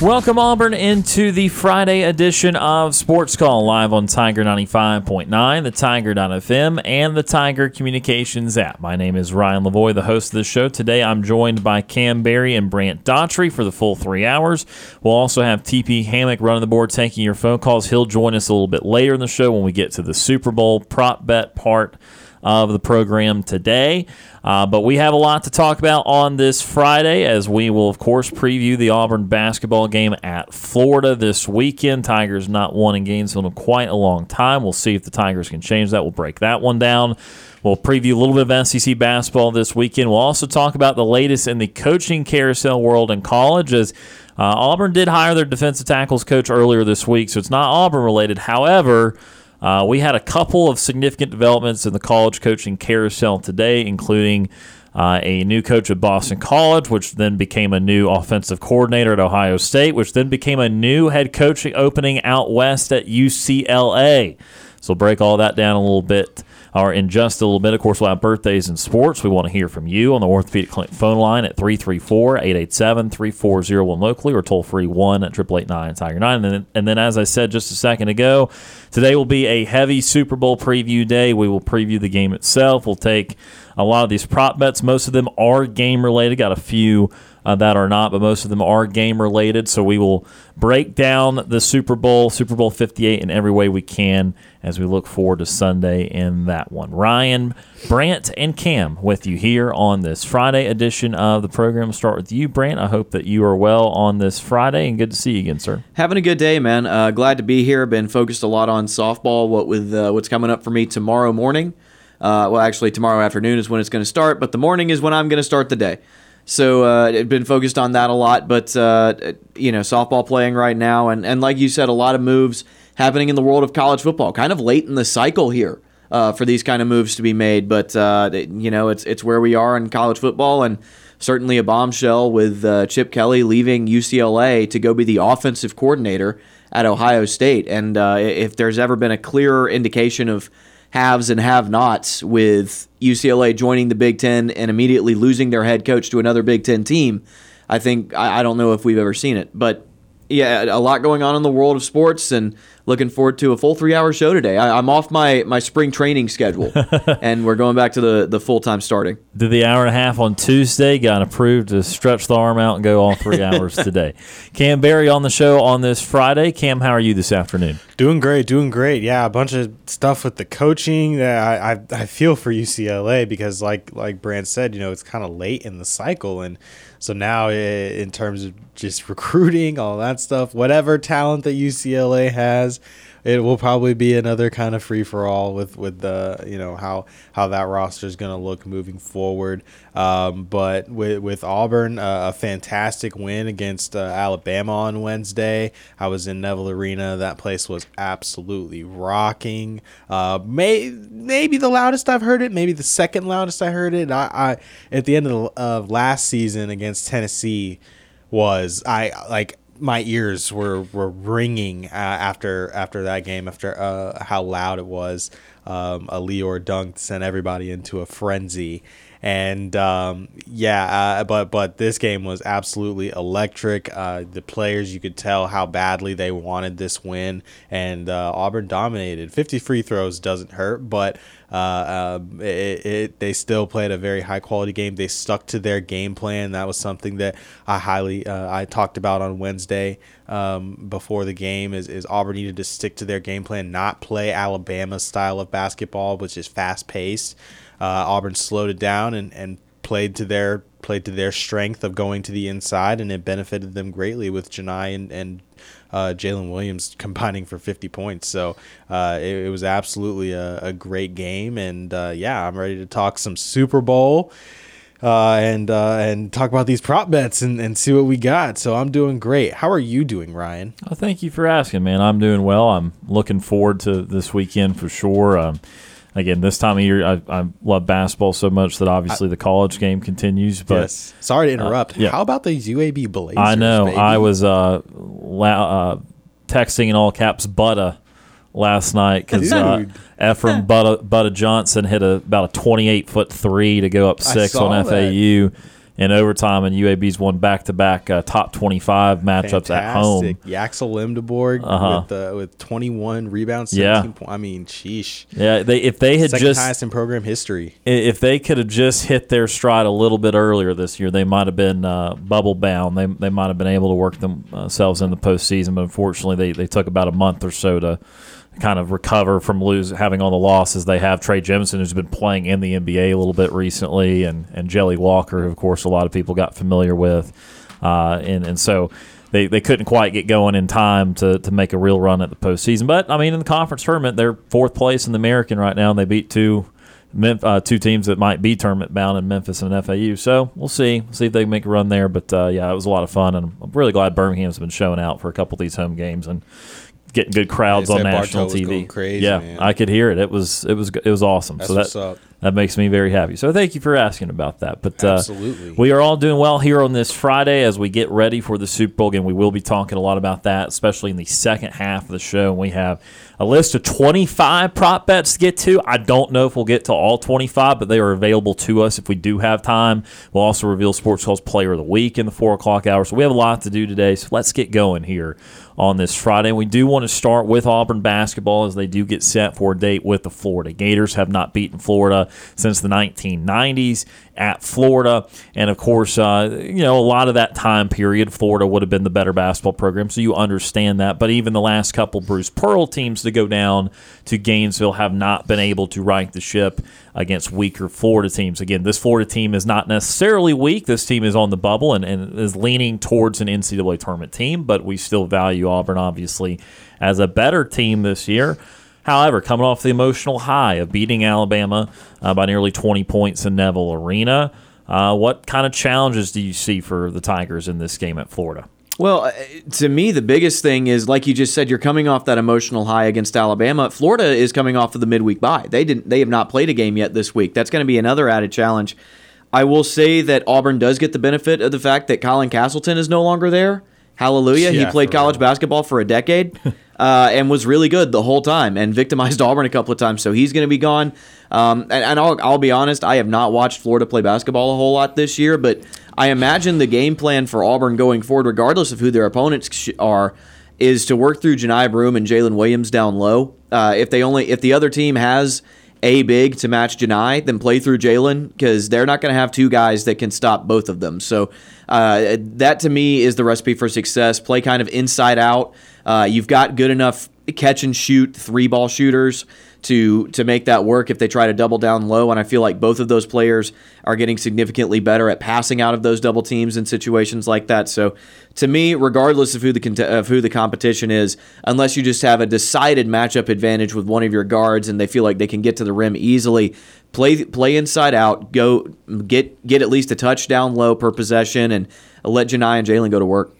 Welcome, Auburn, into the Friday edition of Sports Call live on Tiger 95.9, the Tiger.fm, and the Tiger Communications app. My name is Ryan Lavoie, the host of the show. Today I'm joined by Kam Berry and Brant Daughtry for the full three hours. We'll also have TP Hammock running the board, taking your phone calls. He'll join us a little bit later in the show when we get to the Super Bowl prop bet part of the program today. Uh, but we have a lot to talk about on this Friday as we will, of course, preview the Auburn basketball game at Florida this weekend. Tigers not won in Gainesville in quite a long time. We'll see if the Tigers can change that. We'll break that one down. We'll preview a little bit of SEC basketball this weekend. We'll also talk about the latest in the coaching carousel world in college as uh, Auburn did hire their defensive tackles coach earlier this week, so it's not Auburn related. However, uh, we had a couple of significant developments in the college coaching carousel today, including uh, a new coach at Boston College, which then became a new offensive coordinator at Ohio State, which then became a new head coaching opening out west at UCLA. So we'll break all that down a little bit or in just a little bit. Of course, we'll have birthdays and sports. We want to hear from you on the Orthopedic Clinic phone line at 334 887 3401 locally or toll free 1 at 889 Tiger 9. And then, and then, as I said just a second ago, today will be a heavy Super Bowl preview day. We will preview the game itself. We'll take a lot of these prop bets. Most of them are game related. Got a few uh, that are not, but most of them are game related. So we will break down the Super Bowl, Super Bowl 58, in every way we can as we look forward to Sunday in that one. Ryan, Brant, and Kam with you here on this Friday edition of the program. start with you, Brant. I hope that you are well on this Friday and good to see you again, sir. Having a good day, man. Uh, glad to be here. Been focused a lot on softball. What with uh, what's coming up for me tomorrow morning. Uh, well, actually, tomorrow afternoon is when it's going to start, but the morning is when I'm going to start the day. So uh, I've been focused on that a lot, but uh, you know, softball playing right now, and and like you said, a lot of moves happening in the world of college football, kind of late in the cycle here uh, for these kind of moves to be made. But uh, you know, it's it's where we are in college football, and certainly a bombshell with uh, Chip Kelly leaving UCLA to go be the offensive coordinator at Ohio State. And uh, if there's ever been a clearer indication of haves and have-nots with UCLA joining the Big Ten and immediately losing their head coach to another Big Ten team. I think I, I don't know if we've ever seen it, but yeah, a lot going on in the world of sports, and looking forward to a full three hour show today. I, am off my, my spring training schedule, and we're going back to the, the full time starting. Did the hour and a half on Tuesday, got approved to stretch the arm out and go all three hours today. Kam Berry on the show on this Friday. Kam, how are you this afternoon? Doing great, doing great. Yeah, a bunch of stuff with the coaching. That I, I, I feel for UCLA because, like like Brant said, you know, it's kind of late in the cycle, and so now in terms of just recruiting, all that stuff, whatever talent that UCLA has it will probably be another kind of free for all with with the you know how how that roster is going to look moving forward. Um, but with with Auburn, uh, a fantastic win against uh, Alabama on Wednesday. I was in Neville Arena. That place was absolutely rocking. Uh, may maybe the loudest I've heard it. Maybe the second loudest I heard it. I, I at the end of, the, of last season against Tennessee was I like my ears were were ringing uh, after after that game after uh, how loud it was. Um, a Lior dunk sent everybody into a frenzy, And um, yeah, uh, but but this game was absolutely electric. Uh, the players, you could tell how badly they wanted this win, and uh, Auburn dominated. Fifty free throws doesn't hurt, but uh, um, it, it, they still played a very high quality game. They stuck to their game plan. That was something that I highly uh, I talked about on Wednesday um, before the game. Is, is Auburn needed to stick to their game plan, not play Alabama's style of basketball, which is fast paced. Uh, Auburn slowed it down and, and played to their played to their strength of going to the inside, and it benefited them greatly with Johni and, and uh, Jaylin Williams combining for 50 points. So uh, it, it, was absolutely a, a, great game, and uh, yeah, I'm ready to talk some Super Bowl. Uh, and uh, and talk about these prop bets and, and see what we got. So I'm doing great. How are you doing, Ryan? Oh, thank you for asking, man. I'm doing well. I'm looking forward to this weekend for sure. Um, again, this time of year, I, I love basketball so much that obviously I, the college game continues. But yes. sorry to interrupt. Uh, yeah. How about these UAB Blazers? I know. Baby? I was uh, la- uh, texting in all caps Butta last night because uh, Efrem Butta, Butta Johnson hit a, about a 28 foot three to go up six on FAU. That in overtime, and UAB's won back to back top 25 matchups Fantastic. at home. Yaxel Lendeborg uh-huh. with, uh, with 21 rebounds, yeah. Points. I mean, sheesh. Yeah, they if they had Second just highest in program history. If they could have just hit their stride a little bit earlier this year, they might have been uh, bubble bound. They they might have been able to work themselves in the postseason, but unfortunately, they they took about a month or so to kind of recover from lose having all the losses they have. Trey Jemison, who's been playing in the NBA a little bit recently, and and Jelly Walker, who of course a lot of people got familiar with, uh, and and so. They, they couldn't quite get going in time to, to make a real run at the postseason. But, I mean, in the conference tournament, they're fourth place in the American right now, and they beat two uh, two teams that might be tournament bound in Memphis and FAU. So we'll see. see if they make a run there. But uh, yeah, it was a lot of fun, and I'm really glad Birmingham's been showing out for a couple of these home games and getting good crowds on national TV. Crazy, yeah, man. I could hear it. It was it was it was awesome. That's so that that makes me very happy. So thank you for asking about that. But uh, absolutely, we are all doing well here on this Friday as we get ready for the Super Bowl. And we will be talking a lot about that, especially in the second half of the show. And we have a list of 25 prop bets to get to. I don't know if we'll get to all 25, but they are available to us if we do have time. We'll also reveal Sports Call's Player of the Week in the 4 o'clock hour. So we have a lot to do today. So let's get going here on this Friday. We do want to start with Auburn basketball as they do get set for a date with the Florida Gators. Have not beaten Florida since the 1990s at Florida. And of course, uh, you know, a lot of that time period, Florida would have been the better basketball program. So you understand that. But even the last couple Bruce Pearl teams to go down to Gainesville have not been able to right the ship against weaker Florida teams. Again, this Florida team is not necessarily weak. This team is on the bubble and, and is leaning towards an NCAA tournament team, but we still value Auburn, obviously, as a better team this year. However, coming off the emotional high of beating Alabama uh, by nearly 20 points in Neville Arena, uh, what kind of challenges do you see for the Tigers in this game at Florida? Well, uh, to me, the biggest thing is, like you just said, you're coming off that emotional high against Alabama. Florida is coming off of the midweek bye. They didn't. They have not played a game yet this week. That's going to be another added challenge. I will say that Auburn does get the benefit of the fact that Colin Castleton is no longer there. Hallelujah. Yeah, he played college real. basketball for a decade. uh, and was really good the whole time and victimized Auburn a couple of times. So he's going to be gone. Um, and, and I'll, I'll be honest, I have not watched Florida play basketball a whole lot this year, but I imagine the game plan for Auburn going forward, regardless of who their opponents are, is to work through Johni Broom and Jaylin Williams down low. Uh, if they only if the other team has a big to match Johni, then play through Jaylin because they're not going to have two guys that can stop both of them. So uh, that to me is the recipe for success. Play kind of inside out. Uh, you've got good enough catch and shoot three ball shooters to to make that work if they try to double down low. And I feel like both of those players are getting significantly better at passing out of those double teams in situations like that. So to me, regardless of who the of who the competition is, unless you just have a decided matchup advantage with one of your guards and they feel like they can get to the rim easily, play play inside out, go get get at least a touchdown low per possession, and let Johni and Jaylin go to work.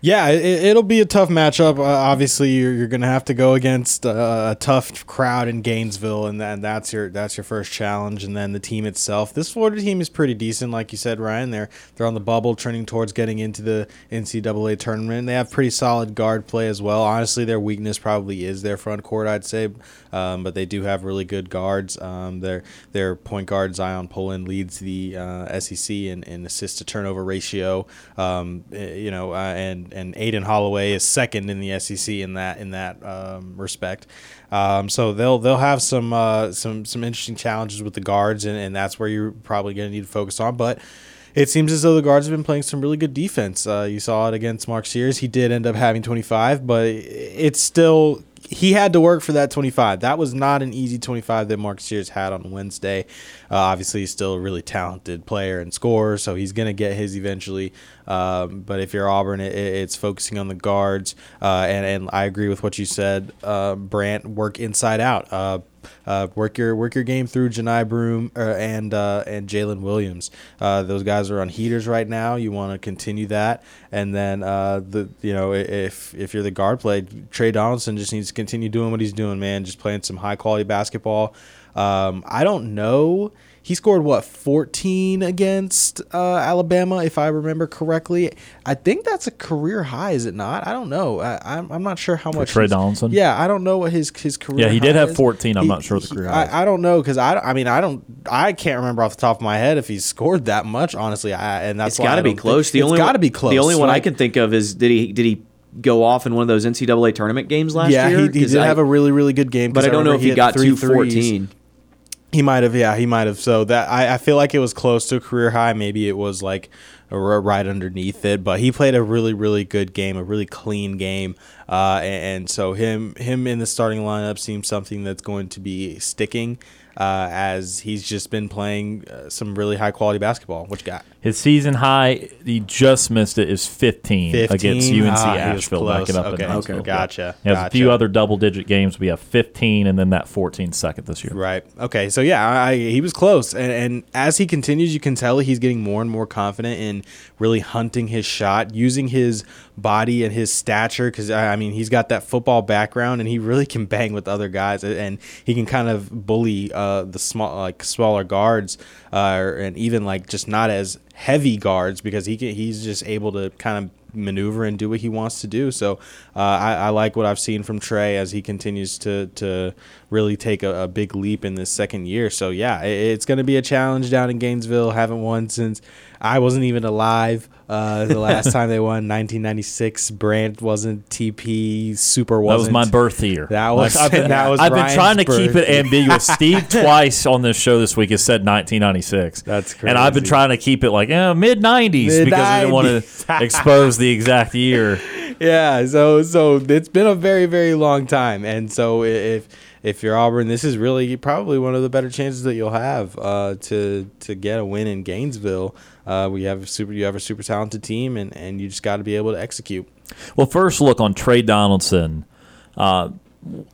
Yeah, it, it'll be a tough matchup. Uh, obviously, you're, you're going to have to go against uh, a tough crowd in Gainesville, and then that's your that's your first challenge. And then the team itself. This Florida team is pretty decent, like you said, Ryan. They're they're on the bubble, trending towards getting into the NCAA tournament. They have pretty solid guard play as well. Honestly, their weakness probably is their front court, I'd say, um, but they do have really good guards. Um, their their point guard Zyon Pullin leads the uh, SEC in, in assist to turnover ratio. Um, eh, you know, uh, and Aden Holloway is second in the SEC in that in that um, respect. Um, so they'll they'll have some uh, some some interesting challenges with the guards, and, and that's where you're probably going to need to focus on. But it seems as though the guards have been playing some really good defense. Uh, you saw it against Mark Sears. He did end up having 25, but it's still he had to work for that 25. That was not an easy 25 that Mark Sears had on Wednesday. Uh, obviously, he's still a really talented player and scorer, so he's going to get his eventually. Um, but if you're Auburn, it, it's focusing on the guards. Uh, and, and I agree with what you said, uh, Brant, work inside out. Uh, work your work your game through Johni Broom uh, and uh, and Jaylin Williams. Uh, those guys are on heaters right now. You want to continue that, and then uh, the you know if if you're the guard play, Tre Donaldson just needs to continue doing what he's doing, man. Just playing some high quality basketball. Um, I don't know he scored what 14 against uh, Alabama, if I remember correctly. I think that's a career high, is it not? I don't know. I, am I'm, I'm not sure how much. Tre Donaldson. Yeah, I don't know what his his career. Yeah, he did have is. 14. I'm He- not sure the he- career high. I, I don't know because I, I mean I don't I can't remember off the top of my head if he scored that much. Honestly, I, and that's It's why got to be don't think- close. The it's only got to be close. The only one I can think of is did he did he go off in one of those NCAA tournament games last yeah, year? he, he 'Cause did I- have a really really good game. But I don't know if he hit got three to threes. 14. He might have, yeah, he might have. So that I, I feel like it was close to a career high. Maybe it was like right underneath it, but he played a really, really good game, a really clean game, uh, and, and so him him in the starting lineup seems something that's going to be sticking. Uh, as he's just been playing uh, some really high quality basketball. What you got? His season high, he just missed it, is 15, 15? against UNC Ah, Asheville close. back it up Okay. in. Okay. Gotcha. He has a few other double digit games. We have 15 and then that 14 second this year. Right. Okay. So yeah, I, he was close, and, and as he continues, you can tell he's getting more and more confident in really hunting his shot, using his body and his stature. Because I I mean, he's got that football background, and he really can bang with other guys, and he can kind of bully uh, the small, like smaller guards, uh, and even like just not as heavy guards because he can, he's just able to kind of maneuver and do what he wants to do. So uh, I, I like what I've seen from Tre as he continues to to really take a, a big leap in this second year. So yeah, it, it's going to be a challenge down in Gainesville. Haven't won since I wasn't even alive. Uh, the last time they won, 1996. Brant wasn't. TP Super wasn't. That was my birth year. That was- I've been, that was I've been trying to keep it ambiguous. Steve twice on this show this week has said 1996. That's crazy. And I've been trying to keep it like eh, mid 90s because I didn't want to expose the exact year. yeah so so it's been a very very long time and so if if you're auburn this is really probably one of the better chances that you'll have uh, to to get a win in gainesville uh, we have super you have a super talented team and and you just got to be able to execute Well, first look on Tre Donaldson. Uh,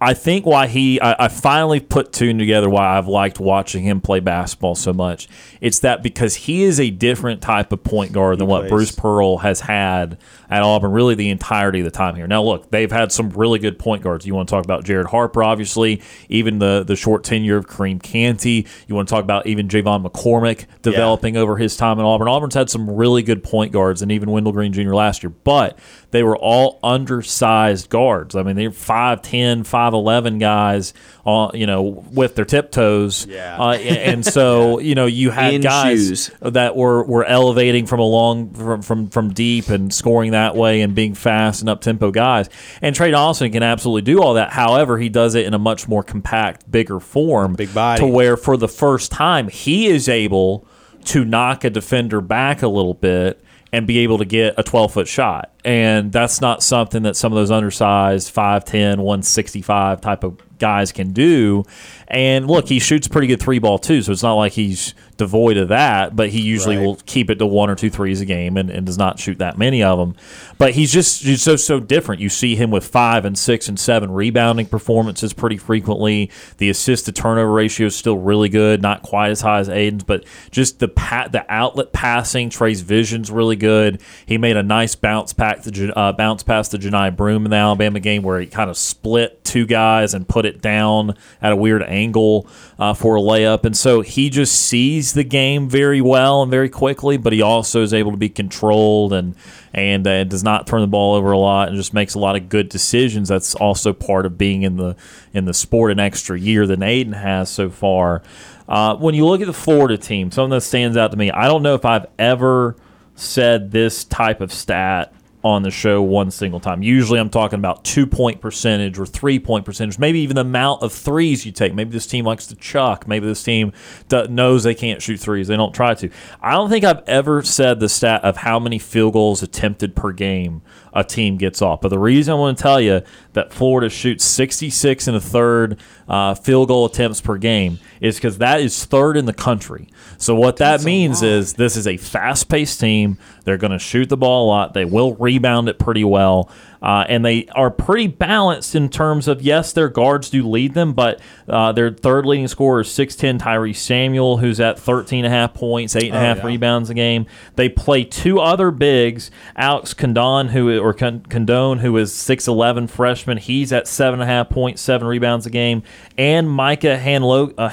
I think why he, I, I finally put two together why I've liked watching him play basketball so much. It's that because he is a different type of point guard than what plays- Bruce Pearl has had at Auburn really the entirety of the time here. Now, look, they've had some really good point guards. You want to talk about Jared Harper, obviously, even the, the short tenure of Kareem Canty. You want to talk about even J'Von McCormick developing over his time in Auburn. Auburn's had some really good point guards, and even Wendell Green Jr. last year, but they were all undersized guards. I mean, they're 5'10, 5'11 guys, uh, you know, with their tiptoes. Yeah. Uh, and, and so, you know, you had In guys shoes. that were, were elevating from a long from, from from deep and scoring that way and being fast and up tempo guys. And Tre Donaldson can absolutely do all that. However, he does it in a much more compact, bigger form, Big body. to where for the first time he is able to knock a defender back a little bit and be able to get a 12 foot shot. And that's not something that some of those undersized 5'10, 165 type of guys can do. And look, he shoots pretty good three ball too, so it's not like he's devoid of that, but he usually Right. will keep it to one or two threes a game and, and does not shoot that many of them. But he's just he's so so different. You see him with five and six and seven rebounding performances pretty frequently. The assist to turnover ratio is still really good, not quite as high as Aden's, but just the pat the outlet passing. Tre's vision's really good. He made a nice bounce back to uh, bounce past the Johni Broom in the Alabama game where he kind of split two guys and put it down at a weird angle uh, for a layup. And so he just sees the game very well and very quickly, but he also is able to be controlled and and uh, does not turn the ball over a lot and just makes a lot of good decisions. That's also part of being in the in the sport an extra year than Aden has so far. Uh, when you look at the Florida team, something that stands out to me, I don't know if I've ever said this type of stat on the show one single time. Usually I'm talking about two point percentage or three point percentage, maybe even the amount of threes you take. Maybe this team likes to chuck. Maybe this team knows they can't shoot threes. They don't try to. I don't think I've ever said the stat of how many field goals attempted per game a team gets off. But the reason I want to tell you that Florida shoots 66 and a third uh, field goal attempts per game is because that is third in the country. So what that means is this is a fast-paced team. They're going to shoot the ball a lot. They will rebound it pretty well. Uh, and they are pretty balanced in terms of yes, their guards do lead them, but uh, their third leading scorer is 6'10 Tyree Samuel, who's at 13 and a half points, eight and a half yeah. rebounds a game. They play two other bigs, Alex Condon, who or Con- Condone, who is 6'11 freshman. He's at seven and a half points, seven rebounds a game, and Micah Hanlo- uh.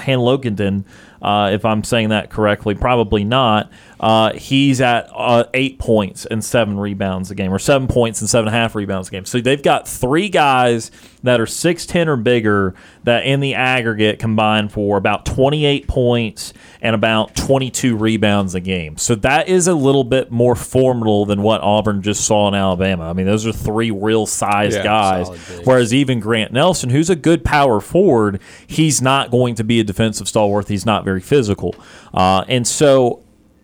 Uh, if I'm saying that correctly, probably not. Uh, he's at uh, eight points and seven rebounds a game, or seven points and seven and a half rebounds a game. So they've got three guys that are 6'10 or bigger that in the aggregate combine for about 28 points and about 22 rebounds a game. So that is a little bit more formidable than what Auburn just saw in Alabama. I mean, those are three real sized Yeah, guys. Whereas even Grant Nelson, who's a good power forward, he's not going to be a defensive stalwart. He's not very physical. Uh, and so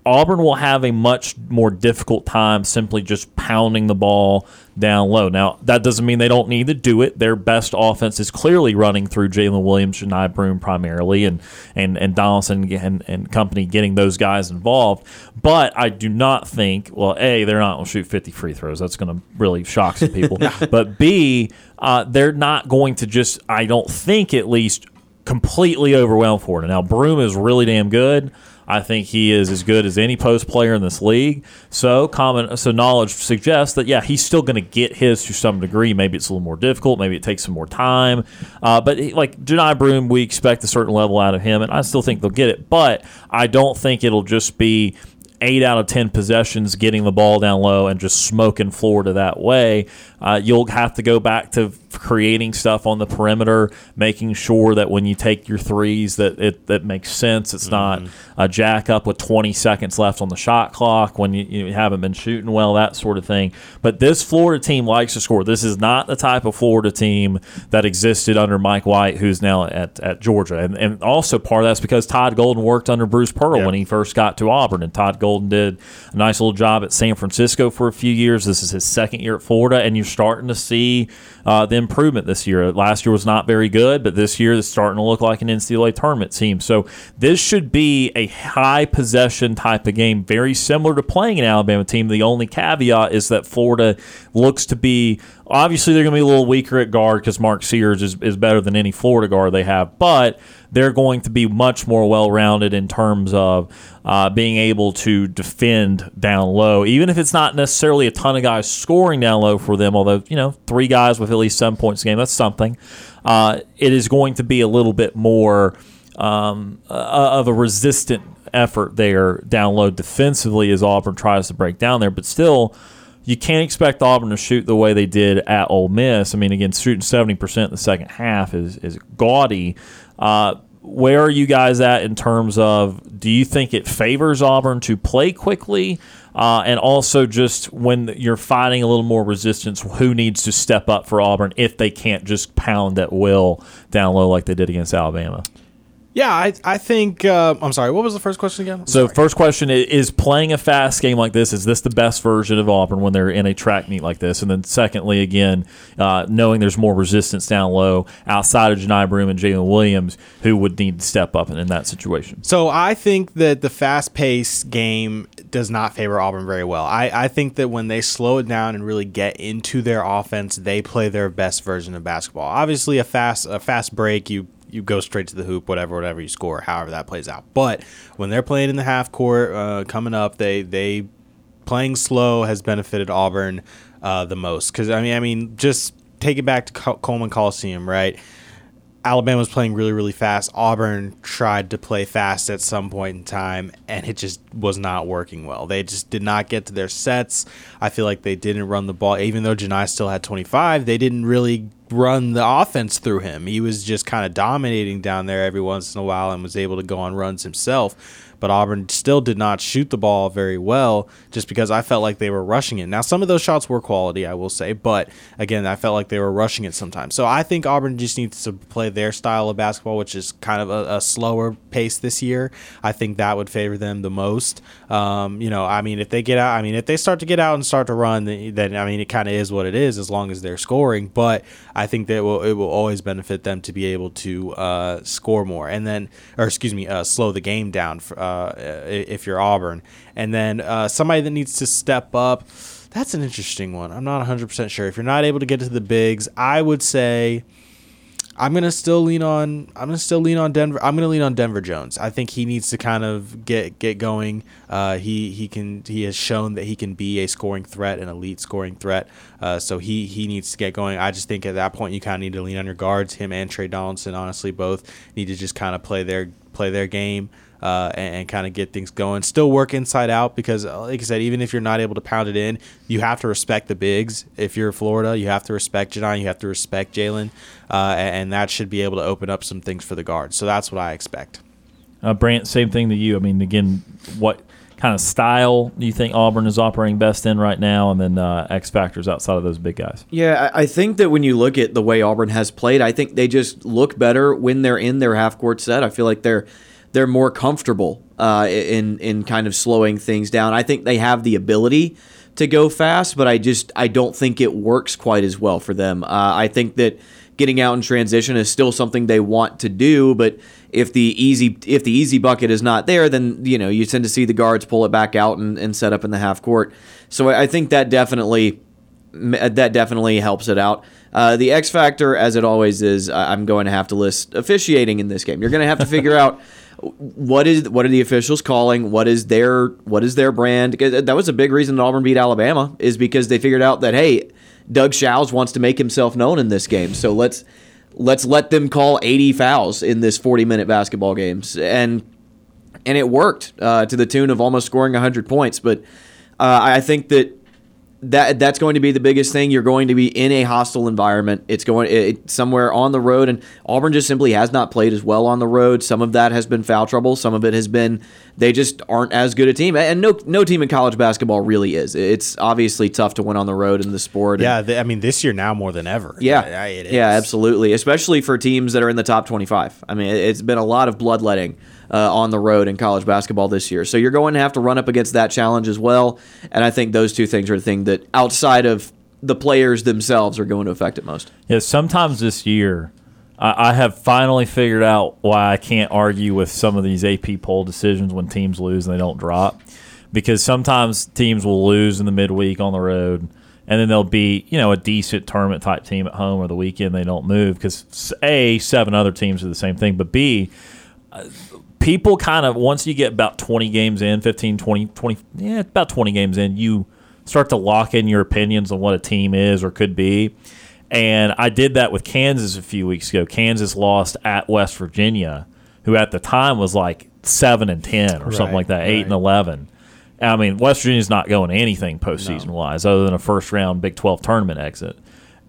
Auburn will have a much more difficult time simply just pounding the ball down low. Now, that doesn't mean they don't need to do it. Their best offense is clearly running through Jaylin Williams, Johni Broom primarily, and and and Donaldson and, and company getting those guys involved. But I do not think, well, A, they're not going to shoot 50 free throws. That's going to really shock some people. but B, uh, they're not going to just, I don't think at least, completely overwhelmed for it. Now, Broom is really damn good. I think he is as good as any post player in this league. So common, so knowledge suggests that yeah, he's still going to get his to some degree. Maybe it's a little more difficult. Maybe it takes some more time. Uh, but he- like Johni Broom, we expect a certain level out of him, and I still think they'll get it. But I don't think it'll just be eight out of ten possessions getting the ball down low and just smoking Florida that way. Uh, you'll have to go back to creating stuff on the perimeter, making sure that when you take your threes that it that makes sense. It's not mm-hmm. a jack up with 20 seconds left on the shot clock when you, you haven't been shooting well, that sort of thing. But this Florida team likes to score. This is not the type of Florida team that existed under Mike White, who's now at, at Georgia. And, and also part of that's because Todd Golden worked under Bruce Pearl Yep. when he first got to Auburn, and Todd Golden did a nice little job at San Francisco for a few years. This is his second year at Florida, and you're starting to see uh, the improvement this year. Last year was not very good, but this year it's starting to look like an NCAA tournament team. So this should be a high possession type of game, very similar to playing an Alabama team. The only caveat is that Florida looks to be obviously they're going to be a little weaker at guard because Mark Sears is, is better than any Florida guard they have, but they're going to be much more well rounded in terms of uh, being able to defend down low, even if it's not necessarily a ton of guys scoring down low for them. Although you know, three guys with at least seven points a game, that's something. Uh, it is going to be a little bit more um, uh, of a resistant effort there down low defensively as Auburn tries to break down there, but still you can't expect Auburn to shoot the way they did at Ole Miss. I mean, again, shooting seventy percent in the second half is is gaudy. Uh, where are you guys at in terms of? Do you think it favors Auburn to play quickly, uh, and also just when you're fighting a little more resistance, who needs to step up for Auburn if they can't just pound at will down low like they did against Alabama? Yeah, I I think uh, I'm sorry. What was the first question again? So, first question is playing a fast game like this, is this the best version of Auburn when they're in a track meet like this? And then, secondly, again, uh, knowing there's more resistance down low outside of Johni Broom and Jaylin Williams, who would need to step up in, in that situation? So I think that the fast paced game does not favor Auburn very well. I, I think that when they slow it down and really get into their offense, they play their best version of basketball. Obviously, a fast a fast break, you you go straight to the hoop, whatever, whatever you score, however that plays out. But when they're playing in the half court, uh, coming up, they they playing slow has benefited Auburn uh, the most. Because I mean, I mean, just take it back to Col- Coleman Coliseum, right? Alabama was playing really, really fast. Auburn tried to play fast at some point in time, and it just was not working well. They just did not get to their sets. I feel like they didn't run the ball, even though Johni still had 25. They didn't really run the offense through him. He was just kind of dominating down there every once in a while and was able to go on runs himself. But Auburn still did not shoot the ball very well just because I felt like they were rushing it. Now, some of those shots were quality, I will say, but again, I felt like they were rushing it sometimes. So I think Auburn just needs to play their style of basketball, which is kind of a, a slower pace this year. I think that would favor them the most. Um, you know, I mean, if they get out, I mean, if they start to get out and start to run, then, then I mean, it kind of is what it is as long as they're scoring. But I think that it will, it will always benefit them to be able to uh, score more and then, or excuse me, uh, slow the game down for, uh, if you're Auburn. And then uh, somebody that needs to step up. That's an interesting one. I'm not 100% sure. If you're not able to get to the bigs, I would say I'm gonna still lean on. I'm gonna still lean on Denver. I'm gonna lean on Denver Jones. I think he needs to kind of get get going. Uh, he he can he has shown that he can be a scoring threat, an elite scoring threat. Uh, so he he needs to get going. I just think at that point you kind of need to lean on your guards. Him and Tre Donaldson, honestly, both need to just kind of play their play their game uh, and, and kind of get things going. Still work inside out because, uh, like I said, even if you're not able to pound it in, you have to respect the bigs. If you're Florida, you have to respect Johni, you have to respect Jaylin, uh, and, and that should be able to open up some things for the guards. So that's what I expect. Uh, Brant, same thing to you. I mean, again, what kind of style do you think Auburn is operating best in right now, and then uh, X factors outside of those big guys? Yeah, I I think that when you look at the way Auburn has played, I think they just look better when they're in their half court set. I feel like they're they're more comfortable uh, in in kind of slowing things down. I think they have the ability to go fast, but I just I don't think it works quite as well for them. Uh, I think that getting out in transition is still something they want to do, but if the easy if the easy bucket is not there, then you know you tend to see the guards pull it back out and, and set up in the half court. So I think that definitely that definitely helps it out. Uh, the X factor, as it always is, I'm going to have to list officiating in this game. You're going to have to figure out what is what are the officials calling, what is their what is their brand? That was a big reason that Auburn beat Alabama is because they figured out that hey, Doug Shows wants to make himself known in this game, so let's let's let them call 80 fouls in this 40 minute basketball games and and it worked uh, to the tune of almost scoring 100 points. But uh, I think that that that's going to be the biggest thing. You're going to be in a hostile environment. It's going it, somewhere on the road, and Auburn just simply has not played as well on the road. Some of that has been foul trouble. Some of it has been they just aren't as good a team. And no no team in college basketball really is. It's obviously tough to win on the road in the sport. Yeah, And- I mean this year now more than ever. yeah, Yeah, it is. yeah, absolutely. Especially for teams that are in the top 25. I mean, it- it's been a lot of bloodletting uh, on the road in college basketball this year. So you're going to have to run up against that challenge as well. And I think those two things are the thing that outside of the players themselves are going to affect it most. Yeah, sometimes this year, I, I have finally figured out why I can't argue with some of these AP poll decisions when teams lose and they don't drop. Because sometimes teams will lose in the midweek on the road, and then they'll be, you know, a decent tournament type team at home or the weekend they don't move because a seven other teams are the same thing, but b people kind of once you get about 20 games in 15 20 20 yeah about 20 games in you start to lock in your opinions on what a team is or could be. And i did that with kansas a few weeks ago. Kansas lost at west virginia who at the time was like 7 and 10 or something like that 8 and 11 i mean west virginia's not going anything postseason wise other than a first round big 12 tournament exit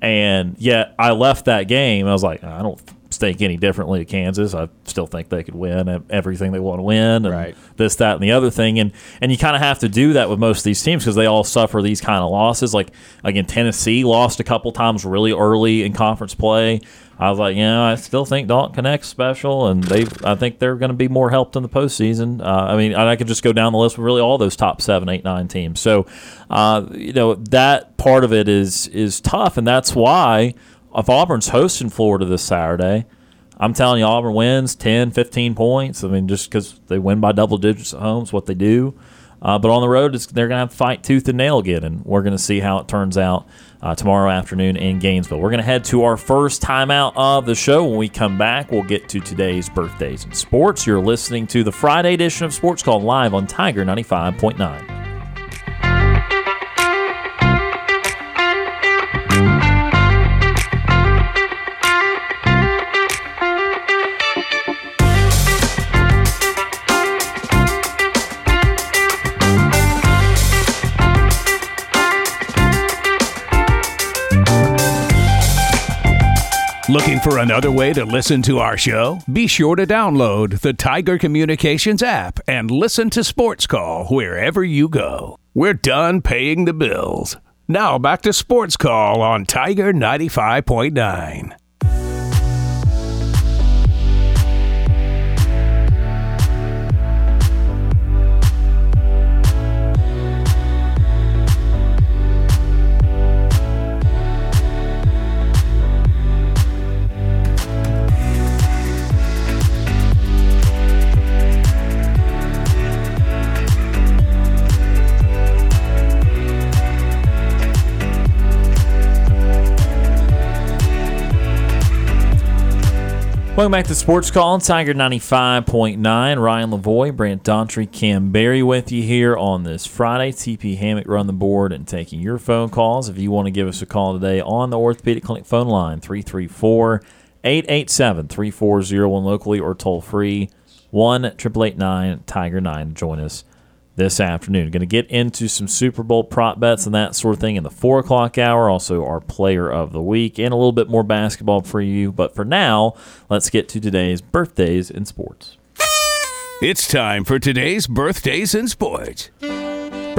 and yet I left that game. I was like, I don't think any differently to Kansas. I still think they could win everything they want to win, and Right. this, that, and the other thing. And and you kind of have to do that with most of these teams because they all suffer these kind of losses. Like again, Tennessee lost a couple times really early in conference play. I was like, you know, I still think Dalton Knecht's special, and they, I think they're going to be more helped in the postseason. Uh, I mean, I could just go down the list with really all those top seven, eight, nine teams. So, uh, you know, that part of it is is tough, and that's why if Auburn's hosting Florida this Saturday, I'm telling you, Auburn wins 10, 15 points. I mean, just because they win by double digits at home is what they do. Uh, but on the road, they're going to fight tooth and nail again, and we're going to see how it turns out uh, tomorrow afternoon in Gainesville. We're going to head to our first timeout of the show. When we come back, we'll get to today's birthdays in sports. You're listening to the Friday edition of Sports Call live on Tiger 95.9. Looking for another way to listen to our show? Be sure to download the Tiger Communications app and listen to Sports Call wherever you go. We're done paying the bills. Now back to Sports Call on Tiger 95.9. Welcome back to Sports Call on Tiger 95.9. Ryan Lavoie, Brant Daughtry, Kam Berry with you here on this Friday. TP Hammock run the board and taking your phone calls. If you want to give us a call today on the Orthopedic Clinic phone line, 334 887 3401 locally or toll free 1 888 Tiger 9. Join us this afternoon. Going to get into some Super Bowl prop bets and that sort of thing in the 4 o'clock hour. Also, our player of the week and a little bit more basketball for you. But for now, let's get to today's birthdays in sports. It's time for today's birthdays in sports.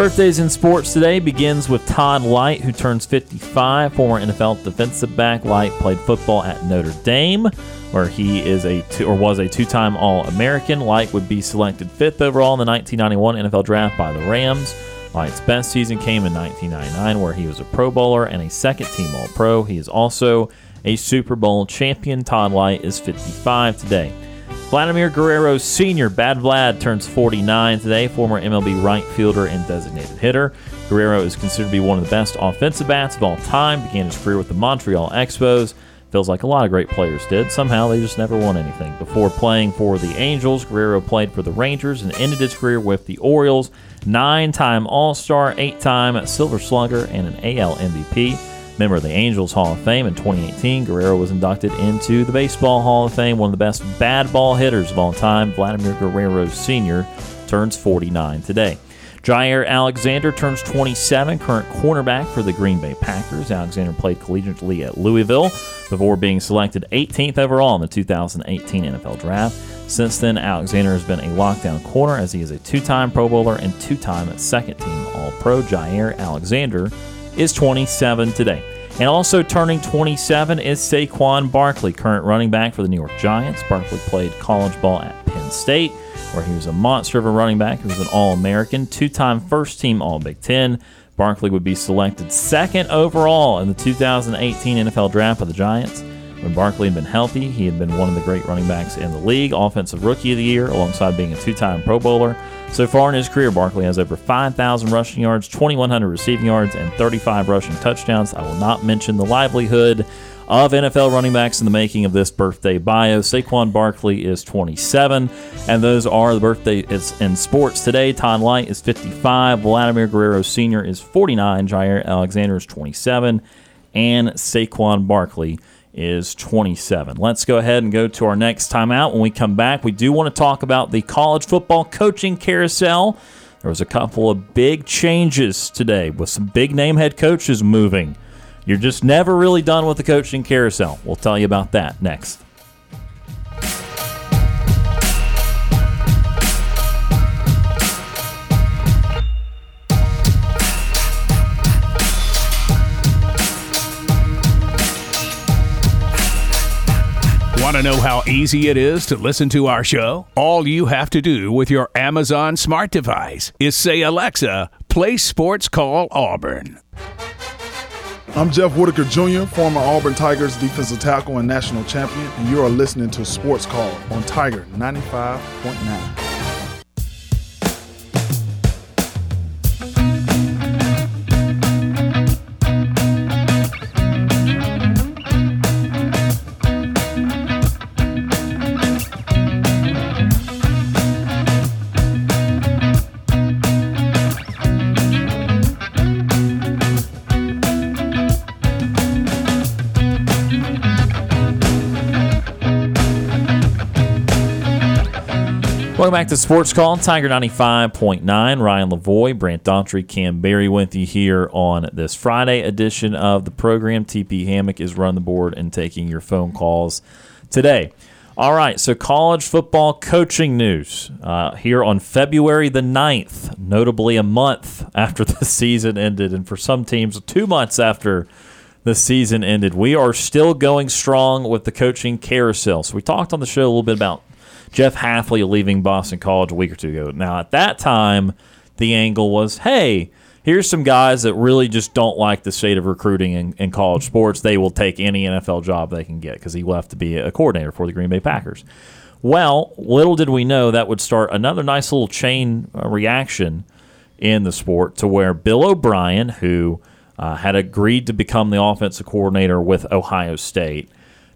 Birthdays in sports today begins with Todd Lyght, who turns 55. Former NFL defensive back Lyght played football at Notre Dame, where he is a two, or was a two-time All-American. Lyght would be selected fifth overall in the 1991 NFL Draft by the Rams. Lyght's best season came in 1999, where he was a Pro Bowler and a second-team All-Pro. He is also a Super Bowl champion. Todd Lyght is 55 today. Vladimir Guerrero Sr., Bad Vlad, turns 49 today, former MLB right fielder and designated hitter. Guerrero is considered to be one of the best offensive bats of all time, began his career with the Montreal Expos. Feels like a lot of great players did. Somehow they just never won anything. Before playing for the Angels, Guerrero played for the Rangers and ended his career with the Orioles. Nine time All Star, eight time Silver Slugger, and an AL MVP. Member of the Angels Hall of Fame in 2018, Guerrero was inducted into the Baseball Hall of Fame. One of the best bad ball hitters of all time, Vladimir Guerrero Sr., turns 49 today. Jaire Alexander turns 27, current cornerback for the Green Bay Packers. Alexander played collegiately at Louisville before being selected 18th overall in the 2018 NFL Draft. Since then, Alexander has been a lockdown corner as he is a two time Pro Bowler and two time second team All Pro. Jaire Alexander is 27 today. And also turning 27 is Saquon Barkley, current running back for the New York Giants. Barkley played college ball at Penn State, where he was a monster of a running back. He was an All American, two time first team All Big Ten. Barkley would be selected second overall in the 2018 NFL Draft by the Giants. When Barkley had been healthy, he had been one of the great running backs in the league, Offensive Rookie of the Year, alongside being a two time Pro Bowler. So far in his career, Barkley has over 5,000 rushing yards, 2,100 receiving yards, and 35 rushing touchdowns. I will not mention the livelihood of NFL running backs in the making of this birthday bio. Saquon Barkley is 27, and those are the birthdays in sports today. Todd Lyght is 55, Vladimir Guerrero Sr. is 49, Jaire Alexander is 27, and Saquon Barkley is 27. Let's go ahead and go to our next timeout. When we come back, we do want to talk about the college football coaching carousel. There was a couple of big changes today with some big name head coaches moving. You're just never really done with the coaching carousel. We'll tell you about that next. Want to know how easy it is to listen to our show? All you have to do with your Amazon smart device is say, Alexa, play Sports Call Auburn. I'm Jeff Whitaker Jr., former Auburn Tigers defensive tackle and national champion, and you are listening to Sports Call on Tiger 95.9. Welcome back to Sports Call, Tiger 95.9. Ryan Lavoie, Brant Daughtry, Kam Berry with you here on this Friday edition of the program. TP Hammock is running the board and taking your phone calls today. All right, so college football coaching news uh, here on February the 9th, notably a month after the season ended, and for some teams, two months after the season ended. We are still going strong with the coaching carousel. So we talked on the show a little bit about Jeff Hafley leaving Boston College a week or two ago. Now, at that time, the angle was, hey, here's some guys that really just don't like the state of recruiting in, in college sports. They will take any NFL job they can get because he left to be a coordinator for the Green Bay Packers. Well, little did we know that would start another nice little chain uh, reaction in the sport to where Bill O'Brien, who uh, had agreed to become the offensive coordinator with Ohio State,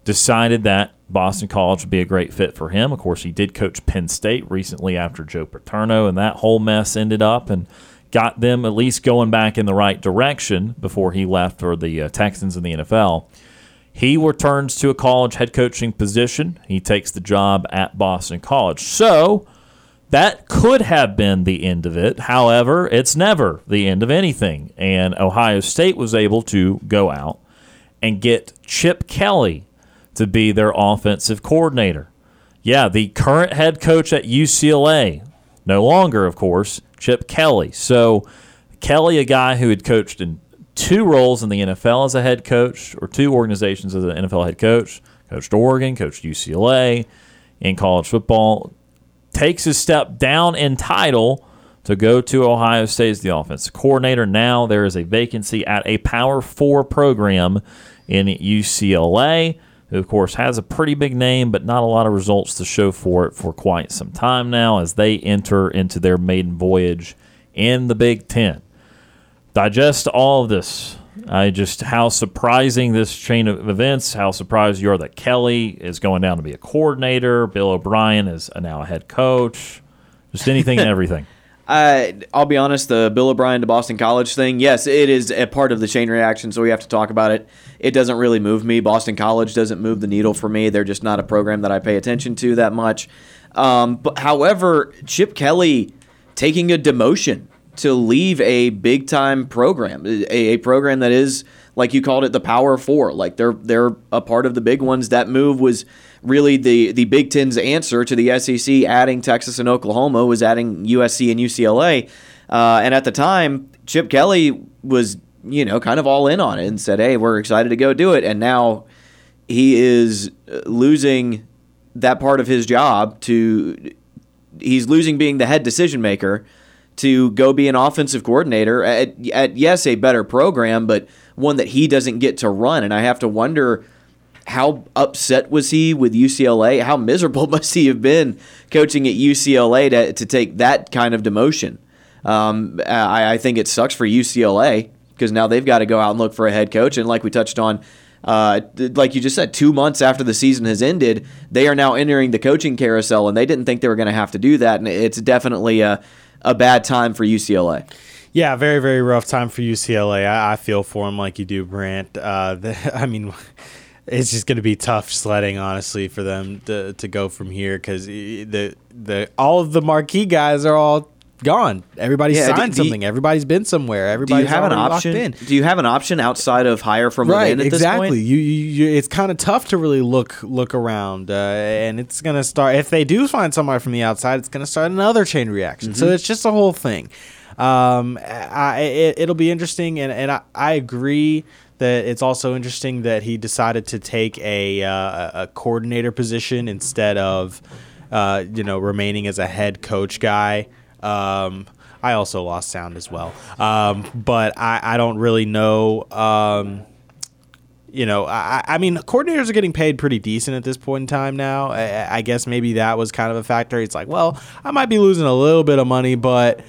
decided that Boston College would be a great fit for him. Of course, he did coach Penn State recently after Joe Paterno, and that whole mess ended up and got them at least going back in the right direction before he left for the uh, Texans in the NFL. He returns to a college head coaching position. He takes the job at Boston College. So that could have been the end of it. However, it's never the end of anything. And Ohio State was able to go out and get Chip Kelly to be their offensive coordinator. Yeah, the current head coach at UCLA, no longer, of course, Chip Kelly. So, Kelly, a guy who had coached in two roles in the NFL as a head coach, or two organizations as an NFL head coach, coached Oregon, coached UCLA in college football, takes a step down in title to go to Ohio State as the offensive coordinator. Now there is a vacancy at a Power Four program in UCLA who, of course, has a pretty big name, but not a lot of results to show for it for quite some time now as they enter into their maiden voyage in the Big Ten. Digest all of this. I just how surprising this chain of events. How surprised you are that Kelly is going down to be a coordinator. Bill O'Brien is now a head coach. Just anything and everything. I I'll be honest, the Bill O'Brien to Boston College thing, yes, it is a part of the chain reaction, so we have to talk about it. It doesn't really move me. Boston College doesn't move the needle for me. They're just not a program that I pay attention to that much. Um, but however, Chip Kelly taking a demotion to leave a big time program, a, a program that is like you called it the Power Four, like they're they're a part of the big ones. That move was really the the Big Ten's answer to the SEC adding Texas and Oklahoma was adding USC and UCLA. Uh, and at the time, Chip Kelly was you know kind of all in on it and said, "Hey, we're excited to go do it." And now he is losing that part of his job to he's losing being the head decision maker to go be an offensive coordinator at, at yes a better program but one that he doesn't get to run and I have to wonder how upset was he with UCLA? How miserable must he have been coaching at UCLA to, to take that kind of demotion? Um, I, I, think it sucks for UCLA because now they've got to go out and look for a head coach. And like we touched on, uh, like you just said, two months after the season has ended, they are now entering the coaching carousel, and they didn't think they were going to have to do that. And it's definitely a, a bad time for UCLA. Yeah, very, very rough time for UCLA. I, I feel for them like you do, Brant. Uh, the, I mean, it's just going to be tough sledding, honestly, for them to, to go from here because the the all of the marquee guys are all gone. Everybody's yeah, signed do, something. You, Everybody's been somewhere. Everybody's do you have an option? Do you have an option outside of hire from right? within? exactly. You, you, you, it's kind of tough to really look look around, uh, and it's gonna start. If they do find somebody from the outside, it's gonna start another chain reaction. Mm-hmm. So it's just a whole thing. Um, I, it, it'll be interesting, and, and I, I agree that it's also interesting that he decided to take a uh, a coordinator position instead of uh, you know remaining as a head coach guy. Um, I also lost sound as well, um, but I, I don't really know. Um, you know, I, I mean, coordinators are getting paid pretty decent at this point in time now. I, I guess maybe that was kind of a factor. It's like, well, I might be losing a little bit of money, but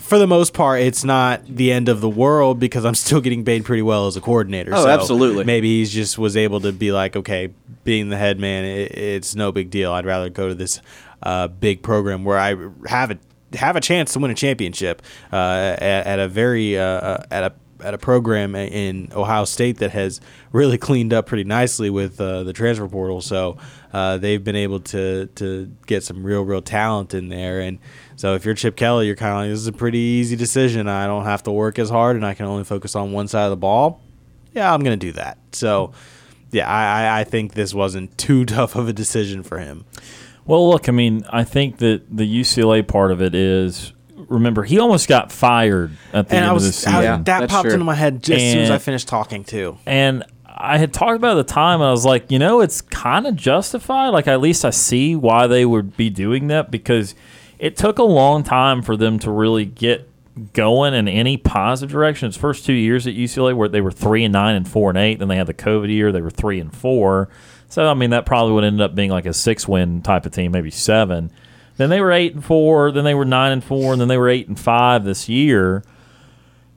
for the most part, it's not the end of the world because I'm still getting paid pretty well as a coordinator. Oh, so absolutely. Maybe he just was able to be like, okay, being the head man, it, it's no big deal. I'd rather go to this uh, big program where I have a have a chance to win a championship uh, at, at, a very uh, uh at a at a program in Ohio State that has really cleaned up pretty nicely with uh, the transfer portal. So uh, they've been able to to get some real real talent in there. And so if you're Chip Kelly, you're kind of like this is a pretty easy decision. I don't have to work as hard, and I can only focus on one side of the ball. Yeah, I'm gonna do that. So yeah, I, I think this wasn't too tough of a decision for him. Well, look, I mean, I think that the UCLA part of it is remember he almost got fired at the and end I was, of the season. I, Yeah, that that's popped true. into my head just as soon as I finished talking too. And I had talked about it at the time, and I was like, you know, it's kind of justified. Like, at least I see why they would be doing that because it took a long time for them to really get going in any positive direction. Its first two years at UCLA, where they were three and nine and four and eight, then they had the COVID year, they were three and four. So, I mean, that probably would end up being like a six win type of team, maybe seven. Then they were eight and four, then they were nine and four, and then they were eight and five this year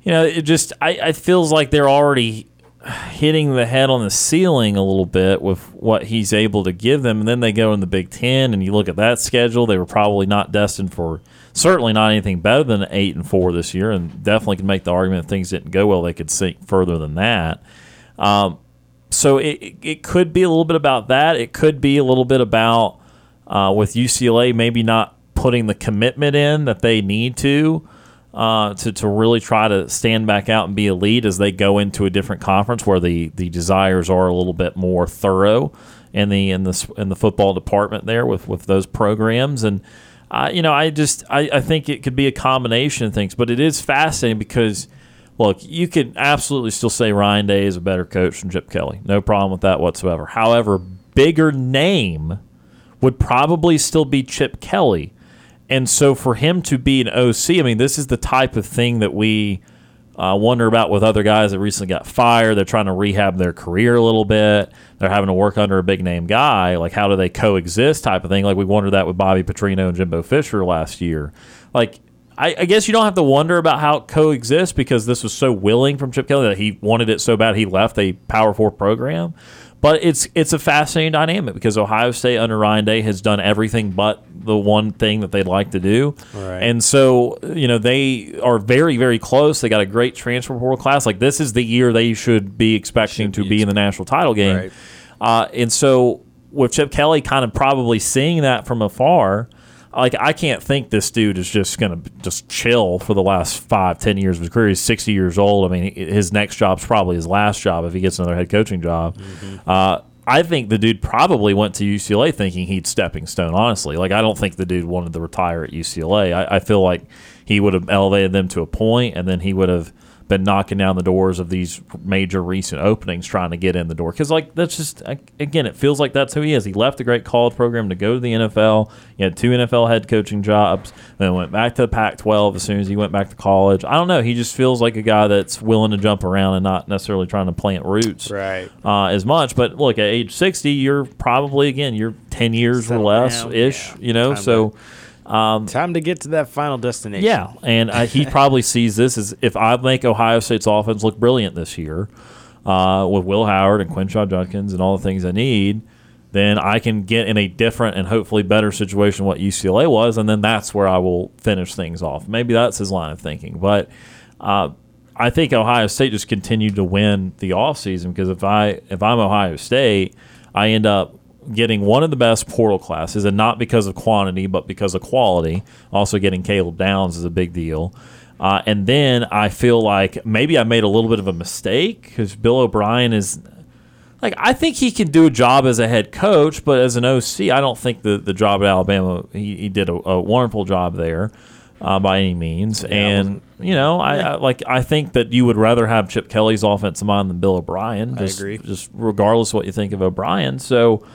you know, it just I, I feels like they're already hitting the head on the ceiling a little bit with what he's able to give them, and then they go in the Big Ten, and you look at that schedule, they were probably not destined for certainly not anything better than eight and four this year, and definitely can make the argument if things didn't go well, they could sink further than that. Um, so it, it- could be a little bit about that. It could be a little bit about uh, with UCLA maybe not putting the commitment in that they need to uh, to to really try to stand back out and be elite as they go into a different conference where the the desires are a little bit more thorough in the in the in the football department there with with those programs and. Uh, you know, I just I, I think it could be a combination of things, but it is fascinating because look, you could absolutely still say Ryan Day is a better coach than Chip Kelly. No problem with that whatsoever. However, bigger name would probably still be Chip Kelly. And so for him to be an OC, I mean, this is the type of thing that we uh, wonder about with other guys that recently got fired. They're trying to rehab their career a little bit. They're having to work under a big name guy. Like, how do they coexist type of thing? Like, we wondered that with Bobby Petrino and Jimbo Fisher last year. Like, I, I guess you don't have to wonder about how it coexists because this was so willing from Chip Kelly that he wanted it so bad he left a Power Four program. But it's it's a fascinating dynamic because Ohio State under Ryan Day has done everything but the one thing that they'd like to do. Right. And so, you know, they are very, very close. They got a great transfer portal class. Like this is the year they should be expecting to be in the national title game. Right. Uh, and so with Chip Kelly kind of probably seeing that from afar, like I can't think this dude is just gonna just chill for the last five, ten years of his career. He's sixty years old. I mean, his next job's probably his last job if he gets another head coaching job. Uh, I think the dude probably went to UCLA thinking he'd stepping stone. Honestly, like I don't think the dude wanted to retire at UCLA. I, I feel like he would have elevated them to a point, and then he would have been knocking down the doors of these major recent openings trying to get in the door. Because like that's just again it feels like that's who he is. He left the great college program to go to the nfl he had two nfl head coaching jobs then went back to the pac 12 as soon as he went back to college. I don't know. He just feels like a guy that's willing to jump around and not necessarily trying to plant roots Right. uh, as much. But look at age 60 you're probably again you're 10 years or less ish yeah. you know? Time so Time to get to that final destination. yeah, and he probably sees this as if I make Ohio State's offense look brilliant this year uh, with Will Howard and Quinshon Judkins and all the things I need, then I can get in a different and hopefully better situation than what UCLA was, and then that's where I will finish things off. Maybe that's his line of thinking, but. Uh, I think Ohio State just continued to win the offseason because if I if I'm Ohio State, I end up getting one of the best portal classes, and not because of quantity, but because of quality. Also, getting Caleb Downs is a big deal. Uh, and then I feel like maybe I made a little bit of a mistake because Bill O'Brien is like I think he can do a job as a head coach, but as an OC, I don't think the, the job at Alabama he, he did a, a wonderful job there. uh, by any means. and you know, I, I like I think that you would rather have Chip Kelly's offensive mind than Bill O'Brien. Just, agree. Just regardless what you think of O'Brien, so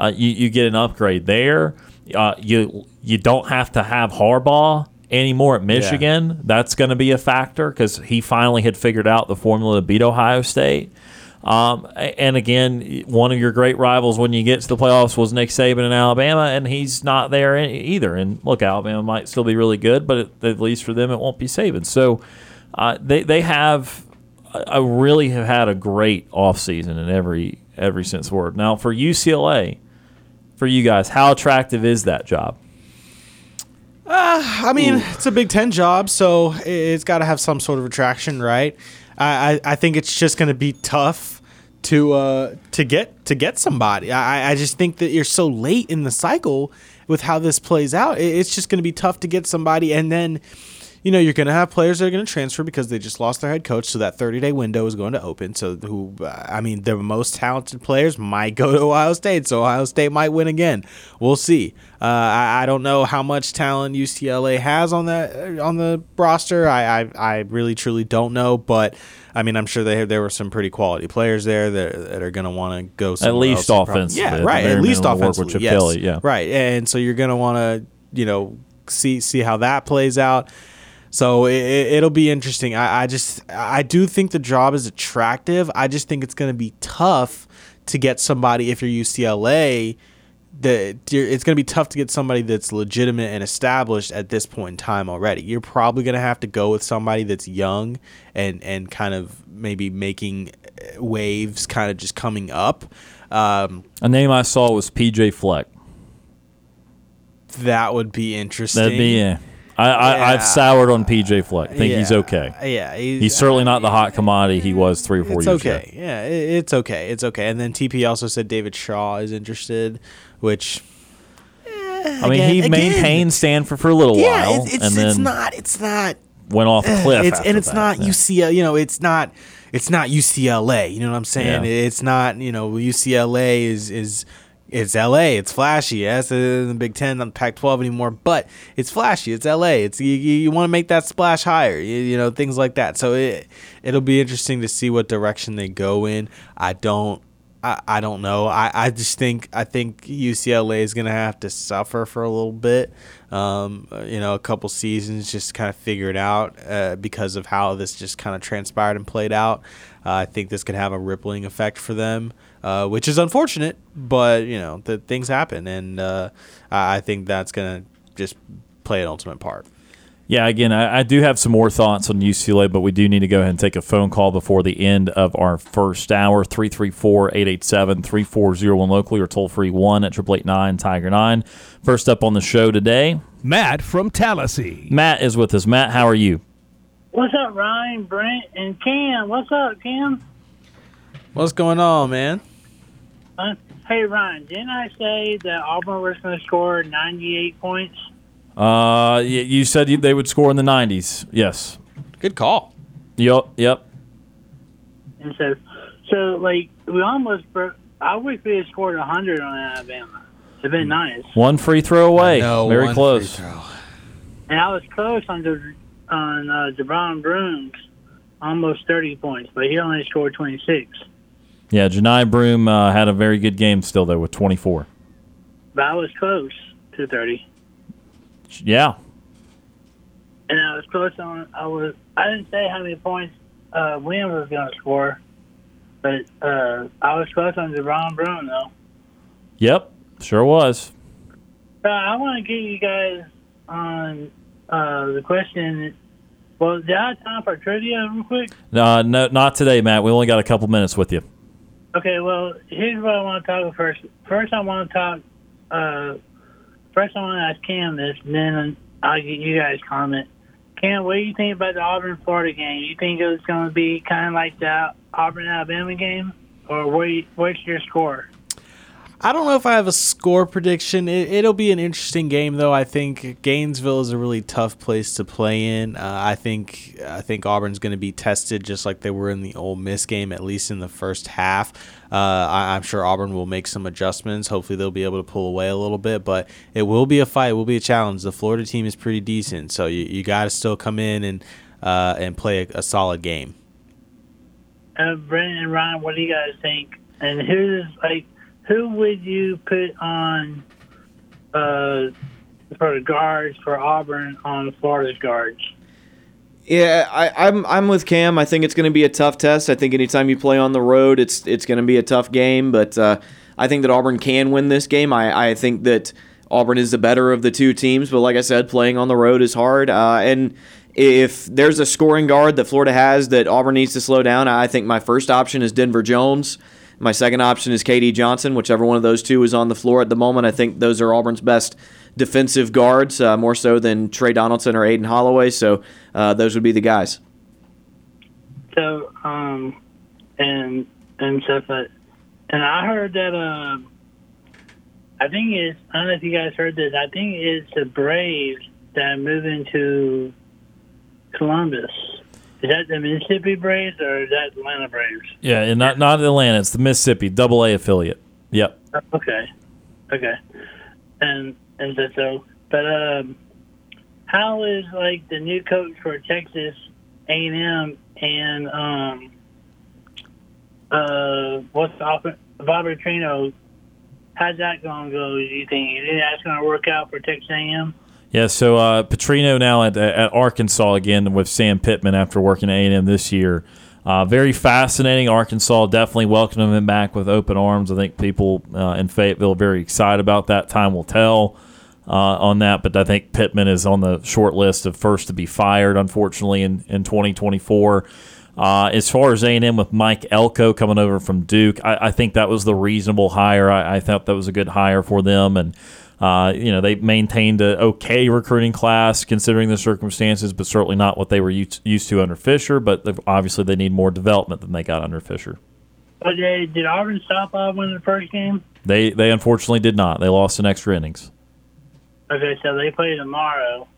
uh, you you get an upgrade there. Uh, you you don't have to have Harbaugh anymore at Michigan. That's going to be a factor because he finally had figured out the formula to beat Ohio State. Um, and again, one of your great rivals when you get to the playoffs was Nick Saban in Alabama, and he's not there either. And look, Alabama might still be really good, but at, at least for them, it won't be Saban. So uh, they they have, I really have had a great offseason in every every sense of the word. Now for UCLA, for you guys, how attractive is that job? I mean, it's a Big Ten job, so it's got to have some sort of attraction, right? I, I, I think it's just going to be tough to uh, to get to get somebody. I, I just think that you're so late in the cycle with how this plays out. It's just going to be tough to get somebody, and then you know you're going to have players that are going to transfer because they just lost their head coach, so that 30 day window is going to open. So who, I mean, the most talented players might go to Ohio State, so Ohio State might win again. We'll see. Uh, I, I don't know how much talent UCLA has on that on the roster. I, I, I really truly don't know, but I mean, I'm sure they there were some pretty quality players there that, that are going to want to go At least else and prob- offensively, Yeah, right. At least offensively. Yes. Kelly, yeah. Right, and so you're going to want to you know see see how that plays out. So it, will be interesting. I, I just I do think the job is attractive. I just think it's going to be tough to get somebody if you're UCLA. That it's going to be tough to get somebody that's legitimate and established at this point in time already. You're probably going to have to go with somebody that's young and and kind of maybe making waves, kind of just coming up. Um, A name I saw was PJ Fleck. that would be interesting. That'd be yeah. I, I Yeah. I've soured on PJ Fleck. Think he's okay. Yeah, He's certainly not the hot commodity he was three or four it's years okay. ago. Okay, yeah, it, it's okay. It's okay. And then TP also said David Shaw is interested, which I mean, Again- he again. maintained Stanford for a little yeah, while, it's it's, and then it's not it's not went off the cliff. it's and it's that. not Yeah. UCLA. You know, it's not it's not UCLA. You know what I'm saying? Yeah. It's not you know UCLA is is it's LA. It's flashy. Yes, in the Big Ten, not the Pac-12 anymore, but it's flashy. It's LA. It's you, you, you want to make that splash higher. You, you know things like that. So it it'll be interesting to see what direction they go in. I don't. I, I don't know. I, I just think I think UCLA is gonna have to suffer for a little bit, um, you know, a couple seasons just kind of figure it out uh, because of how this just kind of transpired and played out. Uh, I think this could have a rippling effect for them, uh, which is unfortunate, but you know, the things happen, and uh, I I think that's gonna just play an ultimate part. Yeah, again, I, I do have some more thoughts on UCLA, but we do need to go ahead and take a phone call before the end of our first hour. 334 887 3401 locally or toll free 1 at 889 Tiger 9. First up on the show today, Matt from Tallahassee. Matt is with us. Matt, how are you? What's up, Ryan, Brent, and Kam? What's up, Kam? What's going on, man? Uh, hey, Ryan, didn't I say that Auburn was going to score 98 points? Uh, y- you said you, they would score in the 90s. Yes. Good call. Yep. Yep. And so, so like, we almost broke. I wish we had scored 100 on Alabama. It'd been nice. One free throw away. No, Very one close. free throw. And I was close on the on uh, DeBron Brooms, almost 30 points, but he only scored 26. Yeah, Johni Broome uh, had a very good game still there with 24. But I was close to 30. Yeah. And I was close on. I was. I didn't say how many points uh, Williams was going to score, but uh, I was close on DeBron Broome though. Yep. Sure was. Uh, I want to get you guys on uh, the question. Well, do I have time for trivia real quick? Uh, no, not today, Matt. We only got a couple minutes with you. Okay, well, here's what I want to talk about first. First, I want to talk. First, I want to ask Kam this, and then I'll get you guys comment. Kam, what do you think about the Auburn Florida game? You think it was going to be kind of like the Auburn Alabama game, or what? What's your score? I don't know if I have a score prediction. It, it'll be an interesting game, though. I think Gainesville is a really tough place to play in. Uh, I think I think Auburn's going to be tested just like they were in the Ole Miss game, at least in the first half. Uh, I, am sure Auburn will make some adjustments. Hopefully, they'll be able to pull away a little bit, but it will be a fight. It will be a challenge. The Florida team is pretty decent, so you, you got to still come in and uh, and play a, a solid game. Uh, Brandon and Ryan, what do you guys think? And who's like who would you put on uh, for the guards for Auburn on Florida's guards? Yeah, I, am I'm, I'm with Kam. I think it's going to be a tough test. I think anytime you play on the road, it's it's going to be a tough game. But uh, I think that Auburn can win this game. I, I think that Auburn is the better of the two teams. But like I said, playing on the road is hard. Uh, and if there's a scoring guard that Florida has that Auburn needs to slow down, I think my first option is Denver Jones. My second option is KD Johnson, whichever one of those two is on the floor at the moment. I think those are Auburn's best defensive guards, uh, more so than Tre Donaldson or Aden Holloway. So uh, those would be the guys. So, um, and and stuff, but, and I heard that. Uh, I think it's. I don't know if you guys heard this. I think it's the Braves that move into Columbus. Is that the Mississippi Braves or is that Atlanta Braves? Yeah, and not not Atlanta. It's the Mississippi Double A affiliate. Yep. Okay. Okay. And and so, but um, how is like the new coach for Texas A and M and um uh what's the Bob Petrino? How's that going to go? Do you think? Think that's going to work out for Texas A and M? Yeah, so uh, Petrino now at, at Arkansas again with Sam Pittman after working at A&M this year. Uh, very fascinating. Arkansas definitely welcomed him back with open arms. I think people uh, in Fayetteville are very excited about that. Time will tell uh, on that, but I think Pittman is on the short list of first to be fired, unfortunately, in, in 2024. Uh, as far as A&M with Mike Elko coming over from Duke, I, I think that was the reasonable hire. I, I, thought that was a good hire for them, and uh, you know, they maintained a okay recruiting class considering the circumstances, but certainly not what they were used used to under Fisher. But obviously, they need more development than they got under Fisher. But did Auburn stop Auburn win the first game? They they unfortunately did not. They lost in extra innings. Okay, so they play tomorrow.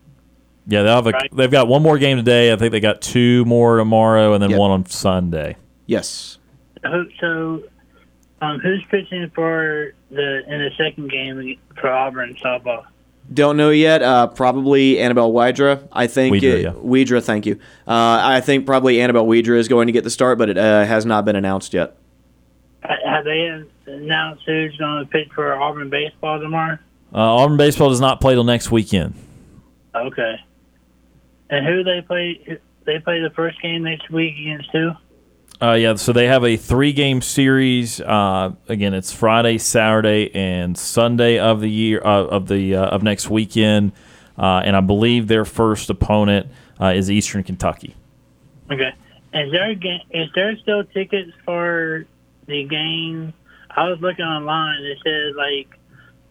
Yeah, they have a, right? they've got one more game today. I think they got two more tomorrow, and then yep. one on Sunday. Yes. So, um, who's pitching for the in the second game for Auburn softball? Don't know yet. Uh, probably Annabelle Widra. I think Widra, it, yeah. Widra thank you. Uh, I think probably Annabelle Widra is going to get the start, but it uh, has not been announced yet. Have they announced who's going to pitch for Auburn baseball tomorrow? Uh, Auburn baseball does not play till next weekend. Okay. And who they play? They play the first game next week against who? Uh, yeah, so they have a three-game series. Uh, again, it's Friday, Saturday, and Sunday of the year uh, of the uh, of next weekend, uh, and I believe their first opponent uh, is Eastern Kentucky. Okay, is there is there still tickets for the game? I was looking online. It says like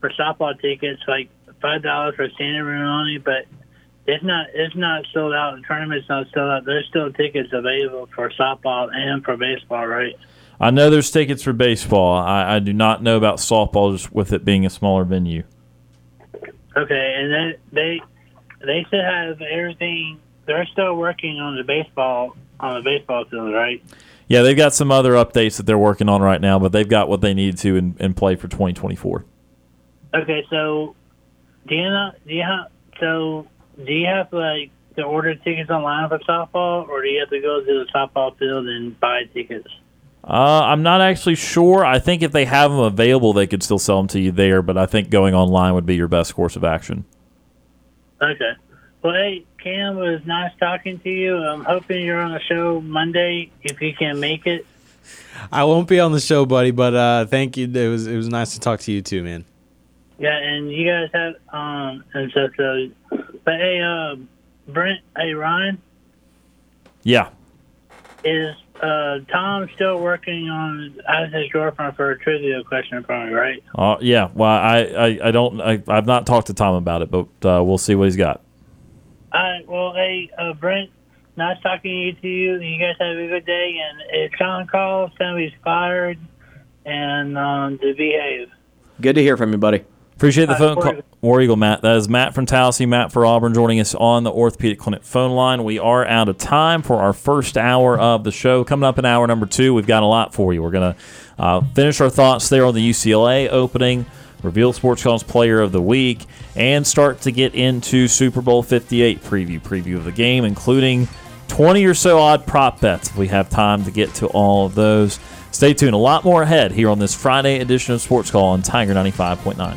for softball tickets, like five dollars for standing room only, but it's not it's not sold out. The tournament's not sold out. There's still tickets available for softball and for baseball, right? I know there's tickets for baseball. I, I do not know about softball, just with it being a smaller venue. Okay, and then they they still have everything. They're still working on the baseball on the baseball field, right? Yeah, they've got some other updates that they're working on right now, but they've got what they need to in, in play for 2024. Okay, so do you know? Do you have so do you have like to order tickets online for softball, or do you have to go to the softball field and buy tickets? Uh, I'm not actually sure. I think if they have them available, they could still sell them to you there. But I think going online would be your best course of action. Okay. Well, hey, Kam, it was nice talking to you. I'm hoping you're on the show Monday if you can make it. I won't be on the show, buddy, but uh, thank you. It was it was nice to talk to you too, man. Yeah, and you guys have um and so so but hey, uh, Brent, hey Ryan. Yeah. Is uh, Tom still working on as his girlfriend for a trivia question for me, right? Uh, yeah. Well, I, I, I don't. I, I've not talked to Tom about it, but uh, we'll see what he's got. All right. Well, hey, uh, Brent, nice talking to you. You guys have a good day. And if Sean calls, tell me he's fired and um, to behave. Good to hear from you, buddy. Appreciate the Uh, phone call. War Eagle Matt. That is Matt from Tallahassee, Matt for Auburn, joining us on the Orthopedic Clinic phone line. We are out of time for our first hour of the show. Coming up in hour number two, we've got a lot for you. We're going to uh, finish our thoughts there on the UCLA opening, reveal Sports Call's Player of the Week, and start to get into Super Bowl 58 preview, preview of the game, including 20 or so odd prop bets if we have time to get to all of those. Stay tuned. A lot more ahead here on this Friday edition of Sports Call on Tiger 95.9.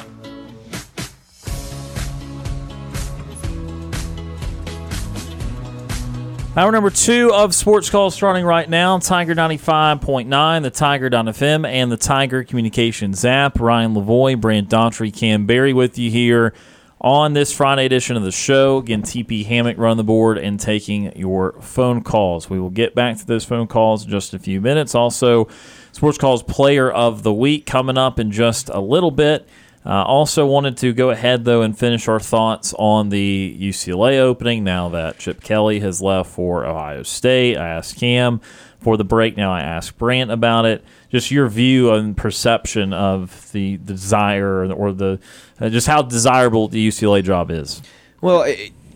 Hour number two of Sports Call starting right now. Tiger 95.9, the Tiger.fm, and the Tiger Communications app. Ryan Lavoie, Brant Daughtry, Kam Berry with you here on this Friday edition of the show. Again, TP Hammock run the board and taking your phone calls. We will get back to those phone calls in just a few minutes. Also, Sports Call's Player of the Week coming up in just a little bit. Uh, also, wanted to go ahead though and finish our thoughts on the UCLA opening. Now that Chip Kelly has left for Ohio State, I asked Kam for the break. Now I asked Brant about it. Just your view and perception of the desire or the uh, just how desirable the UCLA job is. Well,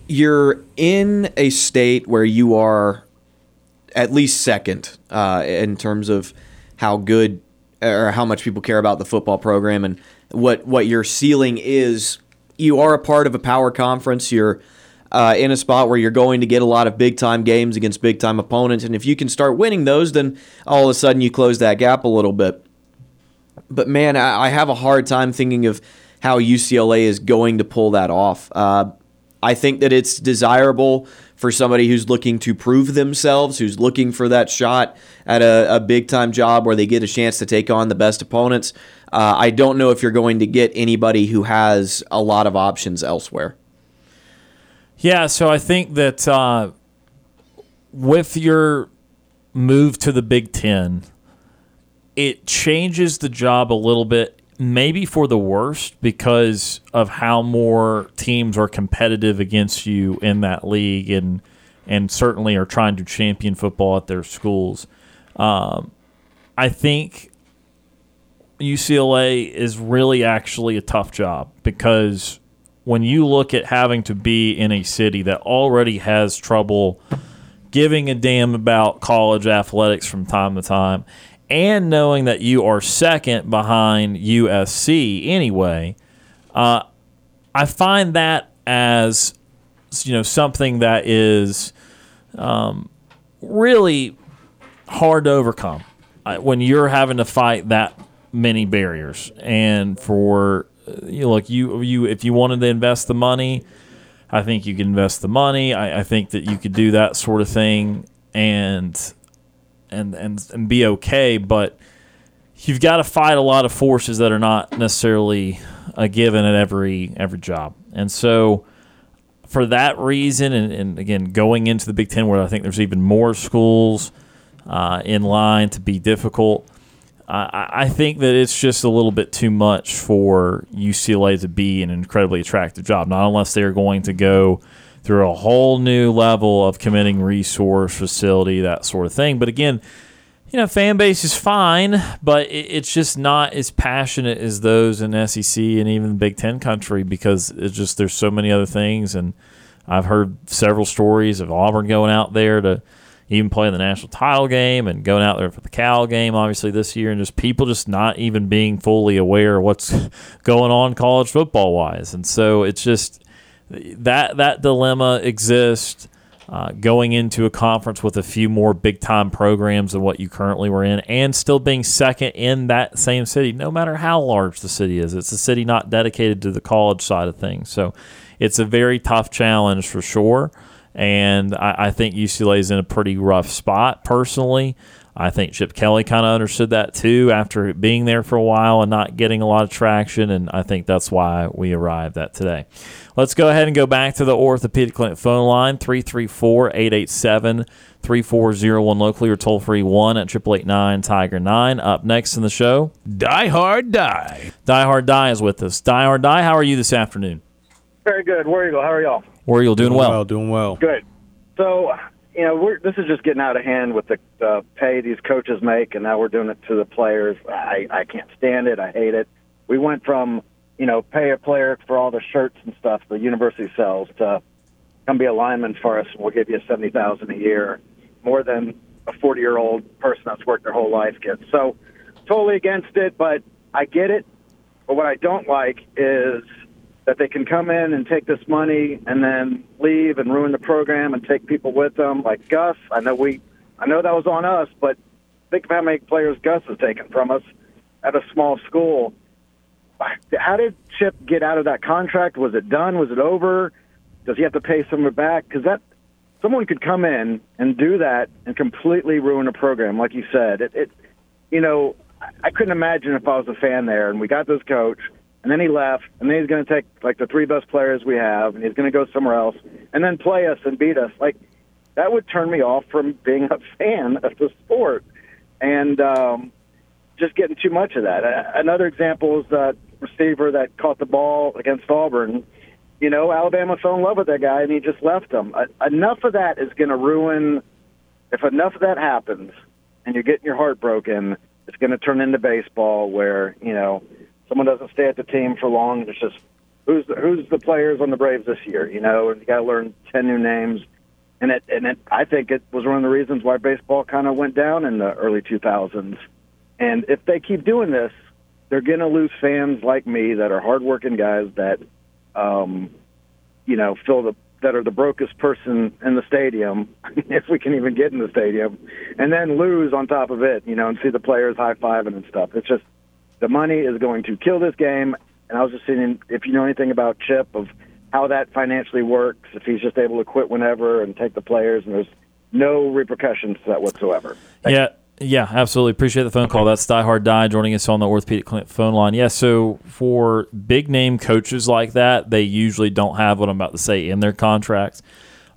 you're in a state where you are at least second uh, in terms of how good or how much people care about the football program and what what your ceiling is. You are a part of a power conference. You're uh, in a spot where you're going to get a lot of big time games against big time opponents, and if you can start winning those, then all of a sudden you close that gap a little bit. But man, I, I have a hard time thinking of how UCLA is going to pull that off. Uh, I think that it's desirable for somebody who's looking to prove themselves, who's looking for that shot at a, a big time job where they get a chance to take on the best opponents. Uh, I don't know if you're going to get anybody who has a lot of options elsewhere. Yeah, so I think that uh, with your move to the Big Ten, it changes the job a little bit, maybe for the worst, because of how more teams are competitive against you in that league, and and certainly are trying to champion football at their schools. Um, I think UCLA is really actually a tough job because when you look at having to be in a city that already has trouble giving a damn about college athletics from time to time and knowing that you are second behind USC anyway, uh, I find that as you know something that is um, really hard to overcome uh, when you're having to fight that many barriers. And for you know, look, you you if you wanted to invest the money, I think you could invest the money. I, I think that you could do that sort of thing and and and and be okay. But you've got to fight a lot of forces that are not necessarily a given at every every job. And so, for that reason, and, and again, going into the Big Ten, where I think there's even more schools uh, in line to be difficult, I, think that it's just a little bit too much for UCLA to be an incredibly attractive job. Not unless they're going to go through a whole new level of committing resource, facility, that sort of thing. But again, you know, fan base is fine, but it's just not as passionate as those in SEC and even the Big Ten country because it's just there's so many other things. And I've heard several stories of Auburn going out there to even playing the national title game and going out there for the Cal game, obviously this year, and just people just not even being fully aware of what's going on college football wise, and so it's just that that dilemma exists. Uh, going into a conference with a few more big time programs than what you currently were in, and still being second in that same city, no matter how large the city is. It's a city not dedicated to the college side of things. So it's a very tough challenge for sure. And I, I think UCLA is in a pretty rough spot personally. I think Chip Kelly kind of understood that too after being there for a while and not getting a lot of traction. And I think that's why we arrived at today. Let's go ahead and go back to the orthopedic clinic phone line 334 887 3401 locally or toll free 1 at 889 Tiger 9. Up next in the show, Die Hard Die. Die Hard Die is with us. Die Hard Die, how are you this afternoon? Very good. War Eagle, how are y'all? War Eagle doing well. doing well. Good. So, you know, we're, this is just getting out of hand with the uh, pay these coaches make, and now we're doing it to the players. I, I can't stand it. I hate it. We went from, you know, pay a player for all the shirts and stuff the university sells to come be a lineman for us, and we'll give you seventy thousand a year, more than a forty-year-old person that's worked their whole life gets. So, totally against it, but I get it. But what I don't like is that they can come in and take this money and then leave and ruin the program and take people with them, like Gus. I know we, I know that was on us, but think of how many players Gus has taken from us at a small school. How did Chip get out of that contract? Was it done? Was it over? Does he have to pay someone back? Because that someone could come in and do that and completely ruin a program, like you said. It, it you know, I couldn't imagine if I was a fan there and we got this coach and then he left, and then he's going to take like the three best players we have, and he's going to go somewhere else, and then play us and beat us. Like that would turn me off from being a fan of the sport, and um, just getting too much of that. Another example is that receiver that caught the ball against Auburn. You know, Alabama fell in love with that guy, and he just left him. Enough of that is going to ruin. If enough of that happens, and you're getting your heart broken, it's going to turn into baseball, where you know someone doesn't stay at the team for long. It's just who's the, who's the players on the Braves this year, you know, and you got to learn ten new names. And it and it, I think it was one of the reasons why baseball kind of went down in the early 2000s. And if they keep doing this, they're going to lose fans like me that are hardworking guys that, um, you know, fill the that are the brokest person in the stadium, if we can even get in the stadium, and then lose on top of it, you know, and see the players high fiving and stuff. It's just the money is going to kill this game. And I was just saying, if you know anything about Chip of how that financially works, if he's just able to quit whenever and take the players, and there's no repercussions to that whatsoever. Thank yeah. You. Yeah, absolutely. Appreciate the phone call. That's Die Hard Die joining us on the Orthopedic Clinic phone line. Yeah, so for big name coaches like that, they usually don't have what I'm about to say in their contracts.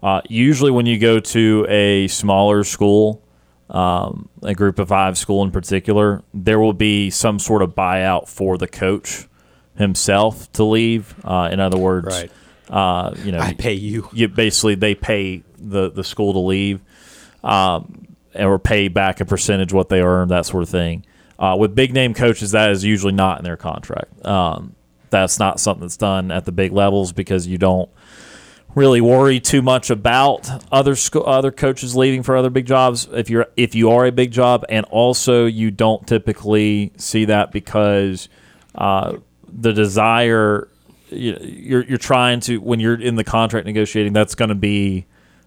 Uh, usually, when you go to a smaller school, um, a group of five school in particular, there will be some sort of buyout for the coach himself to leave. Uh, in other words, right. uh, you know, I pay you. you. Basically, they pay the, the school to leave um, or pay back a percentage what they earn, that sort of thing. Uh, with big name coaches, that is usually not in their contract. Um, that's not something that's done at the big levels because you don't – really worry too much about other sco- other coaches leaving for other big jobs if you're if you are a big job, and also you don't typically see that because uh, the desire you're you're trying to when you're in the contract negotiating that's going to be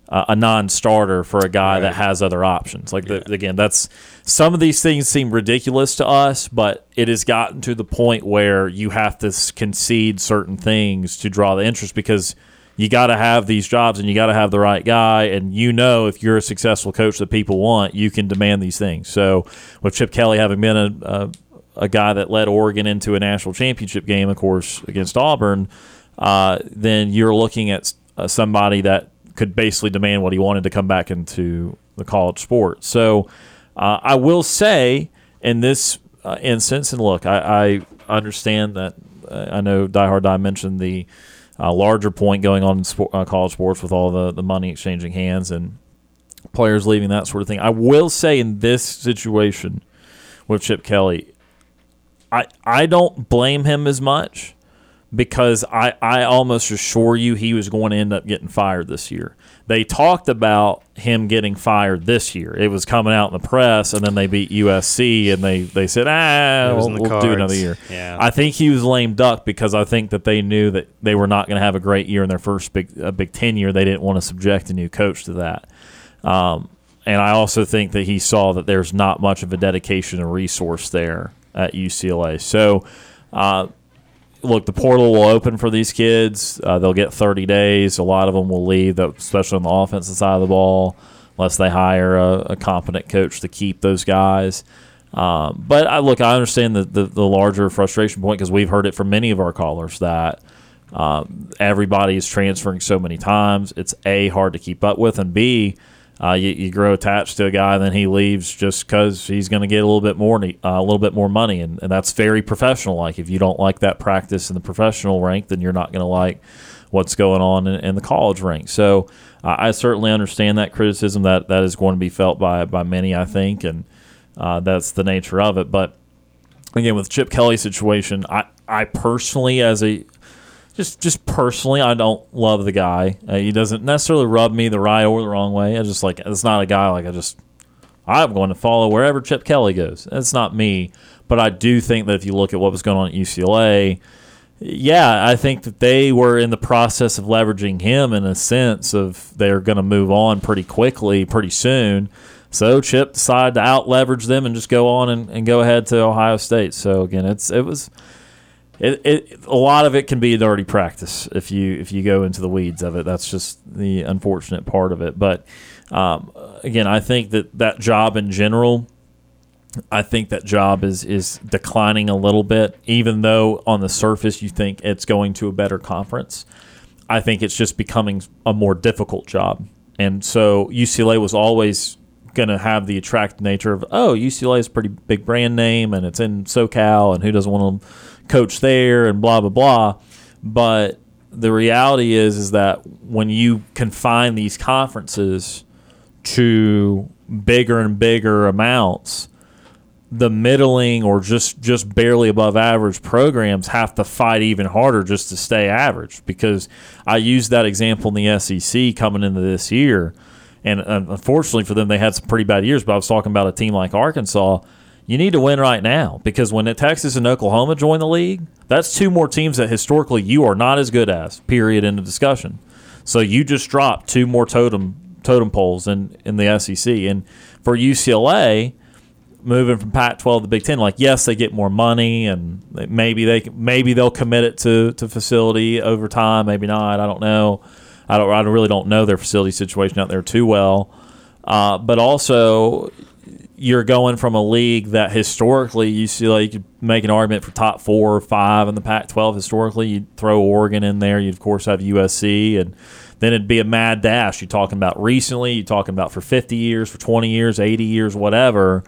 uh, a non-starter for a guy right. that has other options. Like the, again, that's some of these things seem ridiculous to us, but it has gotten to the point where you have to concede certain things to draw the interest because you got to have these jobs and you got to have the right guy. And you know, if you're a successful coach that people want, you can demand these things. So, with Chip Kelly having been a, a, a guy that led Oregon into a national championship game, of course, against Auburn, uh, then you're looking at uh, somebody that could basically demand what he wanted to come back into the college sport. So uh, I will say in this uh, instance, and look, I, I understand that uh, I know Die Hard Die mentioned the uh, larger point going on in sport, uh, college sports with all the, the money exchanging hands and players leaving, that sort of thing. I will say in this situation with Chip Kelly, I, I don't blame him as much because I, I almost assure you he was going to end up getting fired this year. They talked about him getting fired this year. It was coming out in the press, and then they beat USC, and they, they said, ah, we'll, we'll do another year. Yeah. I think he was lame duck because I think that they knew that they were not going to have a great year in their first Big, uh, Big Ten year. They didn't want to subject a new coach to that. Um, and I also think that he saw that there's not much of a dedication and resource there at UCLA. So, uh, look, the portal will open for these kids. Uh, they'll get 30 days. A lot of them will leave, especially on the offensive side of the ball, unless they hire a, a competent coach to keep those guys. Um, but I look, I understand the, the, the larger frustration point because we've heard it from many of our callers that um, everybody is transferring so many times. It's a hard to keep up with, and b uh, you, you, grow attached to a guy, then he leaves just because he's going to get a little bit more, uh, a little bit more money, and, and that's very professional. Like if you don't like that practice in the professional rank, then you're not going to like what's going on in, in the college rank. So uh, I certainly understand that criticism that that is going to be felt by by many, I think, and uh, that's the nature of it. But again, with Chip Kelly's situation, I I personally, as a just just personally, I don't love the guy. Uh, he doesn't necessarily rub me the right or the wrong way. I just like it's not a guy like I just. I'm going to follow wherever Chip Kelly goes. It's not me, but I do think that if you look at what was going on at UCLA, yeah, I think that they were in the process of leveraging him in a sense of they're going to move on pretty quickly, pretty soon. So Chip decided to out leverage them and just go on and, and go ahead to Ohio State. So again, it's it was it, it, a lot of it can be a dirty practice if you if you go into the weeds of it. That's just the unfortunate part of it. But um, again, I think that that job in general, I think that job is is declining a little bit. Even though on the surface you think it's going to a better conference, I think it's just becoming a more difficult job. And so UCLA was always going to have the attractive nature of oh UCLA is a pretty big brand name and it's in SoCal and who doesn't want to coach there and blah blah blah. But the reality is is that when you confine these conferences to bigger and bigger amounts, the middling or just just barely above average programs have to fight even harder just to stay average. Because I used that example in the SEC coming into this year, and uh, unfortunately for them, they had some pretty bad years. But I was talking about a team like Arkansas you need to win right now because when Texas and Oklahoma join the league, that's two more teams that historically you are not as good as. Period. In the discussion. So you just dropped two more totem totem poles in in the SEC, and for UCLA, moving from Pac-12 to Big Ten, like yes, they get more money, and maybe they maybe they'll commit it to to facility over time. Maybe not. I don't know. I don't. I really don't know their facility situation out there too well. Uh, but also, you're going from a league that historically you see like you make an argument for top four or five in the Pac-12 historically. You'd throw Oregon in there. You'd of course have USC, and then it'd be a mad dash. You're talking about recently. You're talking about for 50 years, for 20 years, 80 years, whatever.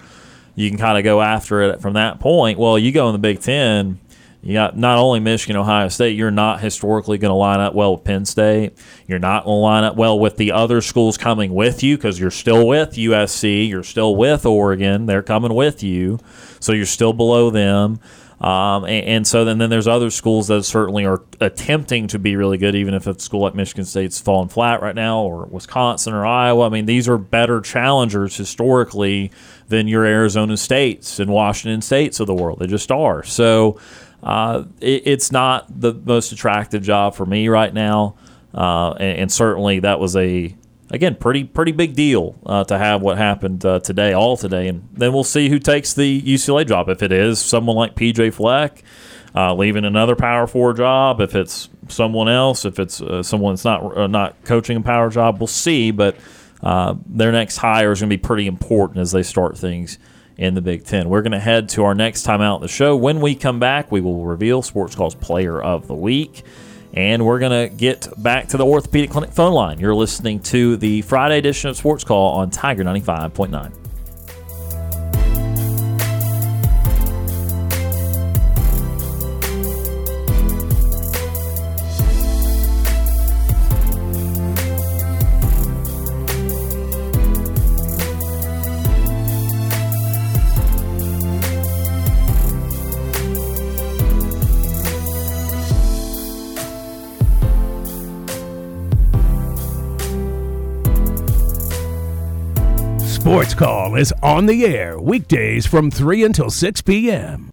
You can kind of go after it from that point. Well, you go in the Big Ten you got not only Michigan, Ohio State, you're not historically going to line up well with Penn State. You're not going to line up well with the other schools coming with you because you're still with USC. You're still with Oregon. They're coming with you. So you're still below them. Um, and, and, so then, then there's other schools that certainly are attempting to be really good, even if a school like Michigan State's fallen flat right now, or Wisconsin or Iowa. I mean, these are better challengers historically than your Arizona States and Washington States of the world. They just are. So uh, it, it's not the most attractive job for me right now, uh, and, and, certainly that was a again pretty pretty big deal uh, to have what happened uh, today, all today, and then we'll see who takes the UCLA job. If it is someone like PJ Fleck. Uh, leaving another power four job. If it's someone else, if it's someone that's not not coaching a power job, we'll see. But their next hire is going to be pretty important as they start things in the Big Ten. We're going to head to our next time out the show. When we come back, we will reveal Sports Call's Player of the Week. And we're going to get back to the Orthopedic Clinic phone line. You're listening to the Friday edition of Sports Call on Tiger 95.9. Sports Call is on the air weekdays from 3 until 6 p.m.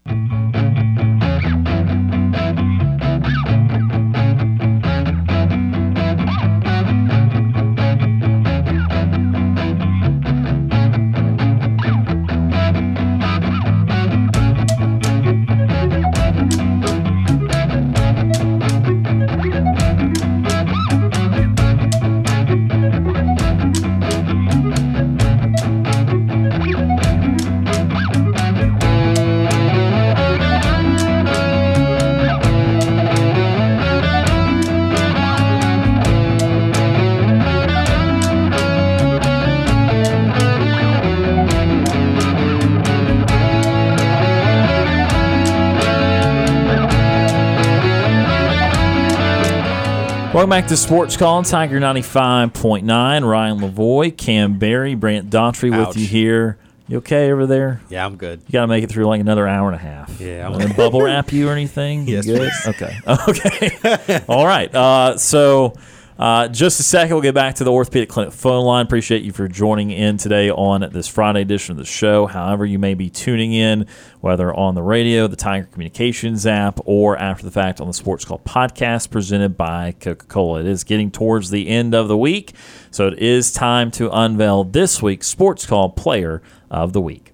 Welcome back to Sports Call on Tiger 95.9. Ryan Lavoie, Kam Berry, Brant Daughtry with Ouch. you here. You okay over there? Yeah, I'm good. You got to make it through like another hour and a half. Yeah, I'm- I'm going to bubble wrap you or anything? Yes, good? Okay. Okay. All right. Uh, so, uh, just a second, we'll get back to the Orthopedic Clinic phone line. Appreciate you for joining in today on this Friday edition of the show. However, you may be tuning in, whether on the radio, the Tiger Communications app, or after the fact on the Sports Call podcast presented by Coca Cola. It is getting towards the end of the week, so it is time to unveil this week's Sports Call Player of the Week.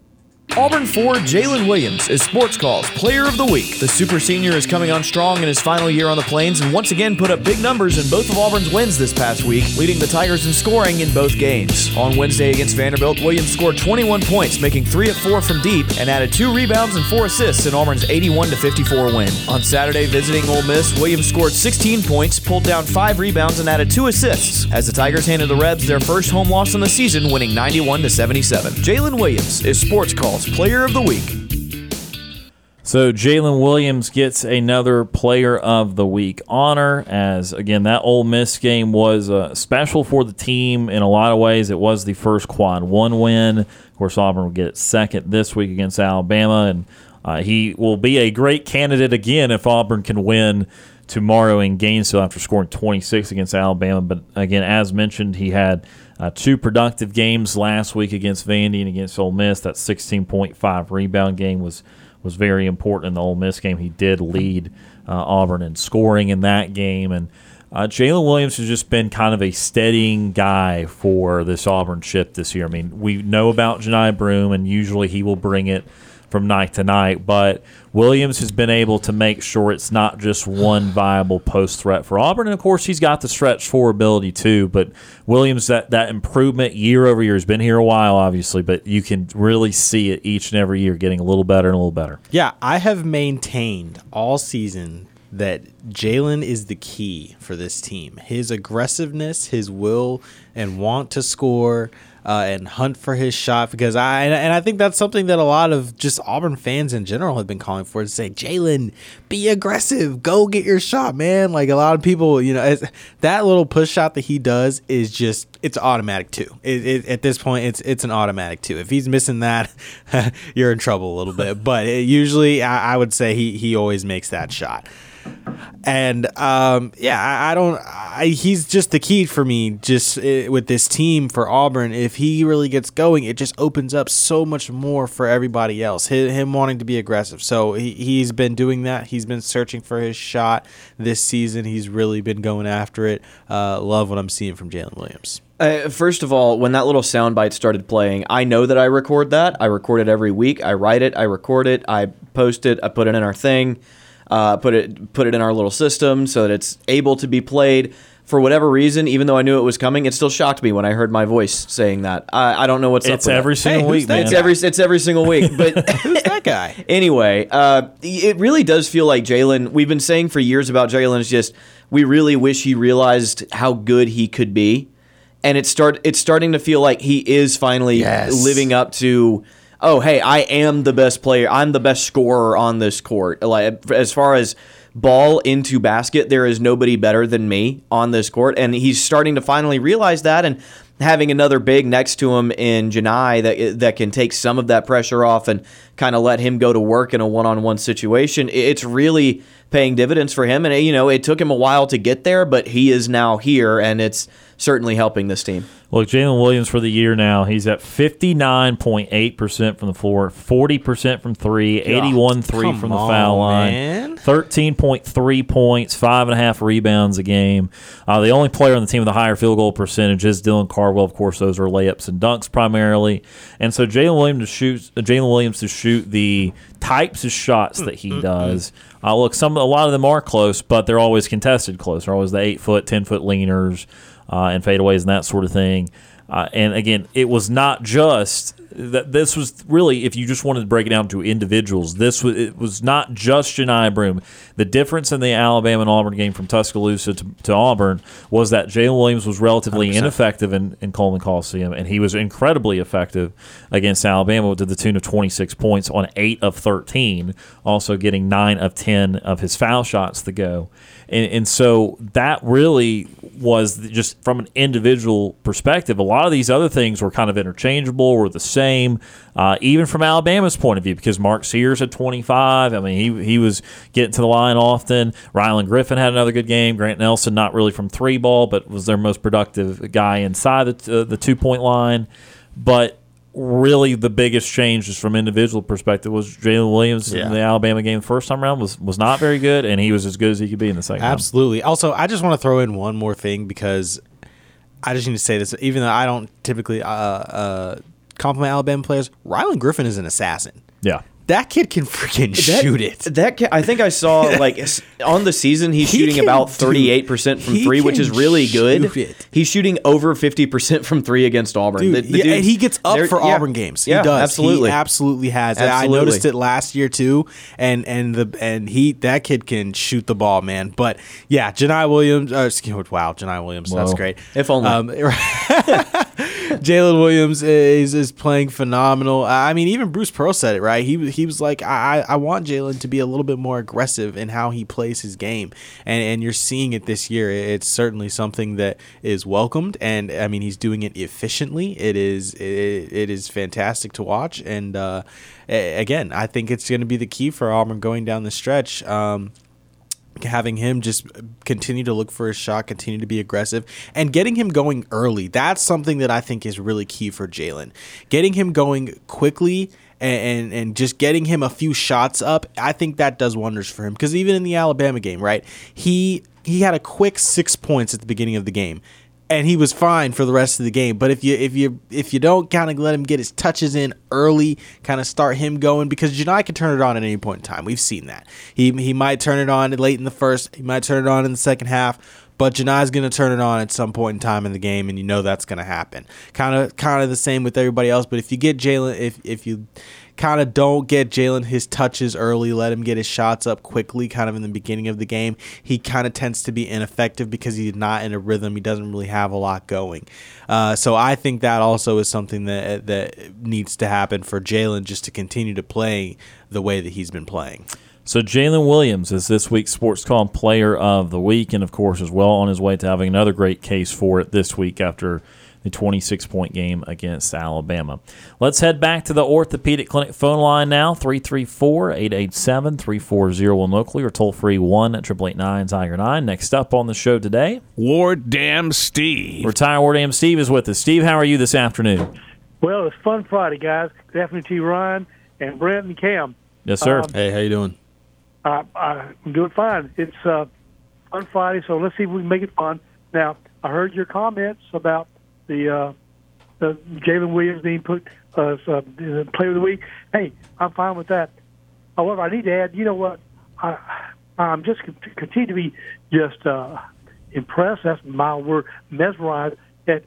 Auburn forward Jaylin Williams is Sports Call's Player of the Week. The super senior is coming on strong in his final year on the Plains and once again put up big numbers in both of Auburn's wins this past week, leading the Tigers in scoring in both games. On Wednesday against Vanderbilt, Williams scored 21 points, making 3 of 4 from deep, and added 2 rebounds and 4 assists in Auburn's 81 54 win. On Saturday, visiting Ole Miss, Williams scored 16 points, pulled down 5 rebounds, and added 2 assists, as the Tigers handed the Rebs their first home loss in the season, winning 91 77. Jaylin Williams is Sports Player of the Week. So Jaylin Williams gets another Player of the Week honor. As again, that Ole Miss game was uh, special for the team in a lot of ways. It was the first quad one win. Of course, Auburn will get second this week against Alabama, and uh, he will be a great candidate again if Auburn can win tomorrow in Gainesville after scoring 26 against Alabama. But again, as mentioned, he had uh, two productive games last week against Vandy and against Ole Miss. That 16.5 rebound game was was very important in the Ole Miss game. He did lead uh, Auburn in scoring in that game, and uh, Jaylin Williams has just been kind of a steadying guy for this Auburn ship this year. I mean, we know about Johni Broome, and usually he will bring it from night to night, but Williams has been able to make sure it's not just one viable post threat for Auburn. And of course, he's got the stretch four ability too. But Williams, that, that improvement year over year has been here a while, obviously, but you can really see it each and every year getting a little better and a little better. Yeah, I have maintained all season that Jaylin is the key for this team. His aggressiveness, his will and want to score uh, and hunt for his shot. Because I and, I think that's something that a lot of just Auburn fans in general have been calling for to say, Jaylin, be aggressive, go get your shot, man. Like a lot of people, you know, that little push shot that he does is just it's automatic too. It, it, at this point, it's it's an automatic too. If he's missing that, you're in trouble a little bit. But it, usually, I, I would say he he always makes that shot. And um, yeah, I, I don't. I, he's just the key for me. Just uh, with this team for Auburn, if he really gets going, it just opens up so much more for everybody else. Him, him wanting to be aggressive, so he, he's been doing that. He's been searching for his shot this season. He's really been going after it. Uh, love what I'm seeing from Jaylin Williams. Uh, first of all, when that little soundbite started playing, I know that I record that. I record it every week. I write it, I record it, I post it, I put it in our thing. Uh, put it put it in our little system so that it's able to be played. For whatever reason, even though I knew it was coming, it still shocked me when I heard my voice saying that. I, I don't know what's up. It's every that. single Hey, week, man. It's every it's every single week, but Who's that guy? anyway, uh, it really does feel like Jaylin. We've been saying for years about Jaylin. It's just we really wish he realized how good he could be, and it's start it's starting to feel like he is finally Yes. living up to. Oh, hey, I am the best player. I'm the best scorer on this court. Like as far as ball into basket, there is nobody better than me on this court, and he's starting to finally realize that. And having another big next to him in Johni that that can take some of that pressure off and kind of let him go to work in a one-on-one situation, it's really paying dividends for him. And you know, it took him a while to get there, but he is now here, and it's certainly helping this team. Look, Jaylin Williams for the year now, he's at 59.8% from the floor, 40% from three, 81 3 from the foul line, man. 13.3 points, five and a half rebounds a game. Uh, the only player on the team with a higher field goal percentage is Dylan Cardwell. Of course, those are layups and dunks primarily. And so Jaylin Williams to shoot, uh, Jaylin Williams to shoot the types of shots that he does. Uh, look, some a lot of them are close, but they're always contested close. They're always the eight foot, ten foot leaners uh, and fadeaways and that sort of thing. Uh, and again, it was not just that. This was really, if you just wanted to break it down to individuals, this was it was not just Johni Broome. The difference in the Alabama and Auburn game from Tuscaloosa to, to Auburn was that Jaylin Williams was relatively ineffective in, in Coleman Coliseum, and he was incredibly effective against Alabama to the tune of 26 points on eight of 13, also getting nine of 10 of his foul shots to go. And, and so that really was just from an individual perspective. A lot of these other things were kind of interchangeable, were the same, uh, even from Alabama's point of view, because Mark Sears had 25. I mean, he, he was getting to the line often. Rylan Griffen had another good game. Grant Nelson, not really from three ball, but was their most productive guy inside the, uh, the two point line. But really the biggest change just from individual perspective was Jaylin Williams Yeah. in the Alabama game the first time around was was not very good and he was as good as he could be in the second. Absolutely. Also, I just want to throw in one more thing because I just need to say this. Even though I don't typically uh, uh, compliment Alabama players, Rylan Griffen is an assassin. Yeah. That kid can freaking That- shoot it. That ca- I think I saw like on the season he's He shooting about thirty eight percent from three, which is really good. it. He's shooting over fifty percent from three against Auburn. Dude, The- the yeah, dude- and he gets up for yeah. Auburn games. Yeah, he does. absolutely. He absolutely has. I noticed it last year too. And and the and he that kid can shoot the ball, man. But yeah, Johni Williams. Uh, wow, Johni Williams. That's great. If only. Um, Jaylin Williams is is playing phenomenal. I mean, even Bruce Pearl said it right. He he was like, I I want Jaylin to be a little bit more aggressive in how he plays his game, and and you're seeing it this year. It's certainly something that is welcomed, and I mean, he's doing it efficiently. It is it, it is fantastic to watch, and uh, again, I think it's going to be the key for Auburn going down the stretch. Um, having him just continue to look for his shot, continue to be aggressive, and getting him going early. That's something that I think is really key for Jaylin. Getting him going quickly and, and and just getting him a few shots up, I think that does wonders for him. Because even in the Alabama game, right, he he had a quick six points at the beginning of the game. And he was fine for the rest of the game, but if you if you if you don't kind of let him get his touches in early, kind of start him going because Johni can turn it on at any point in time. We've seen that. He he might turn it on late in the first, he might turn it on in the second half, but Johni's going to turn it on at some point in time in the game, and you know that's going to happen. Kind of kind of the same with everybody else. But if you get Jaylin, if if you kind of don't get Jaylin his touches early, let him get his shots up quickly, kind of in the beginning of the game, he kind of tends to be ineffective because he's not in a rhythm. He doesn't really have a lot going. Uh, so I think that also is something that that needs to happen for Jaylin just to continue to play the way that he's been playing. So Jaylin Williams is this week's Sports Call Player of the Week, and of course is well on his way to having another great case for it this week after the 26 point game against Alabama. Let's head back to the Orthopedic Clinic phone line now 334 887 3401 locally or toll free 1 888 Tiger 9. Next up on the show today, Ward Dam Steve. Retire Ward AM Steve is with us. Steve, how are you this afternoon? Well, it's Fun Friday, guys. Good afternoon to you, Ryan, and Brent and Kam. Yes, sir. Um, Hey, how you doing? Uh, I'm doing fine. It's uh, Fun Friday, so let's see if we can make it fun. Now, I heard your comments about the uh, the Jaylin Williams being put uh, as uh, the player of the week. Hey, I'm fine with that. However, I need to add. You know what? I I'm just continue to be just uh, impressed. That's my word, mesmerized at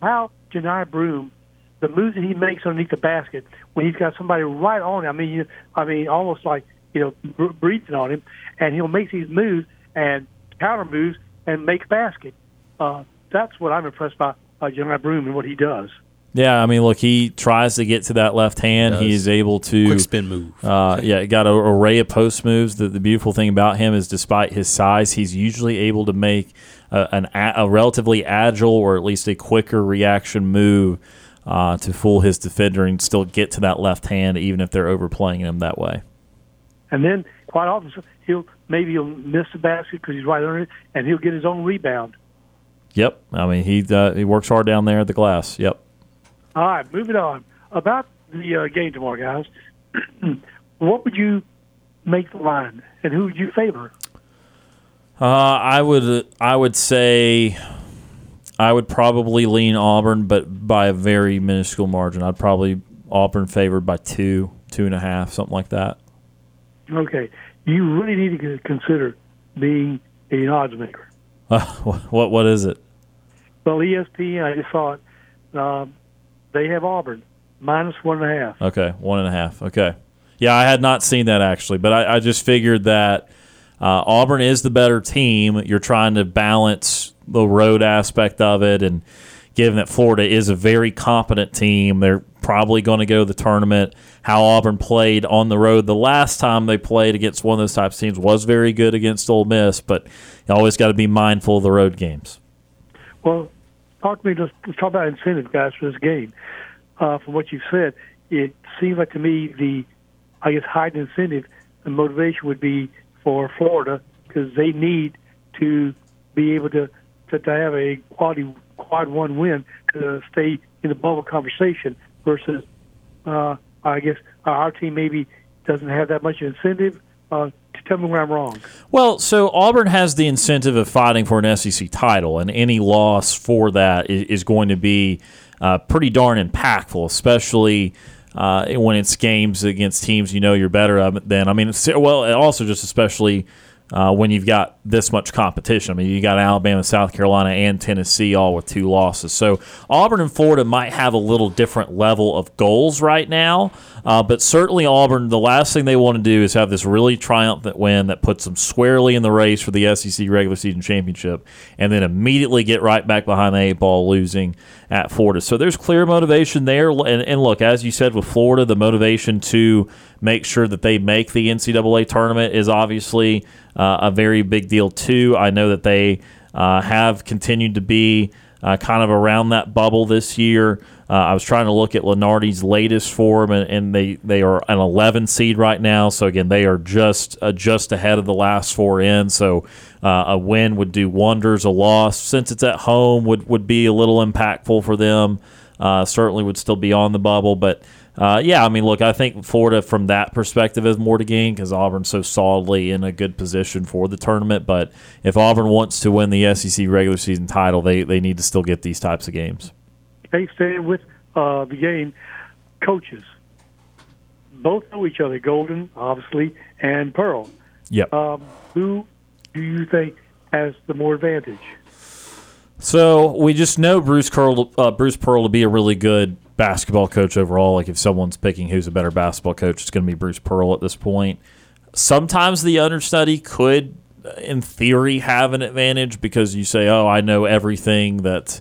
how Johni Broome, the moves that he makes underneath the basket when he's got somebody right on him. I mean, you, I mean, almost like you know breathing on him, and he'll make these moves and counter moves and make basket. Uh, that's what I'm impressed by uh, Johni Broome and what he does. Yeah, I mean, look, he tries to get to that left hand. Does. He is able to Quick spin move. Uh, yeah, got an array of post moves. The, the beautiful thing about him is, despite his size, he's usually able to make a, an, a relatively agile or at least a quicker reaction move uh, to fool his defender and still get to that left hand, even if they're overplaying him that way. And then quite often he'll maybe he'll miss the basket because he's right under it, and he'll get his own rebound. Yep, I mean he uh, he works hard down there at the glass. Yep. All right, moving on about the uh, game tomorrow, guys. what would you make the line, and who would you favor? Uh, I would I would say I would probably lean Auburn, but by a very minuscule margin. I'd probably Auburn favored by two, two and a half, something like that. Okay, you really need to consider being an odds maker. Uh, what what is it? Well, ESPN, I just saw it. Um, they have Auburn minus one and a half. Okay, one and a half. Okay, yeah, I had not seen that actually, but I, I just figured that uh, Auburn is the better team. You're trying to balance the road aspect of it, and given that Florida is a very competent team, they're probably going to go to the tournament. How Auburn played on the road the last time they played against one of those types of teams was very good against Ole Miss, but you always got to be mindful of the road games. Well, talk to me. Let's, let's talk about incentive, guys, for this game. Uh, from what you've said, it seems like to me the, I guess, high incentive and motivation would be for Florida because they need to be able to, to to have a quality quad one win to stay in the bubble conversation versus, uh, I guess, our team maybe doesn't have that much incentive. Uh, tell me where I'm wrong. Well, so Auburn has the incentive of fighting for an SEC title, and any loss for that is, is going to be uh, pretty darn impactful, especially uh, when it's games against teams you know you're better than. I mean, well, also just especially uh, when you've got this much competition. I mean, you got Alabama, South Carolina, and Tennessee all with two losses. So Auburn and Florida might have a little different level of goals right now, uh, but certainly Auburn, the last thing they want to do is have this really triumphant win that puts them squarely in the race for the SEC regular season championship, and then immediately get right back behind the eight ball, losing at Florida. So there's clear motivation there. And, and look, as you said with Florida, the motivation to make sure that they make the NCAA tournament is obviously uh, a very big deal too. I know that they uh, have continued to be uh, kind of around that bubble this year. Uh, I was trying to look at Lunardi's latest form, and, and, they, they are an 11 seed right now. So again, they are just uh, just ahead of the last four in. So uh, a win would do wonders. A loss, since it's at home, would would be a little impactful for them. certainly would still be on the bubble, but uh, yeah, I mean, look, I think Florida from that perspective has more to gain because Auburn's so solidly in a good position for the tournament. But if Auburn wants to win the SEC regular season title, they, they need to still get these types of games. Hey, staying with uh, the game, coaches. Both know each other, Golden, obviously, and Pearl. Yep. Um, who do you think has the more advantage? So we just know Bruce Pearl, uh, Bruce Pearl to be a really good basketball coach overall. Like if someone's picking who's a better basketball coach, it's going to be Bruce Pearl at this point. Sometimes the understudy could, in theory, have an advantage because you say, "Oh, I know everything that."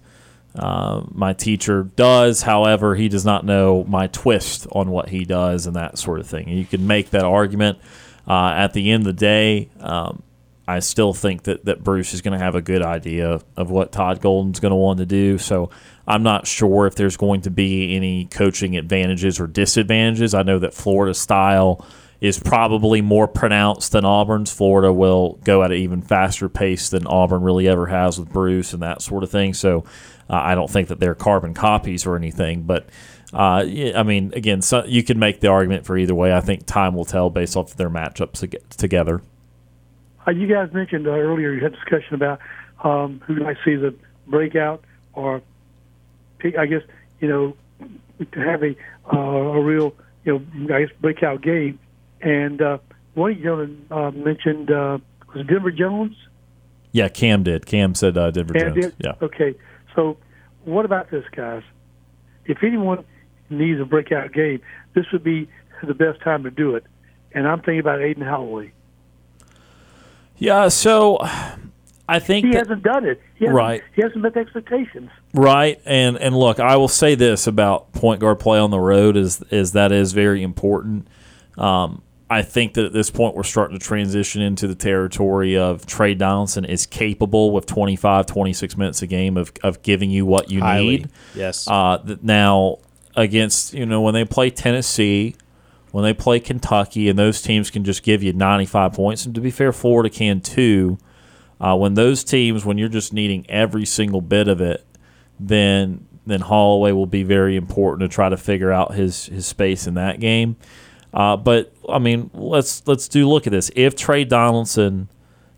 Uh, my teacher does. However, he does not know my twist on what he does and that sort of thing. You can make that argument. Uh, at the end of the day, um, I still think that, that Bruce is going to have a good idea of what Todd Golden's going to want to do. So I'm not sure if there's going to be any coaching advantages or disadvantages. I know that Florida style is probably more pronounced than Auburn's. Florida will go at an even faster pace than Auburn really ever has with Bruce and that sort of thing. So uh, I don't think that they're carbon copies or anything. But uh, I mean, again, so you can make the argument for either way. I think time will tell based off of their matchups together. Uh, you guys mentioned uh, earlier you had discussion about um, who might see the breakout or I guess you know to have a uh, a real you know I guess breakout game, and uh, one of you uh, mentioned uh, was Denver Jones. Yeah, Kam did. Kam said uh, Denver Kam Jones. did? Yeah. Okay. So, what about this, guys? If anyone needs a breakout game, this would be the best time to do it. And I'm thinking about Aden Holloway. Yeah, so I think He that- hasn't done it. He hasn't, Right. He hasn't met expectations. Right, and and look, I will say this about point guard play on the road is is that is very important. Um, I think that at this point we're starting to transition into the territory of Tre Donaldson is capable with 25, 26 minutes a game of, of giving you what you Highly. need. Yes. Uh, now against you know when they play Tennessee, when they play Kentucky, and those teams can just give you 95 points. And to be fair, Florida can too. Uh, when those teams, when you're just needing every single bit of it, then then Holloway will be very important to try to figure out his his space in that game. Uh, but I mean, let's let's do look at this. If Tre Donaldson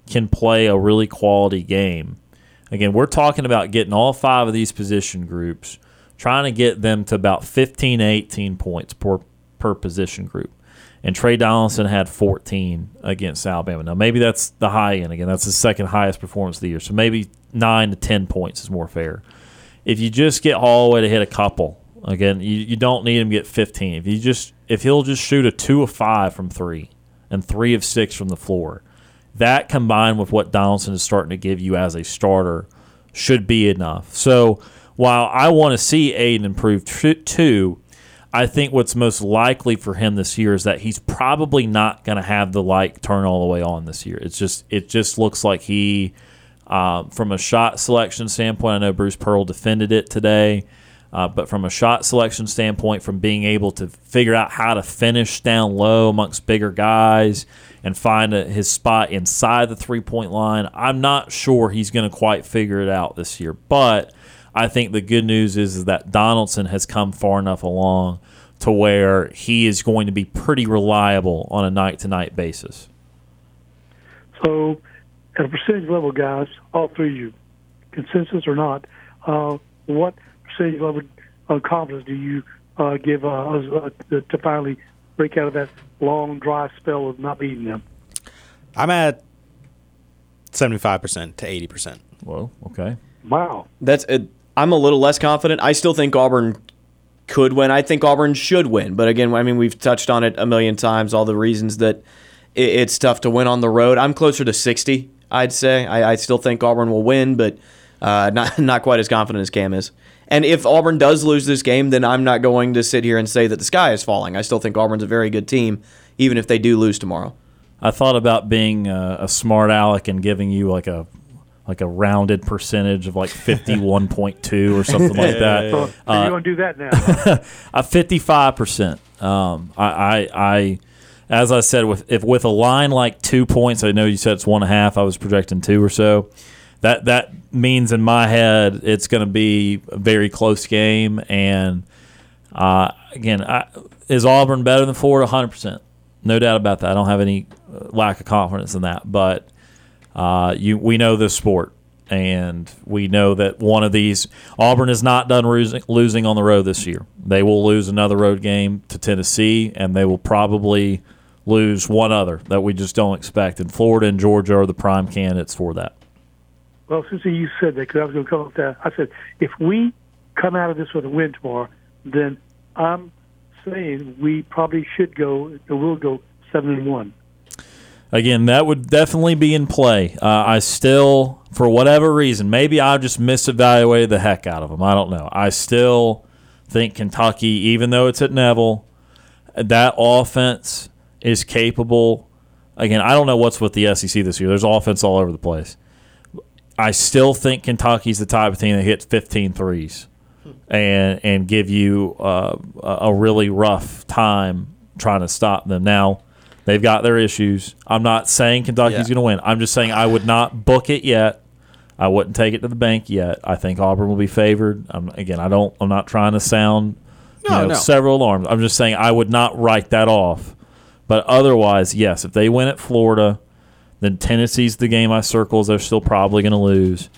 can play a really quality game, again, we're talking about getting all five of these position groups, trying to get them to about 15 to 18 points per per position group. And Tre Donaldson had 14 against Alabama. Now, maybe that's the high end. Again, that's the second highest performance of the year. So maybe 9 to 10 points is more fair. If you just get Holloway to hit a couple, again, you, you don't need him to get 15. If you just if he'll just shoot a 2 of 5 from 3 and 3 of 6 from the floor, that combined with what Donaldson is starting to give you as a starter should be enough. So while I want to see Aden improve too, I think what's most likely for him this year is that he's probably not going to have the light turn all the way on this year. It's just it just looks like he, uh, from a shot selection standpoint, I know Bruce Pearl defended it today, uh, but from a shot selection standpoint, from being able to figure out how to finish down low amongst bigger guys and find a, his spot inside the three point line, I'm not sure he's going to quite figure it out this year, but. I think the good news is, is that Donaldson has come far enough along to where he is going to be pretty reliable on a night to night basis. So, at a percentage level, guys, all three of you, consensus or not, uh, what percentage level of confidence do you uh, give uh, us uh, to finally break out of that long, dry spell of not beating them? I'm at 75% to 80%. Well, okay. Wow. That's it. I'm a little less confident. I still think Auburn could win. I think Auburn should win. But again, I mean, we've touched on it a million times. All the reasons that it's tough to win on the road. I'm closer to 60. I'd say. I, I still think Auburn will win, but uh, not not quite as confident as Kam is. And if Auburn does lose this game, then I'm not going to sit here and say that the sky is falling. I still think Auburn's a very good team, even if they do lose tomorrow. I thought about being a, a smart aleck and giving you like a like a rounded percentage of like fifty one point two or something like that. So, Uh, you're going to do that now. A fifty five percent. Um, I, I, I, as I said, with if with a line like two points, I know you said it's one and a half. I was projecting two or so. That that means in my head it's going to be a very close game. And uh, again, I, is Auburn better than Florida? Hundred percent, no doubt about that. I don't have any uh, lack of confidence in that. But uh, you, we know this sport, and we know that one of these Auburn is not done losing, losing on the road this year. They will lose another road game to Tennessee, and they will probably lose one other that we just don't expect. And Florida and Georgia are the prime candidates for that. well, since you said that, because I was going to come up that, I said, if we come out of this with a win tomorrow, then I'm saying we probably should go, or will go 7 and 1. Again, that would definitely be in play. Uh, I still, for whatever reason, maybe I just misevaluated the heck out of them. I don't know. I still think Kentucky, even though it's at Neville, that offense is capable. Again, I don't know what's with the SEC this year. There's offense all over the place. I still think Kentucky's the type of team that hits 15 threes and and give you uh, a a really rough time trying to stop them. Now, they've got their issues. I'm not saying Kentucky's Yeah. going to win. I'm just saying I would not book it yet. I wouldn't take it to the bank yet. I think Auburn will be favored. I'm, again, I don't. I'm not trying to sound you know, no. several alarms. I'm just saying I would not write that off. But otherwise, yes, if they win at Florida, then Tennessee's the game I circle they're still probably going to lose.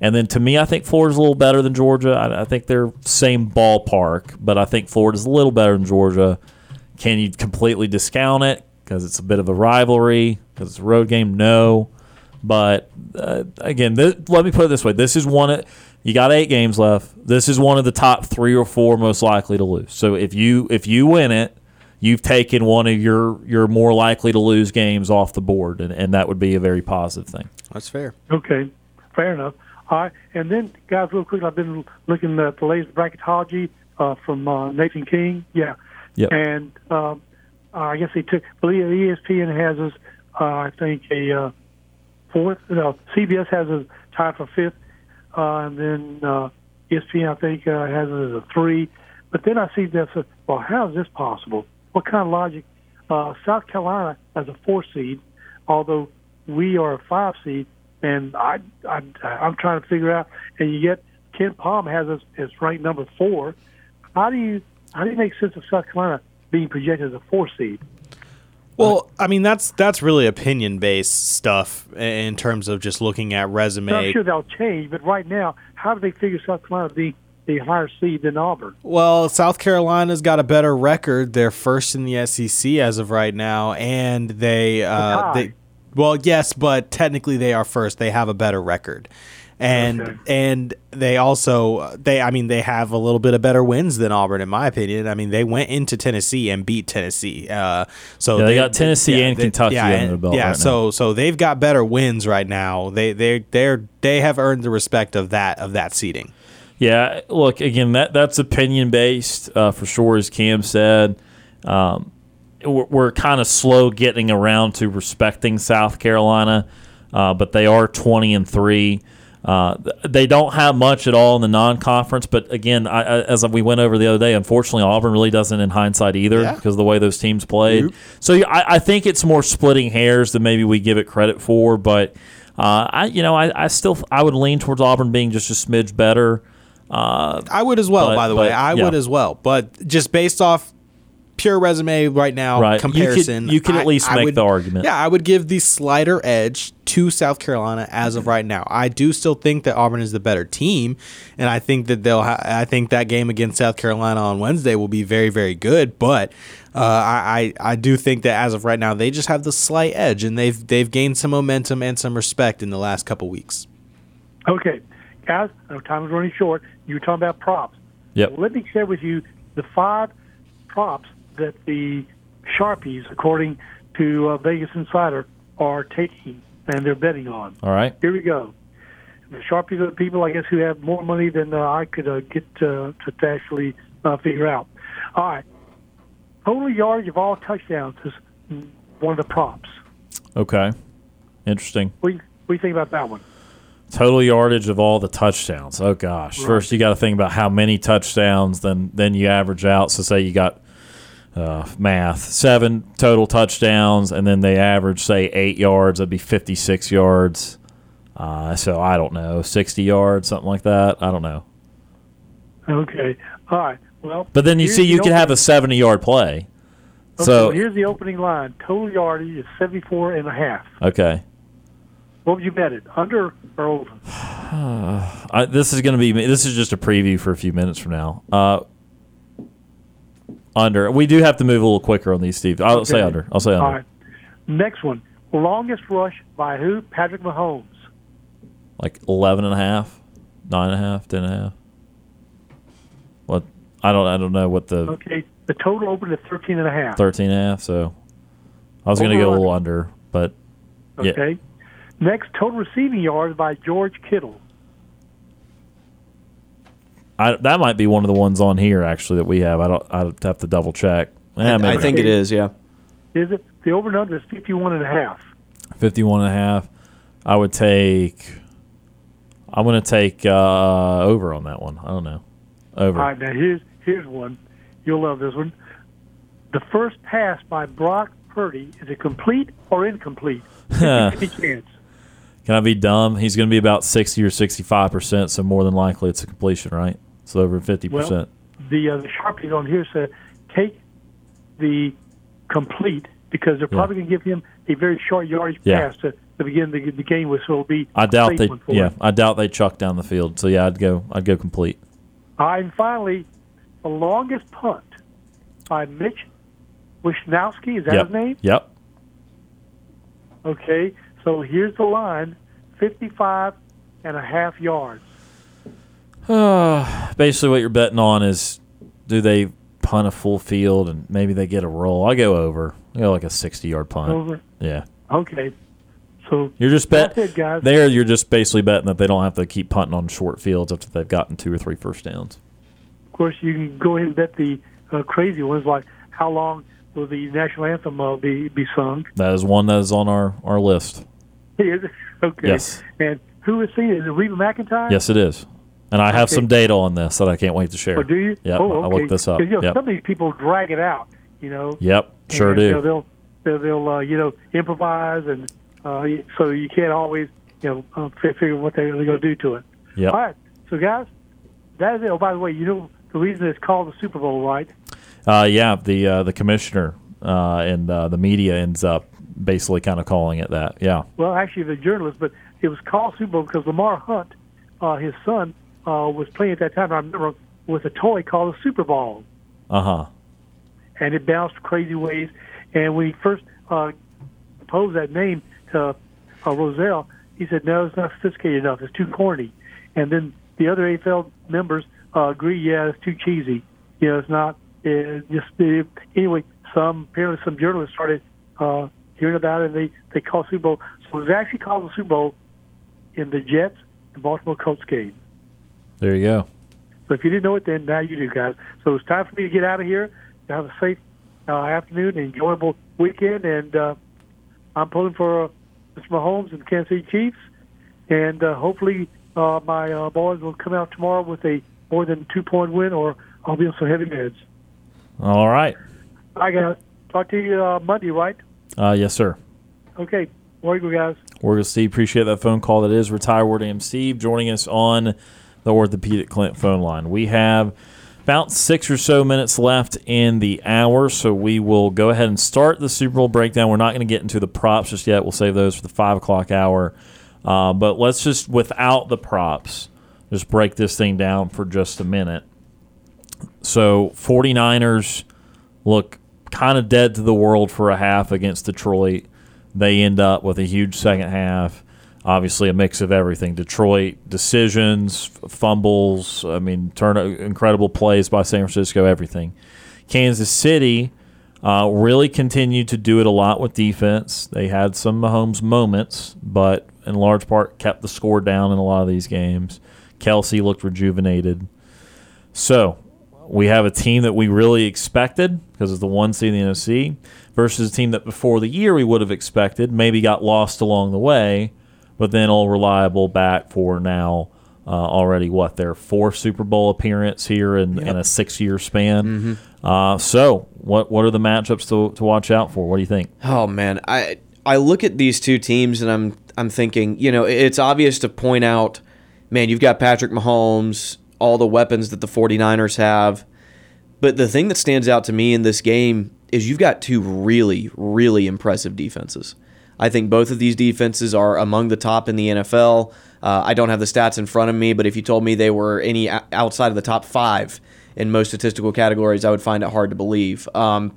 And then to me, I think Florida's a little better than Georgia. I, I think they're same ballpark, but I think Florida's a little better than Georgia. Can you completely discount it? Because it's a bit of a rivalry, because it's a road game? No. But uh, again, th- let me put it this way: this is one. Of, you got eight games left. This is one of the top three or four most likely to lose. So if you if you win it, you've taken one of your your more likely to lose games off the board, and, and that would be a very positive thing. That's fair. Okay, fair enough. All right, and then guys, real quick, I've been looking at the latest bracketology uh, from uh, Nathan King. Yeah, Yep. and um, uh, I guess they took. Believe ESPN has us. Uh, I think a uh, fourth. No, CBS has us tied for fifth, uh, and then uh, ESPN I think uh, has us as a three. But then I see this. Uh, well, how is this possible? What kind of logic? Uh, South Carolina as a four seed, although we are a five seed, and I, I I'm trying to figure out. And you get KenPom has us as ranked number four. How do you how do you make sense of South Carolina being projected as a four seed? Well, I mean that's that's really opinion based stuff in terms of just looking at resume. I'm sure they'll change, but right now, how do they figure South Carolina to be the higher seed than Auburn? Well, South Carolina's got a better record. They're first in the SEC as of right now, and they uh, they well, yes, but technically they are first. They have a better record, and Okay. and they also they I mean they have a little bit of better wins than Auburn in my opinion. I mean they went into Tennessee and beat Tennessee. Uh, so Yeah, they got Tennessee and Kentucky yeah, under and- their belt Yeah, right so so they've got better wins right now. They they they're they have earned the respect of that of that seating. Yeah, look again. That that's opinion based uh, for sure, as Kam said. Um, we're, we're kind of slow getting around to respecting South Carolina, uh, but they are twenty and three. Uh, they don't have much at all in the non-conference, but again, I, I, as we went over the other day, unfortunately, Auburn really doesn't in hindsight either Yeah. because of the way those teams played. So I, I think it's more splitting hairs than maybe we give it credit for. But uh, I, you know, I, I still I would lean towards Auburn being just a smidge better. Uh, I would as well, But- by the way. I yeah. would as well. But just based off pure resume right now Right. You could- comparison, you could at I- least I make would- the argument. Yeah, I would give the slighter edge to South Carolina as of right now. I do still think that Auburn is the better team, and I think that they'll. Ha- I think that game against South Carolina on Wednesday will be very, very good. But uh, I, I, I do think that as of right now, they just have the slight edge, and they've they've gained some momentum and some respect in the last couple weeks. Okay, guys, I know time is running short. You were talking about props. Yep. Let me share with you the five props that the Sharpies, according to uh, Vegas Insider, are taking and they're betting on. all right. Here we go. The Sharpies are the people, I guess, who have more money than uh, I could uh, get uh, to, to actually uh, figure out. All right. Total yardage of all touchdowns is one of the props. Okay. Interesting. What do you, what do you think about that one? Total yardage of all the touchdowns. Oh gosh. First you got to think about how many touchdowns then then you average out. So say you got uh, math, seven total touchdowns, and then they average say eight yards. That'd be fifty six yards. Uh, so I don't know, sixty yards, something like that. I don't know. Okay. All right. Well, But then you see, you can have a seventy yard play. Okay, So well, here's the opening line. Total yardage is 74 and a half. okay. What would you bet it? Under or over? I, this is going to be this is just a preview for a few minutes from now. Uh, under. We do have to move a little quicker on these, Steve. I'll say under. I'll say under. All right. Next one. Longest rush by who? Patrick Mahomes. Like 11 and a half, 9 and a half, 10 and a half. What? I don't I don't know what the Okay. The total opened at 13 and a half. 13 and a half, so I was going to go a little under, but yeah. Okay. Next, total receiving yards by George Kittle. I, that might be one of the ones on here actually that we have. I don't I'd have to double check. Eh, I maybe think it is, yeah. Is it? The over and under is 51 and a half. 51 and a half. I would take I'm going to take uh, over on that one. I don't know. Over. All right. Now here's here's one. You'll love this one. The first pass by Brock Purdy is it complete or incomplete? 50 chance. Can I be dumb? He's going to be about 60 or 65%, so more than likely it's a completion, right? So over 50%. Well, the uh, the sharpies on here said take the complete because they're probably going to give him a very short yardage Yeah. pass to, to begin the, the game with. So it'll be I doubt a they yeah, him. I doubt they chuck down the field. So yeah, I'd go I'd go complete. Right, and finally, the longest punt by Mitch Wishnowsky. Is that yep. his name? Yep. Okay, so here's the line: 55 and a half yards. Basically, what you're betting on is do they punt a full field and maybe they get a roll? I go over. I go like a 60 yard punt. Over. Yeah. Okay, so You're just bet it, guys. there. You're just basically betting that they don't have to keep punting on short fields after they've gotten two or three first downs. of course you can go ahead and bet the uh, crazy ones like how long will the national anthem uh, be be sung? That is one that is on our, our list. Is it? okay. Yes. And who is singing? Is it Reba McEntire? Yes, it is. And I have Okay. some data on this that I can't wait to share. Or do you? Yep, Oh, okay. I looked this up. You know, Yep. Some of these people drag it out. You know. Yep, sure and, You know, do. they'll they'll, they'll uh, you know improvise and uh, so you can't always you know uh, figure what they're going to do to it. Yep. All right. So guys, that is it. Oh, by the way, you know the reason it's called the Super Bowl, right? Uh, yeah, the uh, the commissioner uh, and uh, the media ends up basically kind of calling it that. Yeah. Well, actually, the journalist, but it was called Super Bowl because Lamar Hunt, uh, his son, uh, was playing at that time. I remember with a toy called a Super Ball, Uh huh. and it bounced crazy ways. And when he first uh, proposed that name to uh, Rozelle, he said, "No, it's not sophisticated enough. It's too corny." And then the other AFL members uh, agree, "Yeah, it's too cheesy. You know, it's not." It just uh, anyway. Some apparently some journalists started uh, hearing about it, and they they called Super Bowl. So it was actually called the Super Bowl in the Jets and Baltimore Colts game. There you go. So if you didn't know it, then now you do, guys. So it's time for me to get out of here. Have a safe uh, afternoon, enjoyable weekend, and uh, I'm pulling for uh, Mr. Mahomes and the Kansas City Chiefs, and uh, hopefully uh, my uh, boys will come out tomorrow with a more than two point win, or I'll be on some heavy meds. All right. I got talk to you uh, Monday, right? Uh, yes, sir. Okay, where you guys? We're Steve. Appreciate that phone call. That is retired Ward AM Steve joining us on the Orthopedic Clinic phone line. We have about six or so minutes left in the hour, so we will go ahead and start the Super Bowl breakdown. We're not going to get into the props just yet. We'll save those for the five o'clock hour. Uh, but let's just, without the props, just break this thing down for just a minute. So 49ers look kind of dead to the world for a half against Detroit. They end up with a huge second half. Obviously, a mix of everything: Detroit decisions, fumbles. I mean, turn incredible plays by San Francisco. Everything. Kansas City uh, really continued to do it a lot with defense. They had some Mahomes moments, but in large part kept the score down in a lot of these games. Kelce looked rejuvenated. So we have a team that we really expected because it's the one seed in the NFC versus a team that before the year we would have expected, maybe got lost along the way, but then all reliable back for now. Uh, already, what their fourth Super Bowl appearance here in, in a six-year span. Uh, so, what what are the matchups to, to watch out for? What do you think? Oh man, I I look at these two teams and I'm I'm thinking, you know, it's obvious to point out, man, you've got Patrick Mahomes, all the weapons that the 49ers have. But the thing that stands out to me in this game is you've got two really really impressive defenses. I think both of these defenses are among the top in the NFL. Uh, I don't have the stats in front of me, but if you told me they were any outside of the top five in most statistical categories, I would find it hard to believe. Um,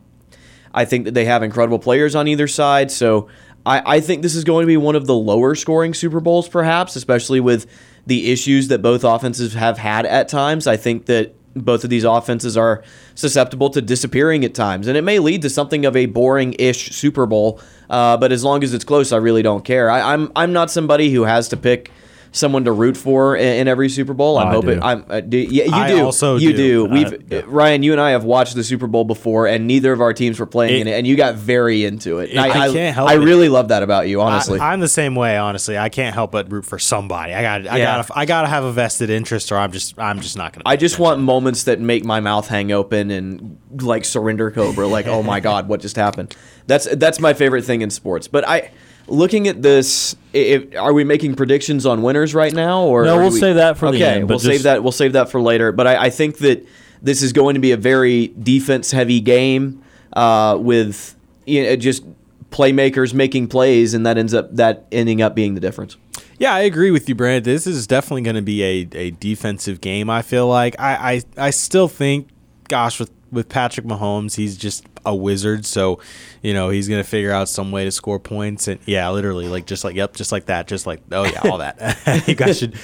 I think that they have incredible players on either side. So I, I think this is going to be one of the lower scoring Super Bowls, perhaps, especially with the issues that both offenses have had at times. I think that both of these offenses are susceptible to disappearing at times, and it may lead to something of a boring-ish Super Bowl. Uh, but as long as it's close, I really don't care. I, I'm I'm not somebody who has to pick someone to root for in, in every Super Bowl. I'm I hoping. do. I'm. Uh, do, yeah, you I do. also you do. do. We've Uh, yeah. Ryan, you and I have watched the Super Bowl before, and neither of our teams were playing It- in it, and you got very into it. And I can't help I it. really love that about you, honestly. I, am the same way, honestly. I can't help but root for somebody. I got, I Yeah. gotta, I gotta have a vested interest, or I'm just, I'm just not gonna. I just attention. want moments that make my mouth hang open and like surrender cobra, like oh my god, what just happened? That's that's my favorite thing in sports. But I, looking at this, if, are we making predictions on winners right now, or No, we'll we- save that for the end, we'll save that. We'll save that for later. But I, I think that this is going to be a very defense heavy game uh, with you know, just playmakers making plays, and that ends up that ending up being the difference. Yeah, I agree with you, Brad. This is definitely going to be a, a defensive game. I feel like I, I I still think, gosh, with with Patrick Mahomes, he's just a wizard. So, you know, he's gonna figure out some way to score points. And yeah, literally, like just like yep, just like that, just like oh yeah, all that. you guys should,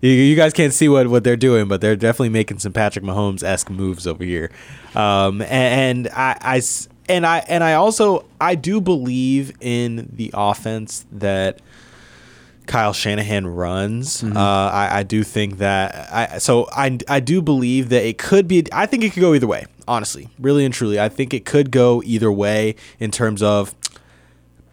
you, you guys can't see what what they're doing, but they're definitely making some Patrick Mahomes esque moves over here. Um, and, and I, I and I and I also I do believe in the offense that Kyle Shanahan runs. Uh, I, I do think that I so I I do believe that it could be. I think it could go either way. Honestly, really and truly, I think it could go either way in terms of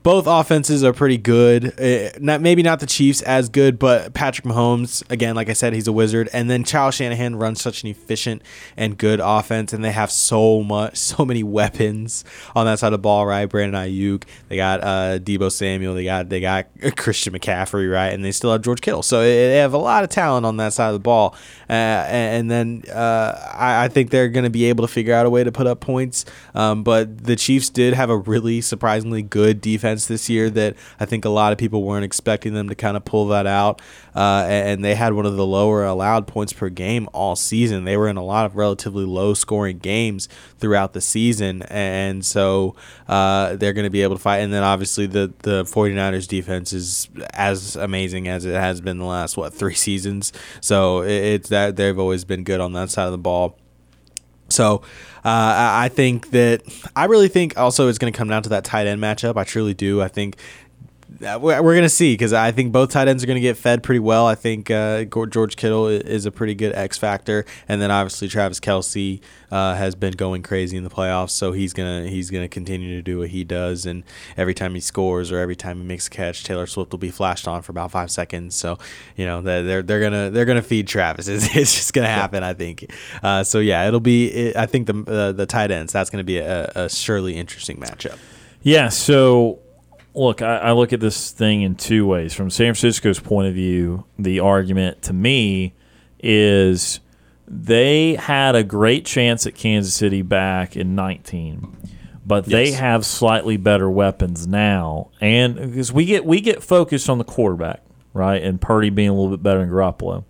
both offenses are pretty good. Uh, not maybe not the Chiefs as good, but Patrick Mahomes again, like I said, he's a wizard. And then Kyle Shanahan runs such an efficient and good offense, and they have so much, so many weapons on that side of the ball. Right, Brandon Aiyuk, they got uh, Deebo Samuel, they got they got Christian McCaffrey, right, and they still have George Kittle. So they have a lot of talent on that side of the ball. Uh, and then uh, I, I think they're going to be able to figure out a way to put up points. Um, but the Chiefs did have a really surprisingly good defense this year that I think a lot of people weren't expecting them to kind of pull that out. Uh, and they had one of the lower allowed points per game all season. They were in a lot of relatively low scoring games throughout the season. And so uh, they're going to be able to fight. And then obviously the, the 49ers defense is as amazing as it has been the last, what, three seasons. So it, it's that they've always been good on that side of the ball. So I I think that I really think also it's going to come down to that tight end matchup. I truly do. I think uh, we're, we're going to see because I think both tight ends are going to get fed pretty well. I think uh, George Kittle is a pretty good X factor, and then obviously Travis Kelce uh, has been going crazy in the playoffs, so he's gonna he's gonna continue to do what he does. And every time he scores or every time he makes a catch, Taylor Swift will be flashed on for about five seconds. So you know they're they're gonna they're gonna feed Travis. It's, it's just gonna happen, I think. Uh, so yeah, it'll be. It, I think the uh, the tight ends that's gonna be a, a surely interesting matchup. Yeah, so look, I, I look at this thing in two ways. From San Francisco's point of view, the argument to me is they had a great chance at Kansas City back in 19, but they Yes. have slightly better weapons now, and because we get we get focused on the quarterback, right, and Purdy being a little bit better than Garoppolo.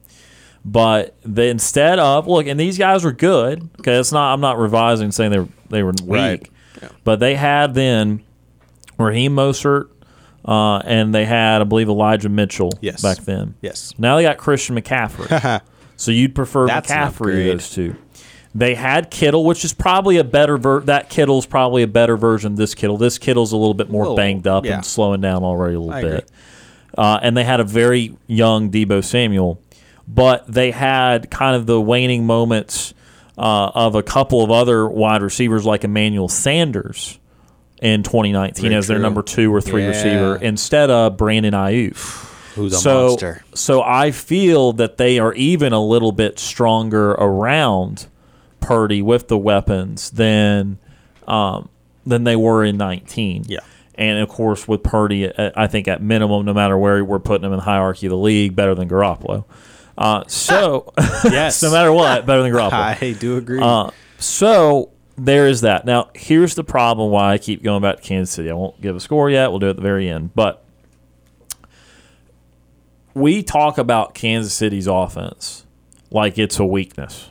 But they, instead of look, and these guys were good. Okay, it's not. I'm not revising saying they were they were weak, Right. but they had then Raheem Mostert, uh, and they had, I believe, Elijah Mitchell Yes. back then. Yes. Now they got Christian McCaffrey. so you'd prefer That's McCaffrey to those two. They had Kittle, which is probably a better ver- that Kittle's probably a better version of this Kittle. This Kittle's a little bit more Little, banged up yeah. and slowing down already a little I bit. Uh, and they had a very young Deebo Samuel, but they had kind of the waning moments uh, of a couple of other wide receivers like Emmanuel Sanders in 2019 Very as their true. number two or three Yeah. receiver instead of Brandon Aiyuk. Who's a so, monster? so I feel that they are even a little bit stronger around Purdy with the weapons than um, than they were in 19. Yeah. And of course, with Purdy, uh, I think at minimum, no matter where we're putting him in the hierarchy of the league, better than Garoppolo. Uh, so, Yes. no matter what, better than Garoppolo. I do agree. Uh, so there is that. Now, here's the problem why I keep going back to Kansas City. I won't give a score yet. We'll do it at the very end. But we talk about Kansas City's offense like it's a weakness.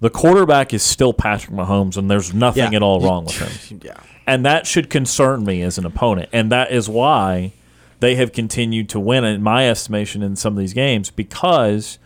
The quarterback is still Patrick Mahomes, and there's nothing Yeah. at all wrong with him. yeah. And that should concern me as an opponent. And that is why they have continued to win, in my estimation, in some of these games because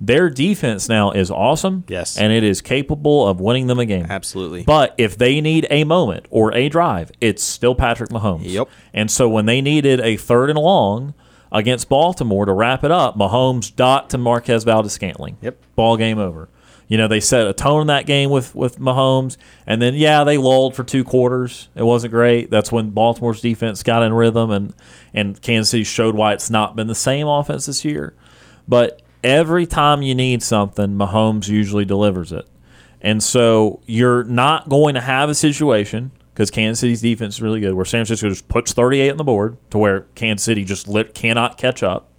their defense now is awesome. Yes. And it is capable of winning them a game. Absolutely. But if they need a moment or a drive, it's still Patrick Mahomes. Yep. And so when they needed a third and long against Baltimore to wrap it up, Mahomes dot to Marquez Valdes Scantling. Yep. Ball game over. You know, they set a tone in that game with, with Mahomes, and then yeah, they lulled for two quarters. It wasn't great. That's when Baltimore's defense got in rhythm and and Kansas City showed why it's not been the same offense this year. But every time you need something, Mahomes usually delivers it. And so you're not going to have a situation because Kansas City's defense is really good where San Francisco just puts 38 on the board to where Kansas City just lit, cannot catch up.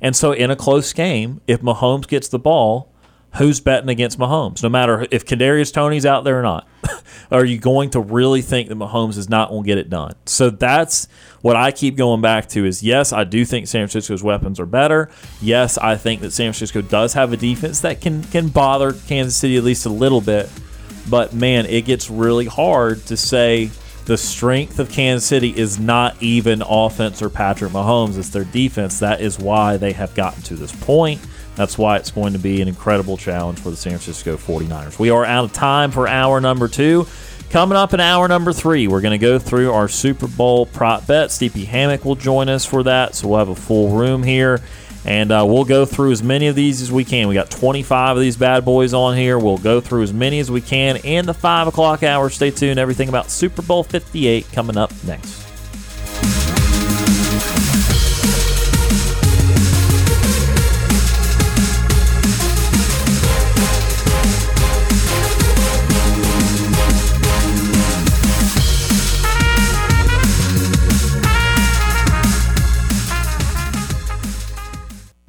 And so in a close game, if Mahomes gets the ball, who's betting against Mahomes? No matter if Kadarius Toney's out there or not, are you going to really think that Mahomes is not going to get it done? So that's what I keep going back to. Is yes, I do think San Francisco's weapons are better. Yes, I think that San Francisco does have a defense that can can bother Kansas City at least a little bit. But man, it gets really hard to say the strength of Kansas City is not even offense or Patrick Mahomes, it's their defense. That is why they have gotten to this point. That's why it's going to be an incredible challenge for the San Francisco 49ers. We are out of time for hour number two. Coming up in hour number three, we're going to go through our Super Bowl prop bets. TP Hammock will join us for that, so we'll have a full room here. And uh, we'll go through as many of these as we can. We got 25 of these bad boys on here. We'll go through as many as we can in the 5 o'clock hour. Stay tuned. Everything about Super Bowl 58 coming up next.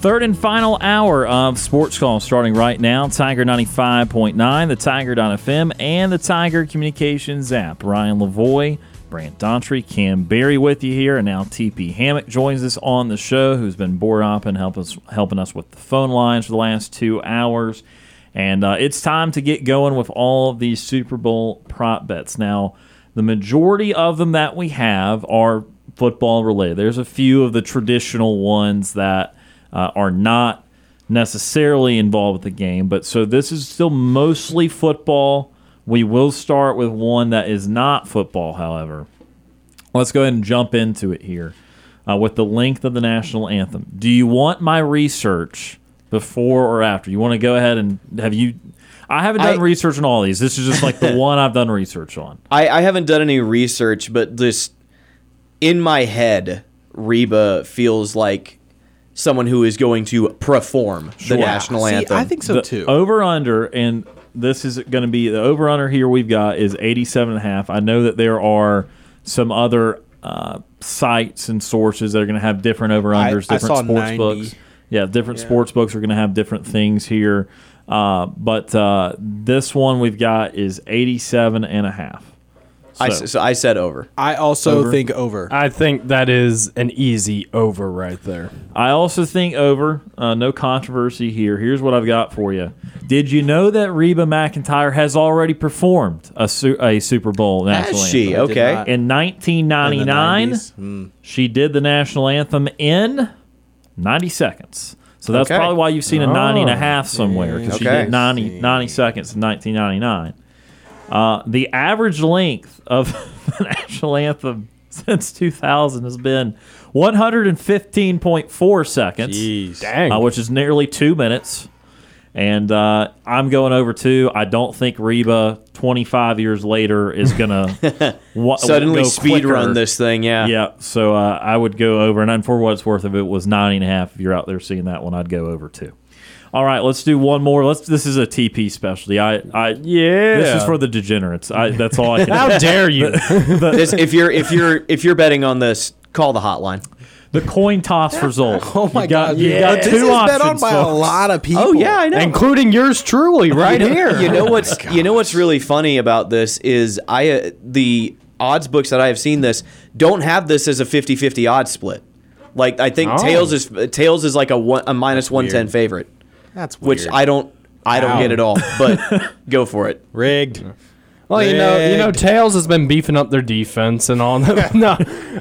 Third and final hour of Sports Call starting right now. Tiger 95.9, the Tiger.fm, and the Tiger Communications app. Ryan Lavoie, Brant Daughtry, Kam Berry with you here, and now TP Hammock joins us on the show, who's been board up and help us, helping us with the phone lines for the last two hours. And uh, it's time to get going with all of these Super Bowl prop bets. Now, the majority of them that we have are football related. There's a few of the traditional ones that uh, are not necessarily involved with the game. But so this is still mostly football. We will start with one that is not football, however. Let's go ahead and jump into it here uh, with the length of the national anthem. Do you want my research before or after? You want to go ahead and have you? I haven't done I- research on all these. This is just like the one I've done research on. I, I haven't done any research, but just in my head, Reba feels like someone who is going to perform the national See, anthem. I think so the too. Over under, and this is going to be the over under here we've got is 87 and a half. I know that there are some other uh, sites and sources that are going to have different over unders, I- I different saw sports 90. books. Yeah, different sports books are going to have different things here. Uh, but uh, this one we've got is 87 and a half. I, So- s- so I said over. I also Over. think over. I think that is an easy over right there. I also think over. Uh, no controversy here. Here's what I've got for you. Did you know that Reba McEntire has already performed a, su- a Super Bowl national Has she? anthem? Okay. In 1999, 90s? Hmm. she did the national anthem in 90 seconds. So that's Okay. probably why you've seen a 90 and a half somewhere because she did 90, 90 seconds in 1999. Uh, the average length of the national anthem since 2000 has been 115.4 seconds, Jeez. Dang. uh, which is nearly two minutes. And uh, I'm going over two. I don't think Reba, 25 years later, is going to wa- Suddenly speed quicker. run this thing, yeah. Yeah, so uh, I would go over, and for what it's worth, if it was 90 and a half, if you're out there seeing that one, I'd go over too. All right, let's do one more. Let's. This is a TP specialty. I, I, Yeah. This is for the degenerates. I, that's all I can. How dare you? This, if you're if you're if you're betting on this, call the hotline. the coin toss result. Oh my You got, god! You yeah, got this is options. bet on by a lot of people. Oh yeah, I know. Including yours truly right here. You know what's you know what's really funny about this is I uh, the odds books that I have seen this don't have this as a 50-50 odds split. Like I think Oh. tails is tails is like a one, a minus 110 favorite, That's weird. which I don't I don't Wow. get at all. But go for it. rigged. Well, you know, you know, Tails has been beefing up their defense and all that. no,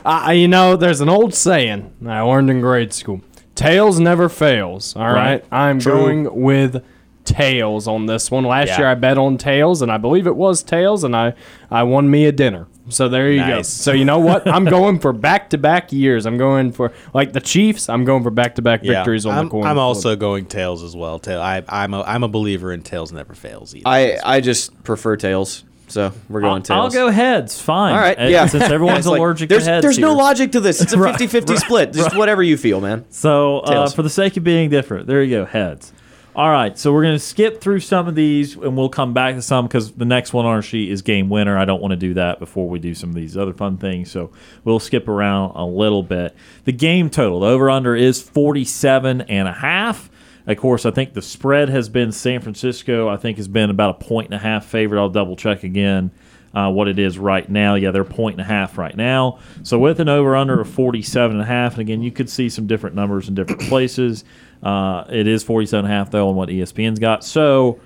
I, you know, there's an old saying I learned in grade school: "Tails never fails." All right, I'm going with Tails on this one. Last Yeah. year I bet on Tails, and I believe it was Tails, and I I won me a dinner. So there you go. So you know what? I'm going for back to back years. I'm going for like the Chiefs. I'm going for back to back victories on I'm, the coin. I'm also going tails as well. Tail. I, I'm a I'm a believer in tails never fails either. I I just prefer tails, so we're going I'll, tails. I'll go heads. Fine. All right, Uh, yeah. Since everyone's It's like, allergic there's, to heads. There's no logic to this. It's a Right, 50-50 right, split. Just whatever you feel, man. So, uh, for the sake of being different, there you go, heads. All right, so we're going to skip through some of these and we'll come back to some because the next one on our sheet is game winner. I don't want to do that before we do some of these other fun things. So we'll skip around a little bit. The game total, the over under is 47 and a half. Of course, I think the spread has been San Francisco, I think has been about a point and a half favorite. I'll double check again uh, what it is right now. Yeah, they're point and a half right now. So with an over under of 47 and a half, and again, you could see some different numbers in different places. Uh, it is 47 and a half though on what ESPN's got. So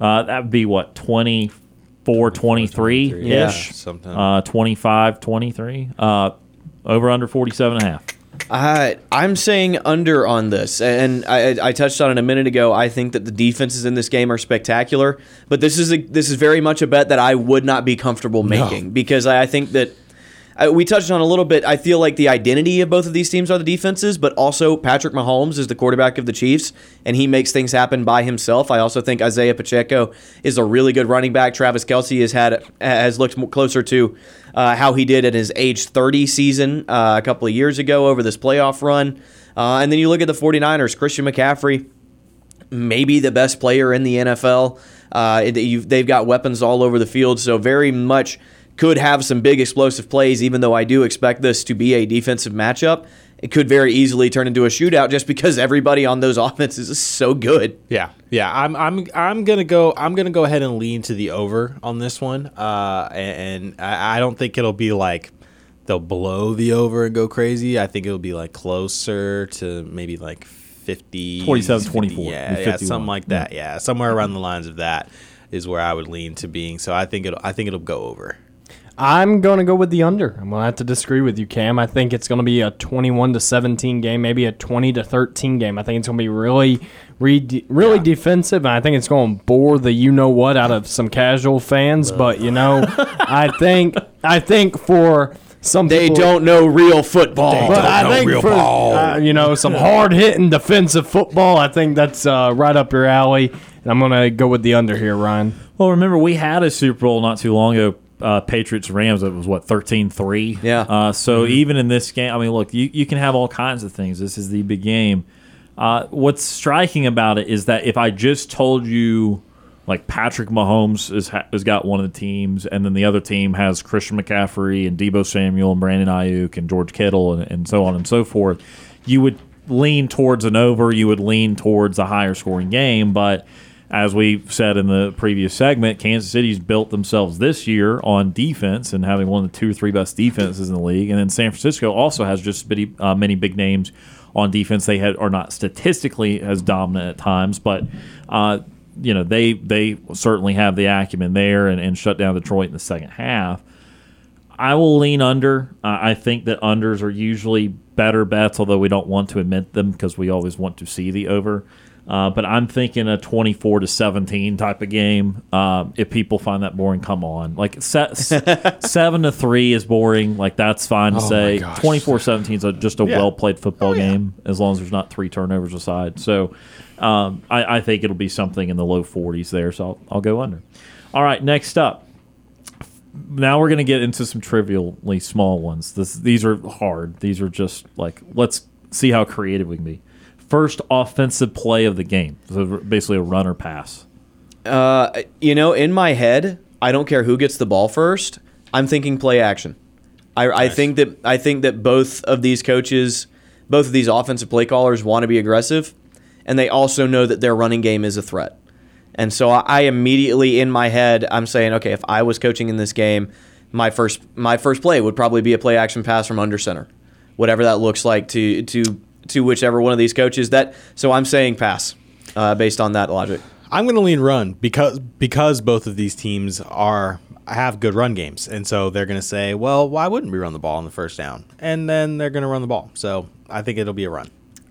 uh, that would be what 24 23 Yeah. ish. something. Uh, 25 23. Uh, over under 47 and a half. I I'm saying under on this, and I, I touched on it a minute ago. I think that the defenses in this game are spectacular, but this is a, this is very much a bet that I would not be comfortable making because I, I think that I, we touched on a little bit. I feel like the identity of both of these teams are the defenses, but also Patrick Mahomes is the quarterback of the Chiefs, and he makes things happen by himself. I also think Isaiah Pacheco is a really good running back. Travis Kelce has had has looked closer to uh, how he did at his age 30 season uh, a couple of years ago over this playoff run. Uh, and then you look at the 49ers, Christian McCaffrey maybe the best player in the NFL. Uh, they've got weapons all over the field, so very much could have some big explosive plays. Even though I do expect this to be a defensive matchup, it could very easily turn into a shootout just because everybody on those offenses is so good. Yeah, yeah. I'm I'm I'm gonna go. I'm gonna go ahead and lean to the over on this one. Uh, and, and I, I don't think it'll be like they'll blow the over and go crazy. I think it'll be like closer to maybe like 50, 47, 50, 24, Yeah, maybe yeah, something like that. Yeah, somewhere around the lines of that is where I would lean to being. So I think it'll I think it'll go over. I'm going to go with the under. I'm going to have to disagree with you, Kam. I think it's going to be a 21 to 17 game, maybe a 20 to 13 game. I think it's going to be really, re- really defensive, and I think it's going to bore the you know what out of some casual fans. But you know, I think I think for some They people, don't know real football. But I think for uh, you know some hard hitting defensive football, I think that's uh, right up your alley. And I'm going to go with the under here, Ryan. Well, remember we had a Super Bowl not too long ago. Uh, Patriots Rams. It was what 13-3. Yeah. Uh, so even in this game, I mean, look, you, you can have all kinds of things. This is the big game. Uh, what's striking about it is that if I just told you, like Patrick Mahomes is, ha- has got one of the teams, and then the other team has Christian McCaffrey and Deebo Samuel and Brandon Aiyuk and George Kittle and, and so on and so forth, you would lean towards an over. You would lean towards a higher scoring game, but as we said in the previous segment, Kansas City's built themselves this year on defense and having one of the two or three best defenses in the league. And then San Francisco also has just many, uh, many big names on defense. They had are not statistically as dominant at times, but uh, you know they they certainly have the acumen there and, and shut down Detroit in the second half. I will lean under. Uh, I think that unders are usually better bets, although we don't want to admit them because we always want to see the over. Uh, but I'm thinking a 24 to 17 type of game. Um, if people find that boring, come on. Like se- seven to three is boring. Like that's fine to say. 24 17 is a, just a well played football game as long as there's not three turnovers aside. So um, I, I think it'll be something in the low 40s there. So I'll, I'll go under. All right, next up now we're going to get into some trivially small ones. This, these are hard. These are just like let's see how creative we can be. First offensive play of the game. So basically a run or pass. Uh, you know, in my head, I don't care who gets the ball first. I'm thinking play action. I, I think that I think that both of these coaches, both of these offensive play callers, want to be aggressive, and they also know that their running game is a threat. And so I, I immediately in my head, I'm saying, okay, if I was coaching in this game, my first my first play would probably be a play action pass from under center, whatever that looks like to to to whichever one of these coaches. That so I'm saying pass, uh, based on that logic. I'm going to lean run because because both of these teams are have good run games, and so they're going to say, well, why wouldn't we run the ball on the first down? And then they're going to run the ball. So I think it'll be a run.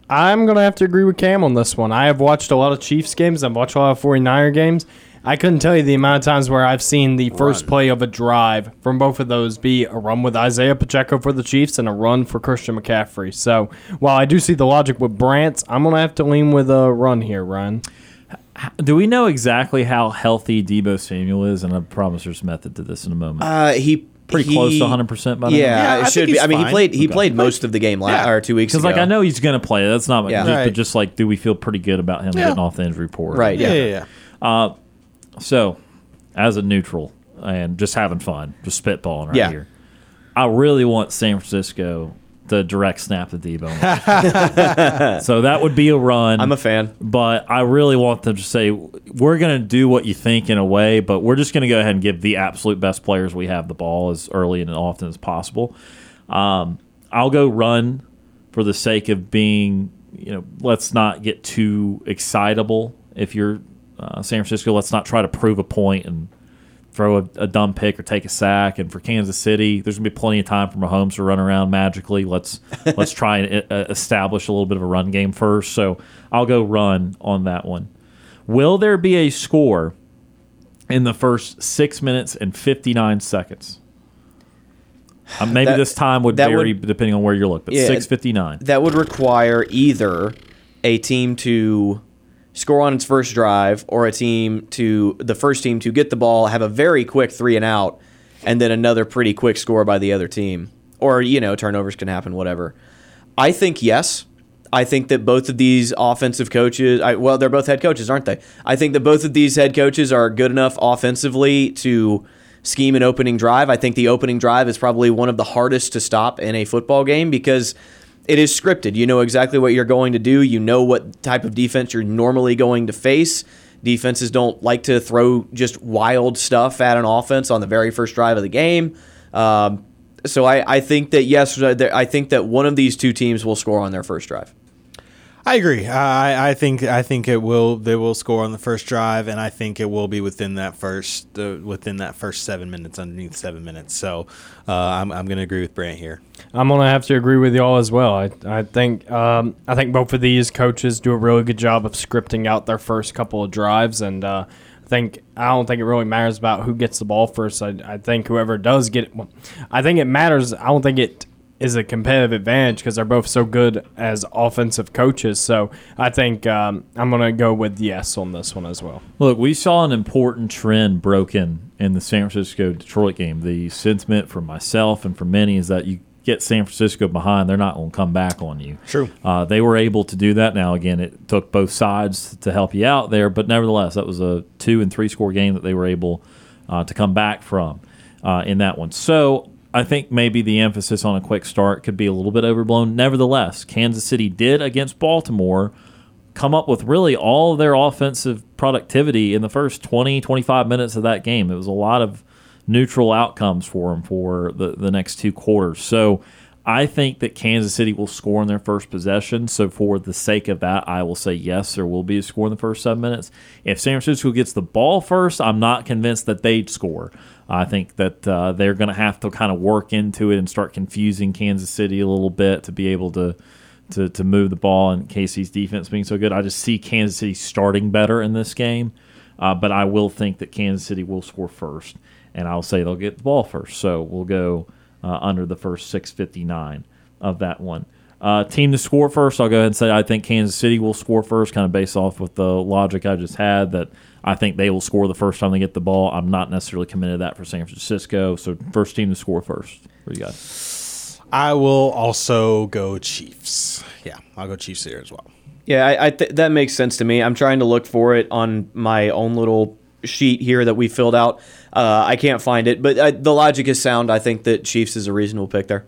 I'm going to have to agree with Kam on this one. I have watched a lot of Chiefs games. I've watched a lot of 49er games. I couldn't tell you the amount of times where I've seen the first Run. play of a drive from both of those be a run with Isaiah Pacheco for the Chiefs and a run for Christian McCaffrey. So while I do see the logic with Brant, I'm going to have to lean with a run here, Ryan. Do we know exactly how healthy Deebo Samuel is? And I promise there's method to this in a moment. Uh, he Pretty he- close to 100% by now? Yeah, Yeah, I it should be. I mean, he played. He Okay. played most of the game last Yeah. or two weeks Because like I know he's going to play. That's not. Yeah. But Right. just like, do we feel pretty good about him getting off the injury report? Right. Yeah, Yeah. yeah, yeah. So, as a neutral and just having fun, just spitballing right Yeah. here, I really want San Francisco to direct snap the Deebo. so that would be a run. I'm a fan. but I really want them to say we're going to do what you think in a way, but we're just going to go ahead and give the absolute best players we have the ball as early and often as possible. Um, I'll go run for the sake of being, you know, let's not get too excitable. If you're uh, San Francisco, let's not try to prove a point and throw a, a dumb pick or take a sack. And for Kansas City, there's gonna be plenty of time for Mahomes to run around magically. Let's let's try and uh, establish a little bit of a run game first. So I'll go run on that one. Will there be a score in the first six minutes and 59 seconds? Uh, maybe That- this time would vary would- depending on where you look, but Yeah, 659. That would require either a team to score on its first drive or a team to the first team to get the ball, have a very quick three and out, and then another pretty quick score by the other team. Or, you know, turnovers can happen, whatever. I think yes. I think that both of these offensive coaches, I, well, they're both head coaches, aren't they? I think that both of these head coaches are good enough offensively to scheme an opening drive. I think the opening drive is probably one of the hardest to stop in a football game because it is scripted. You know exactly what you're going to do. You know what type of defense you're normally going to face. Defenses don't like to throw just wild stuff at an offense on the very first drive of the game. Um, so I, I think that yes, I think that one of these two teams will score on their first drive. I agree. I, I think I think it will. They will score on the first drive, and I think it will be within that first uh, within that first seven minutes, underneath seven minutes. So uh, I'm I'm going to agree with Brant here. I'm gonna have to agree with y'all as well. I, I think um, I think both of these coaches do a really good job of scripting out their first couple of drives, and uh, I think I don't think it really matters about who gets the ball first. I, I think whoever does get it, I think it matters. I don't think it is a competitive advantage because they're both so good as offensive coaches. So I think um, I'm gonna go with yes on this one as well. Look, we saw an important trend broken in the San Francisco Detroit game. The sentiment from myself and from many is that you get San Francisco behind, they're not going to come back on you. True. Uh, they were able to do that. Now, again, it took both sides to help you out there, but nevertheless, that was a two and three score game that they were able uh, to come back from uh, in that one. So I think maybe the emphasis on a quick start could be a little bit overblown. Nevertheless, Kansas City did against Baltimore come up with really all of their offensive productivity in the first 20, 25 minutes of that game. It was a lot of neutral outcomes for them for the, the next two quarters. So I think that Kansas City will score in their first possession. So for the sake of that, I will say yes, there will be a score in the first seven minutes. If San Francisco gets the ball first, I'm not convinced that they'd score. I think that uh, they're going to have to kind of work into it and start confusing Kansas City a little bit to be able to to, to move the ball and KC's defense being so good. I just see Kansas City starting better in this game, uh, but I will think that Kansas City will score first, and I'll say they'll get the ball first. So we'll go uh, under the first 659 of that one. Uh, team to score first, I'll go ahead and say I think Kansas City will score first, kind of based off with the logic I just had that I think they will score the first time they get the ball. I'm not necessarily committed to that for San Francisco. So first team to score first for you guys. I will also go Chiefs. Yeah, I'll go Chiefs here as well. Yeah, I, I th- that makes sense to me. I'm trying to look for it on my own little sheet here that we filled out. Uh, I can't find it, but uh, the logic is sound. I think that Chiefs is a reasonable pick there.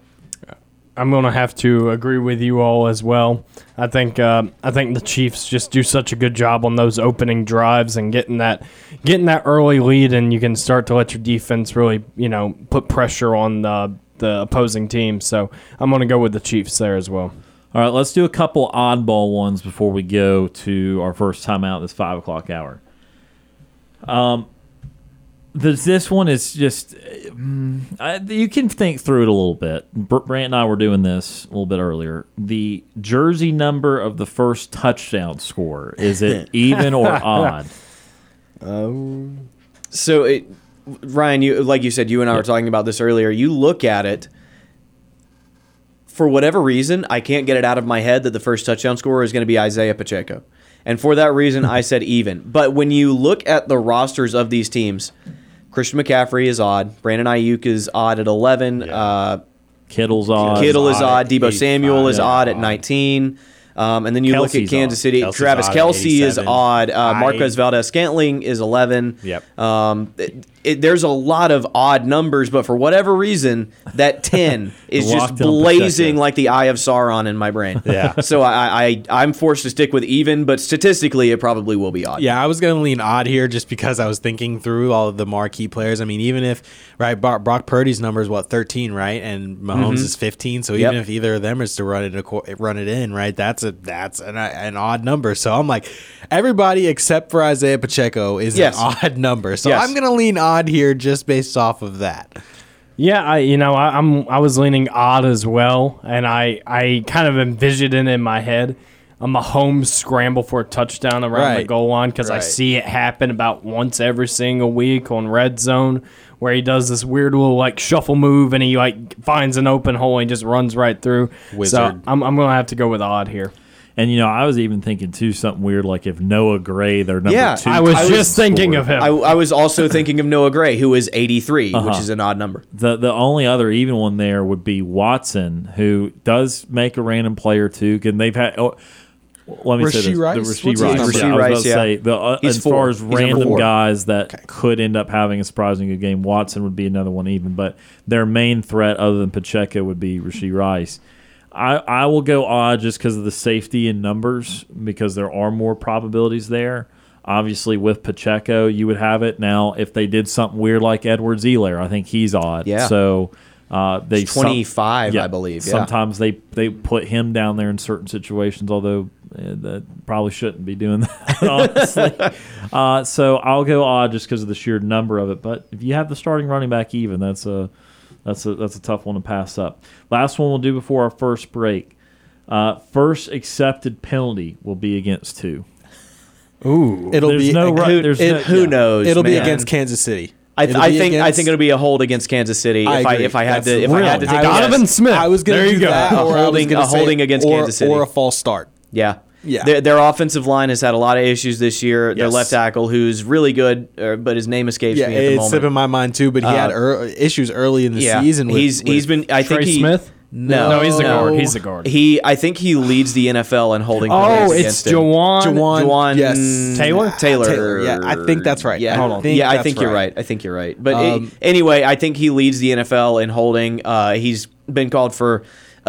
I'm gonna have to agree with you all as well. I think uh, I think the Chiefs just do such a good job on those opening drives and getting that getting that early lead, and you can start to let your defense really you know put pressure on the the opposing team. So I'm gonna go with the Chiefs there as well. All right, let's do a couple oddball ones before we go to our first time out this five o'clock hour. This this one is just mm, I, you can think through it a little bit. Br- Brant and I were doing this a little bit earlier. The jersey number of the first touchdown score is it even or odd? Um, So, it, Ryan, you like you said, you and I were talking about this earlier. You look at it. For whatever reason, I can't get it out of my head that the first touchdown scorer is going to be Isaiah Pacheco, and for that reason, I said even. But when you look at the rosters of these teams, Christian McCaffrey is odd. Brandon Aiyuk is odd at eleven. Uh, Kittle's odd. Kittle is odd odd. Deebo 85, Samuel is yeah, odd at odd. 19. Um, and then you look at Kansas odd. City. Kelce's Travis odd Kelce is odd. Uh, Marquez Valdes Scantling is 11. Yep. Um, it, it- there's a lot of odd numbers, but for whatever reason, that 10 is just blazing like the eye of Sauron in my brain. Yeah. So I, I, I'm forced to stick with even, but statistically, it probably will be odd. Yeah, I was gonna lean odd here just because I was thinking through all of the marquee players. I mean, even if right, Brock, Brock Purdy's number is what thirteen, right, and Mahomes is fifteen. So even Mm-hmm. Yep. if either of them is to run it run it in, right, that's a that's an, an odd number. So I'm like, everybody except for Isaiah Pacheco is Yes. an odd number. So Yes. I'm gonna lean odd here just based off of that. Yeah, I you know I, I'm I was leaning odd as well, and I I kind of envisioned it in my head. A Mahomes scramble for a touchdown around the goal line because I see it happen about once every single week on red zone, where he does this weird little like shuffle move and he like finds an open hole and just runs right through. So I'm I'm gonna have to go with odd here. And you know, I was even thinking too something weird like if Noah Gray, their number Yeah, two. I was I was just thinking of him. I, I was also thinking of Noah Gray, who is 83, Uh-huh. which is an odd number. The the only other even one there would be Watson, who does make a random play or two. And they've had. Oh, let me say Rashee this: Rice? the What's Rashee Rice. number? Yeah, Rashee I was Rice, about to yeah. say the uh, as four. far as He's random guys that could end up having a surprising good game. Watson would be another one, even. But their main threat, other than Pacheco, would be Rashee Rice. I, I will go odd just because of the safety in numbers because there are more probabilities there. Obviously, with Pacheco, you would have it. Now, if they did something weird like Edwards Helaire, I think he's odd. Yeah. So uh, they He's 25, I believe, yeah. Sometimes they they put him down there in certain situations, although uh, that probably shouldn't be doing that. Honestly, uh, so I'll go odd just because of the sheer number of it. But if you have the starting running back even, that's a that's a that's a tough one to pass up. Last one we'll do before our first break. Uh, first accepted penalty will be against two. Ooh, It'll There's be no ag- right- Who, there's it- no- who yeah. knows? it'll be against Kansas City. I, th- I be think I think it'll be a hold against Kansas City I if I agree. if I had That's to if I had to take a Donovan. Smith. I was going there to you do go. that, or holding- a holding say- against or, Kansas City. or a false start. Yeah. Yeah. Their, their offensive line has had a lot of issues this year. Their left tackle, who's really good, uh, but his name escapes Yeah, me at the it's moment. slipping my mind too. But he had Uh, ear- issues early in the yeah, season. With, he's he's with- been. I think Trey he, Smith. No, No, he's the no. guard. He's the guard. He, I think he leads the NFL in holding. Oh, it's against him. Jawaan. Jawaan, Jawaan yes, Taylor? Taylor. Taylor, yeah, I think that's right. Yeah, hold on. think yeah, I think you're right. right. I think you're right. But Um, it- anyway, I think he leads the NFL in holding. Uh, he's been called for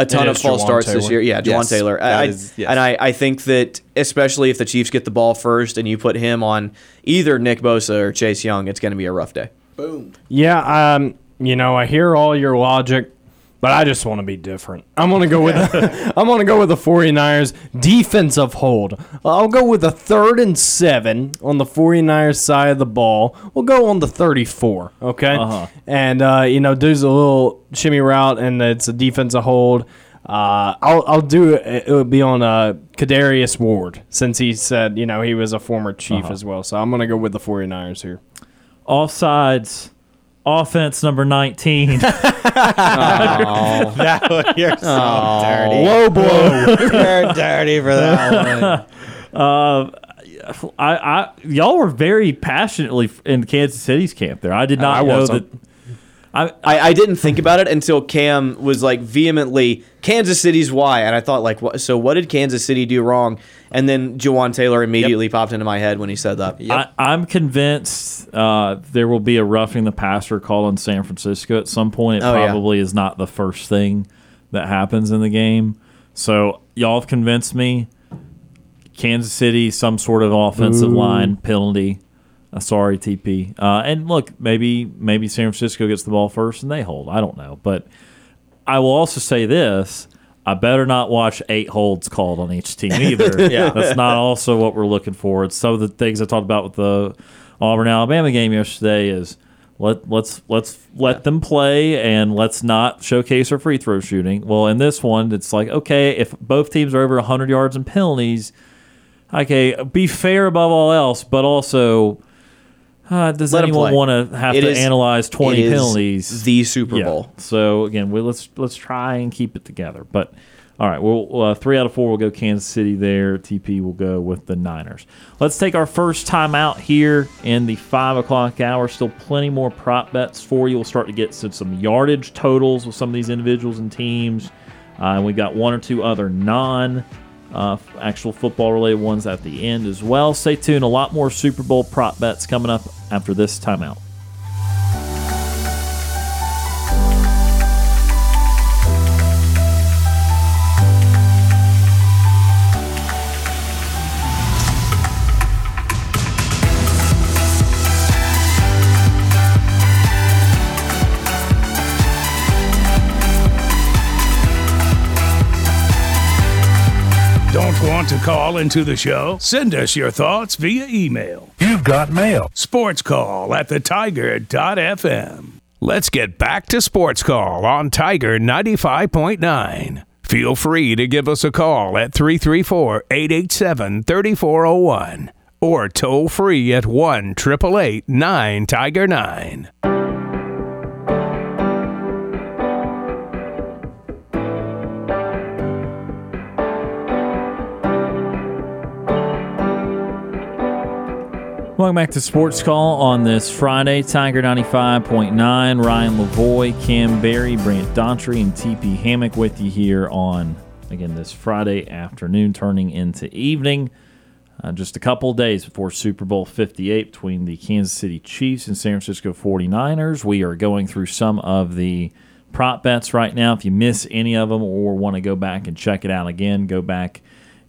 a ton of false Jawaan starts this year. Yeah, Jawaan Yes, Taylor. I, is- yes. And I, I think that especially if the Chiefs get the ball first and you put him on either Nick Bosa or Chase Young, it's going to be a rough day. Boom. Yeah, um, you know, I hear all your logic, but I just want to be different. I'm gonna go with I'm gonna go with the 49ers defensive hold. I'll go with a third and seven on the 49ers side of the ball. We'll go on the 34, okay? Uh-huh. And uh, you know, there's a little shimmy route, and it's a defensive hold. Uh, I'll I'll do it. It would be on uh, Kadarius Ward since he said you know he was a former chief as well. So I'm gonna go with the 49ers here. Offsides, offense number nineteen. that you're so dirty. Low blow. You're dirty for that one. Uh, I, I y'all were very passionately f- in Kansas City's camp there. I did not I know wasn't. that. I, I, I didn't think about it until Kam was like vehemently Kansas City's why, and I thought like, what, so what did Kansas City do wrong? And then Jawaan Taylor immediately popped into my head when he said that. I, I'm convinced uh, there will be a roughing the passer call in San Francisco at some point. It Oh, yeah. probably is not the first thing that happens in the game. So y'all have convinced me. Kansas City, some sort of offensive line penalty. Uh, sorry, TP. Uh, and look, maybe maybe San Francisco gets the ball first and they hold. I don't know, but I will also say this: I better not watch eight holds called on each team either. Yeah. that's not also what we're looking for. It's some of the things I talked about with the Auburn Alabama game yesterday is let let's let's let them play and let's not showcase our free throw shooting. Well, in this one, it's like okay, if both teams are over 100 yards in penalties, okay, be fair above all else, but also. Uh, does Let anyone want to have It to is- analyze 20 it is penalties? the Super Yeah. Bowl. So again, we, let's let's try and keep it together. But all right, well, uh, three out of four will go Kansas City. There, TP will go with the Niners. Let's take our first time out here in the five o'clock hour. Still plenty more prop bets for you. We'll start to get some, some yardage totals with some of these individuals and teams. Uh, and we got one or two other non. Uh, actual football related ones at the end as well. Stay tuned. A lot more Super Bowl prop bets coming up after this timeout. Want to call into the show? Send us your thoughts via email. You've got mail. Sports Call at the Tiger.fm. Let's get back to Sports Call on Tiger 95.9. Feel free to give us a call at 334 887 3401 or toll free at 1 888 9 Tiger 9. Welcome back to Sports Call on this Friday. Tiger 95.9, Ryan Lavoie, Kam Berry, Brant Daughtry, and TP Hammock with you here on, again, this Friday afternoon turning into evening. Uh, just a couple days before Super Bowl 58 between the Kansas City Chiefs and San Francisco 49ers. We are going through some of the prop bets right now. If you miss any of them or want to go back and check it out again, go back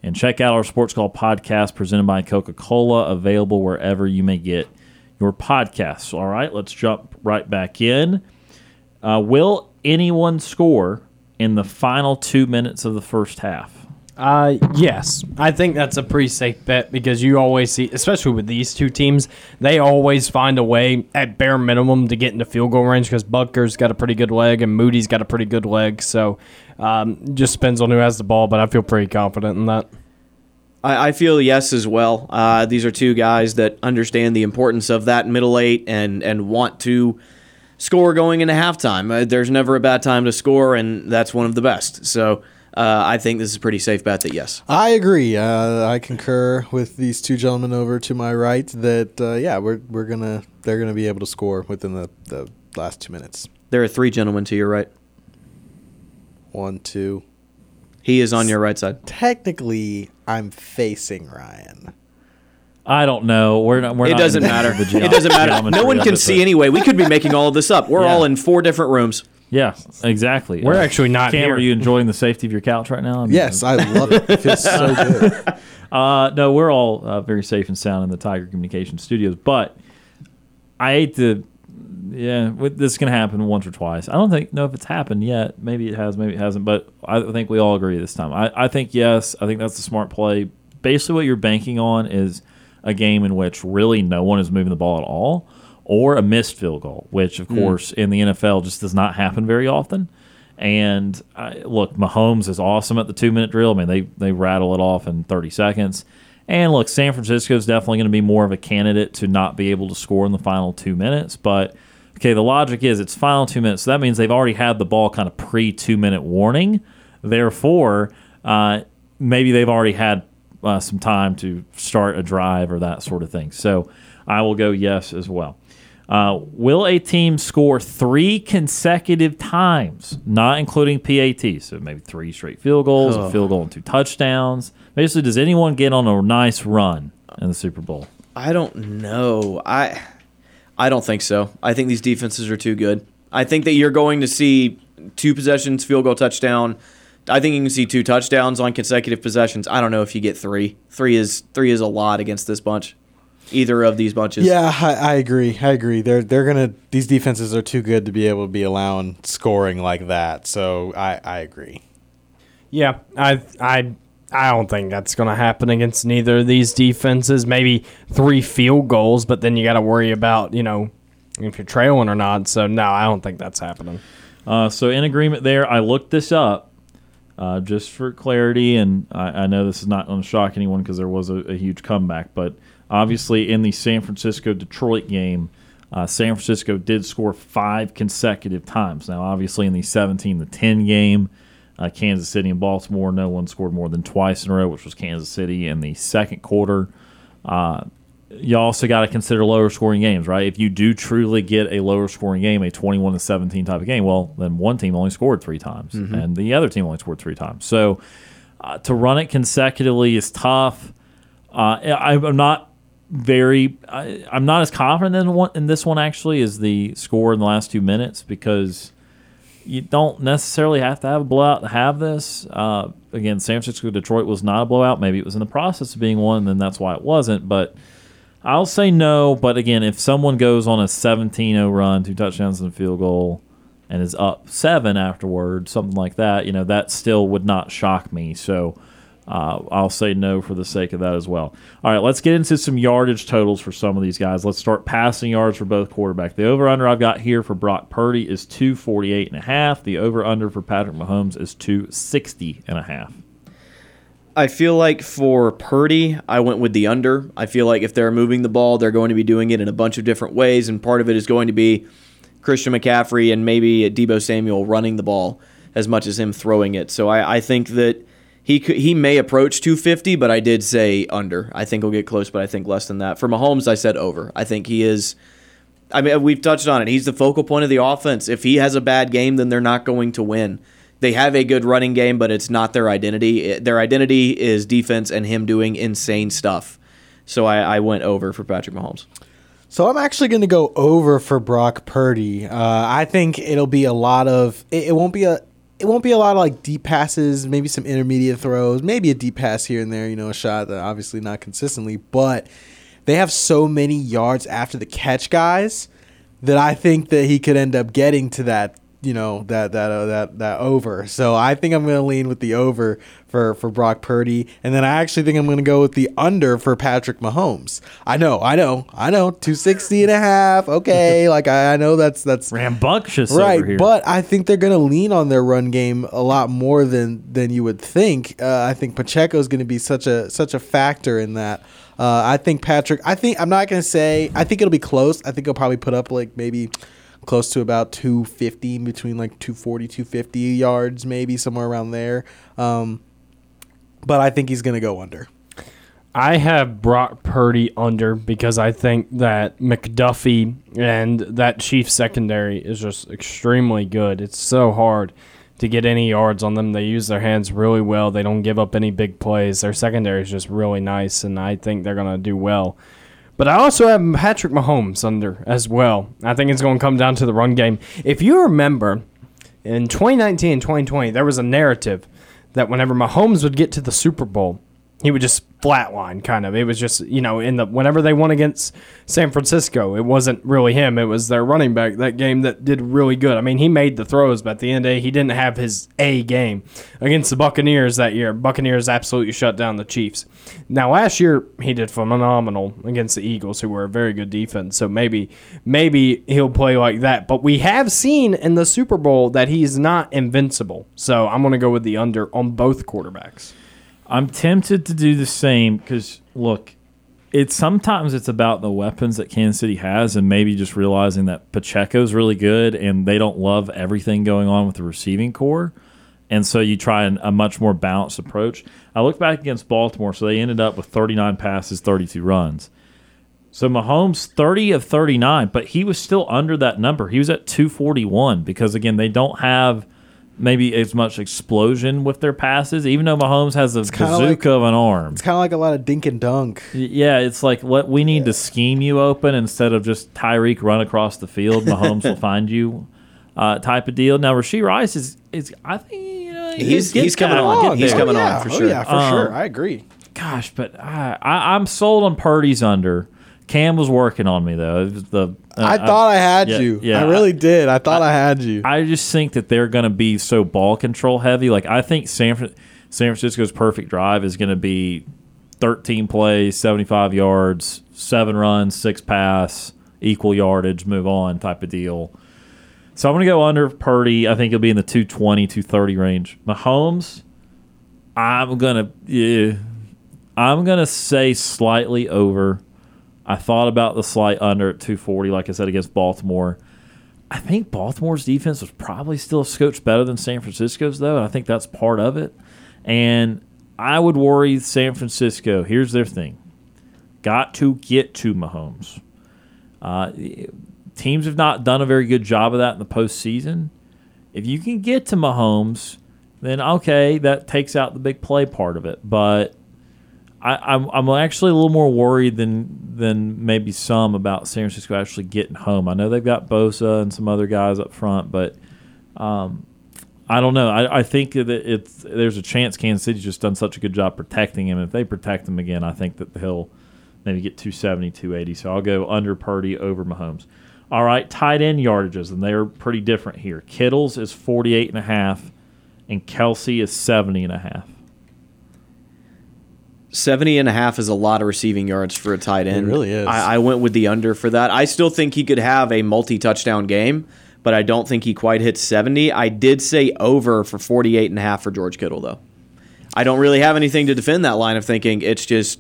and check out our Sports Call podcast presented by Coca Cola, available wherever you may get your podcasts. All right, let's jump right back in. Uh, will anyone score in the final two minutes of the first half? Uh, yes, I think that's a pretty safe bet because you always see, especially with these two teams, they always find a way at bare minimum to get into field goal range because Butker's got a pretty good leg and Moody's got a pretty good leg. So, um, just depends on who has the ball, but I feel pretty confident in that. I, I feel yes as well. Uh, these are two guys that understand the importance of that middle eight and and want to score going into halftime. Uh, there's never a bad time to score, and that's one of the best. So uh, I think this is a pretty safe bet that yes. I agree. Uh, I concur with these two gentlemen over to my right that uh, yeah, we're we're gonna they're gonna be able to score within the, the last two minutes. There are three gentlemen to your right. One, two. He is on your right side. Technically, I'm facing Ryan. I don't know. We're not. We're it not doesn't in matter. the ge- It doesn't matter. No one can see anyway. We could be making all of this up. We're Yeah. all in four different rooms. Yeah, exactly. We're actually not Kam, here. are you enjoying the safety of your couch right now? I mean, Yes, I love it. It feels so good. Uh, no, we're all uh, very safe and sound in the Tiger Communication studios, but I hate to. Yeah, this can happen once or twice. I don't think know if it's happened yet. Maybe it has, maybe it hasn't. But I think we all agree this time. I, I think yes. I think that's a smart play. Basically, what you're banking on is a game in which really no one is moving the ball at all, or a missed field goal, which of hmm. course in the NFL just does not happen very often. And I, look, Mahomes is awesome at the two minute drill. I mean, they they rattle it off in 30 seconds. And look, San Francisco is definitely going to be more of a candidate to not be able to score in the final two minutes. But okay, the logic is it's final two minutes. So that means they've already had the ball kind of pre two minute warning. Therefore, uh, maybe they've already had uh, some time to start a drive or that sort of thing. So I will go yes as well. Uh, will a team score three consecutive times, not including PAT? So maybe three straight field goals, a field goal and two touchdowns. Basically, does anyone get on a nice run in the Super Bowl? I don't know. I I don't think so. I think these defenses are too good. I think that you're going to see two possessions, field goal, touchdown. I think you can see two touchdowns on consecutive possessions. I don't know if you get three. Three is three is a lot against this bunch. Either of these bunches. Yeah, I, I agree. I agree. They're they're gonna these defenses are too good to be able to be allowing scoring like that. So I I agree. Yeah, I I I don't think that's going to happen against neither of these defenses. Maybe three field goals, but then you got to worry about you know if you're trailing or not. So no, I don't think that's happening. Uh, so in agreement there, I looked this up uh, just for clarity, and I, I know this is not going to shock anyone because there was a, a huge comeback, but obviously in the San Francisco Detroit game. Uh, San Francisco did score five consecutive times. Now, obviously, in the 17 to 10 game, uh, Kansas City and Baltimore, no one scored more than twice in a row, which was Kansas City in the second quarter. Uh, you also got to consider lower scoring games, right? If you do truly get a lower scoring game, a 21 to 17 type of game, well, then one team only scored three times, and the other team only scored three times. So uh, to run it consecutively is tough. Uh, I, I'm not very. I, I'm not as confident in one in this one actually as the score in the last two minutes because you don't necessarily have to have a blowout to have this. Uh, again, San Francisco Detroit was not a blowout. Maybe it was in the process of being one, and then that's why it wasn't. But I'll say no. But again, if someone goes on a 17-0 run, two touchdowns and a field goal, and is up seven afterward, something like that, you know, that still would not shock me. So. Uh, I'll say no for the sake of that as well. All right, let's get into some yardage totals for some of these guys. Let's start passing yards for both quarterback. The over under I've got here for Brock Purdy is 248 and a half. The over under for Patrick Mahomes is 260 and a half. I feel like for Purdy, I went with the under. I feel like if they're moving the ball, they're going to be doing it in a bunch of different ways, and part of it is going to be Christian McCaffrey and maybe Deebo Samuel running the ball as much as him throwing it. So I, I think that he could, he may approach 250, but I did say under. I think he'll get close, but I think less than that. For Mahomes, I said over. I think he is. I mean, we've touched on it. He's the focal point of the offense. If he has a bad game, then they're not going to win. They have a good running game, but it's not their identity. It- Their identity is defense and him doing insane stuff. So I, I went over for Patrick Mahomes. So I'm actually going to go over for Brock Purdy. Uh, I think it'll be a lot of. It, it won't be a. It won't be a lot of like deep passes, maybe some intermediate throws, maybe a deep pass here and there. You know, a shot that obviously not consistently, but they have so many yards after the catch, guys, that I think that he could end up getting to that. You know that that uh, that that over. So I think I'm going to lean with the over for for Brock Purdy, and then I actually think I'm going to go with the under for Patrick Mahomes. I know, I know, I know, 260 and a half. Okay, like I, I know that's that's Rambunctious over right, here. but I think they're going to lean on their run game a lot more than than you would think. Uh, I think Pacheco is going to be such a such a factor in that. Uh, I think Patrick. I think I'm not going to say. I think it'll be close. I think he'll probably put up like maybe close to about 250 between like 240 250 yards maybe somewhere around there um, but i think he's going to go under I have Brock Purdy under because I think that McDuffie and that Chiefs secondary is just extremely good. It's so hard to get any yards on them. They use their hands really well. They don't give up any big plays. Their secondary is just really nice, and I think they're going to do well. But I also have Patrick Mahomes under as well. I think it's going to come down to the run game. If you remember, in 2019 and 2020, there was a narrative that whenever Mahomes would get to the Super Bowl, he would just flatline kind of. It was just, you know, in the whenever they won against San Francisco, it wasn't really him. It was their running back that game that did really good. I mean, he made the throws, but at the end of the day, he didn't have his A game against the Buccaneers that year. Buccaneers absolutely shut down the Chiefs. Now last year he did phenomenal against the Eagles, who were a very good defense. So maybe maybe he'll play like that. But we have seen in the Super Bowl that he's not invincible. So I'm going to go with the under on both quarterbacks. I'm tempted to do the same because look, it's sometimes it's about the weapons that Kansas City has, and maybe just realizing that Pacheco's really good, and they don't love everything going on with the receiving corps, and so you try an, a much more balanced approach. I look back against Baltimore, so they ended up with 39 passes, 32 runs. So Mahomes 30 of 39, but he was still under that number. He was at 241 because again, they don't have maybe as much explosion with their passes, even though Mahomes has a kinda bazooka like- of an arm. it's kind of like a lot of dink and dunk Yeah, it's like what we need to scheme you open instead of just Tyreek run across the field. Mahomes will find you, uh, type of deal. Now Rashee Rice is is I think you know He's- getting he's coming on. Get He's there. coming on, yeah, for oh, sure. yeah for Um, sure i agree Gosh, but I, I I'm sold on Purdy's under. Kam was working on me though. The uh, I thought I had yeah, you. yeah. I really did. I thought I, had you. I just think that they're going to be so ball control heavy. Like I think San San Francisco's perfect drive is going to be 13 plays, 75 yards, seven runs, six pass, equal yardage, move on type of deal. So I'm going to go under Purdy. I think he'll be in the 220, 230 range. Mahomes, I'm going to yeah, I'm going to say slightly over. I thought about the slight under at 240 like I said against Baltimore. I think Baltimore's defense was probably still a scotch better than San Francisco's though, and I think that's part of it. And I would worry San Francisco. Here's their thing: got to get to Mahomes. Uh, teams have not done a very good job of that in the postseason. If you can get to Mahomes, then okay, that takes out the big play part of it. But I, am I'm, I'm actually a little more worried than than maybe some about San Francisco actually getting home. I know they've got Bosa and some other guys up front, but um, I don't know. I, I think that it's there's a chance Kansas City's just done such a good job protecting him. If they protect him again, I think that he'll maybe get 270, 280. So I'll go under Purdy over Mahomes. All right, tight end yardages, and they're pretty different here. Kittle's is 48 and a half, and Kelce is 70 and a half. 70 and a half is a lot of receiving yards for a tight end. It really is. I, I went with the under for that. I still think he could have a multi touchdown game but I don't think he quite hits 70. I did say over for 48 and a half for George Kittle though. I don't really have anything to defend that line of thinking. It's just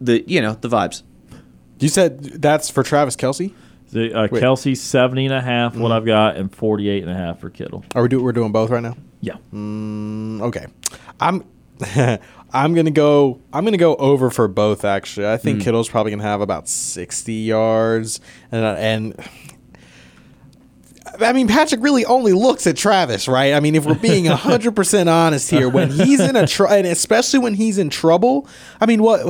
the you know, the vibes. You said that's for Travis Kelce? The, uh, Kelce 70 and a half, what Mhm. I've got, and 48 and a half for Kittle. Are we do we're doing both right now? Yeah. Mm, okay. I'm I'm gonna go I'm gonna go over for both actually. I think Mm. Kittle's probably gonna have about sixty yards and uh, and I mean, Patrick really only looks at Travis, right? I mean, if we're being 100% honest here, when he's in a tr- and especially when he's in trouble, I mean, what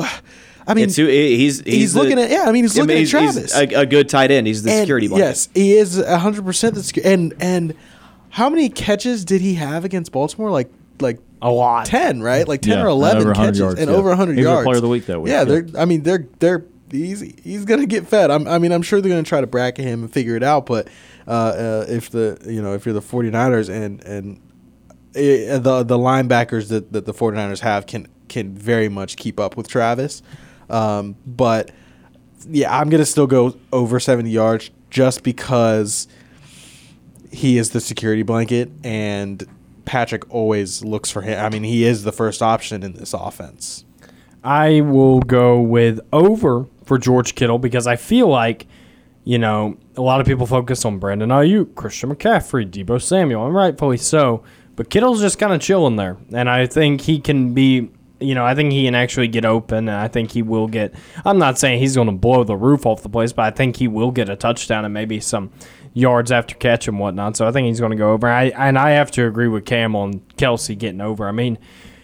I mean, It's who- he's he's, he's the- looking at yeah, I mean, he's looking mean, at Travis. a, a good tight end. He's the And security blanket. Yes, he is 100% the secu- and and how many catches did he have against Baltimore? Like like a lot. 10, right? Like 10 Yeah, or and 11 over 100 catches yards, and yeah. over 100 He was yards. player of the week that week, Yeah, yeah. they're I mean, they're they're he's he's going to get fed. I'm, I mean, I'm sure they're going to try to bracket him and figure it out, but uh, uh, if the you know, if you're the 49ers and and eh, the the linebackers that, that the 49ers have can can very much keep up with Travis. Um, but yeah, I'm gonna still go over 70 yards just because he is the security blanket and Patrick always looks for him. I mean, he is the first option in this offense. I will go with over for George Kittle because I feel like, you know, a lot of people focus on Brandon Aiyuk, Christian McCaffrey, Deebo Samuel, and rightfully so. But Kittle's just kind of chilling there, and I think he can be. You know, I think he can actually get open, and I think he will get. I'm not saying he's going to blow the roof off the place, but I think he will get a touchdown and maybe some yards after catch and whatnot. So I think he's going to go over. I and I have to agree with Kam on Kelce getting over. I mean,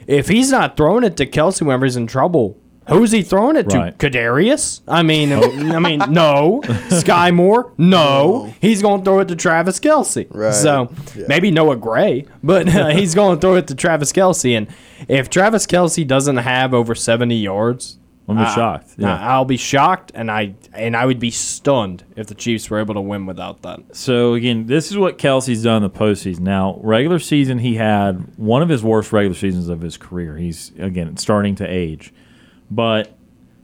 if he's not throwing it to Kelce whenever he's in trouble, who's he throwing it Right. to? Kadarius? I mean, I mean, no. Skyy Moore? No. He's going to throw it to Travis Kelce. Right. So Yeah. maybe Noah Gray, but uh, he's going to throw it to Travis Kelce. And if Travis Kelce doesn't have over 70 yards, I'm I- shocked, yeah. I'll be shocked, and I and I would be stunned if the Chiefs were able to win without that. So again, this is what Kelce's done in the postseason. Now, regular season, he had one of his worst regular seasons of his career. He's again starting to age, but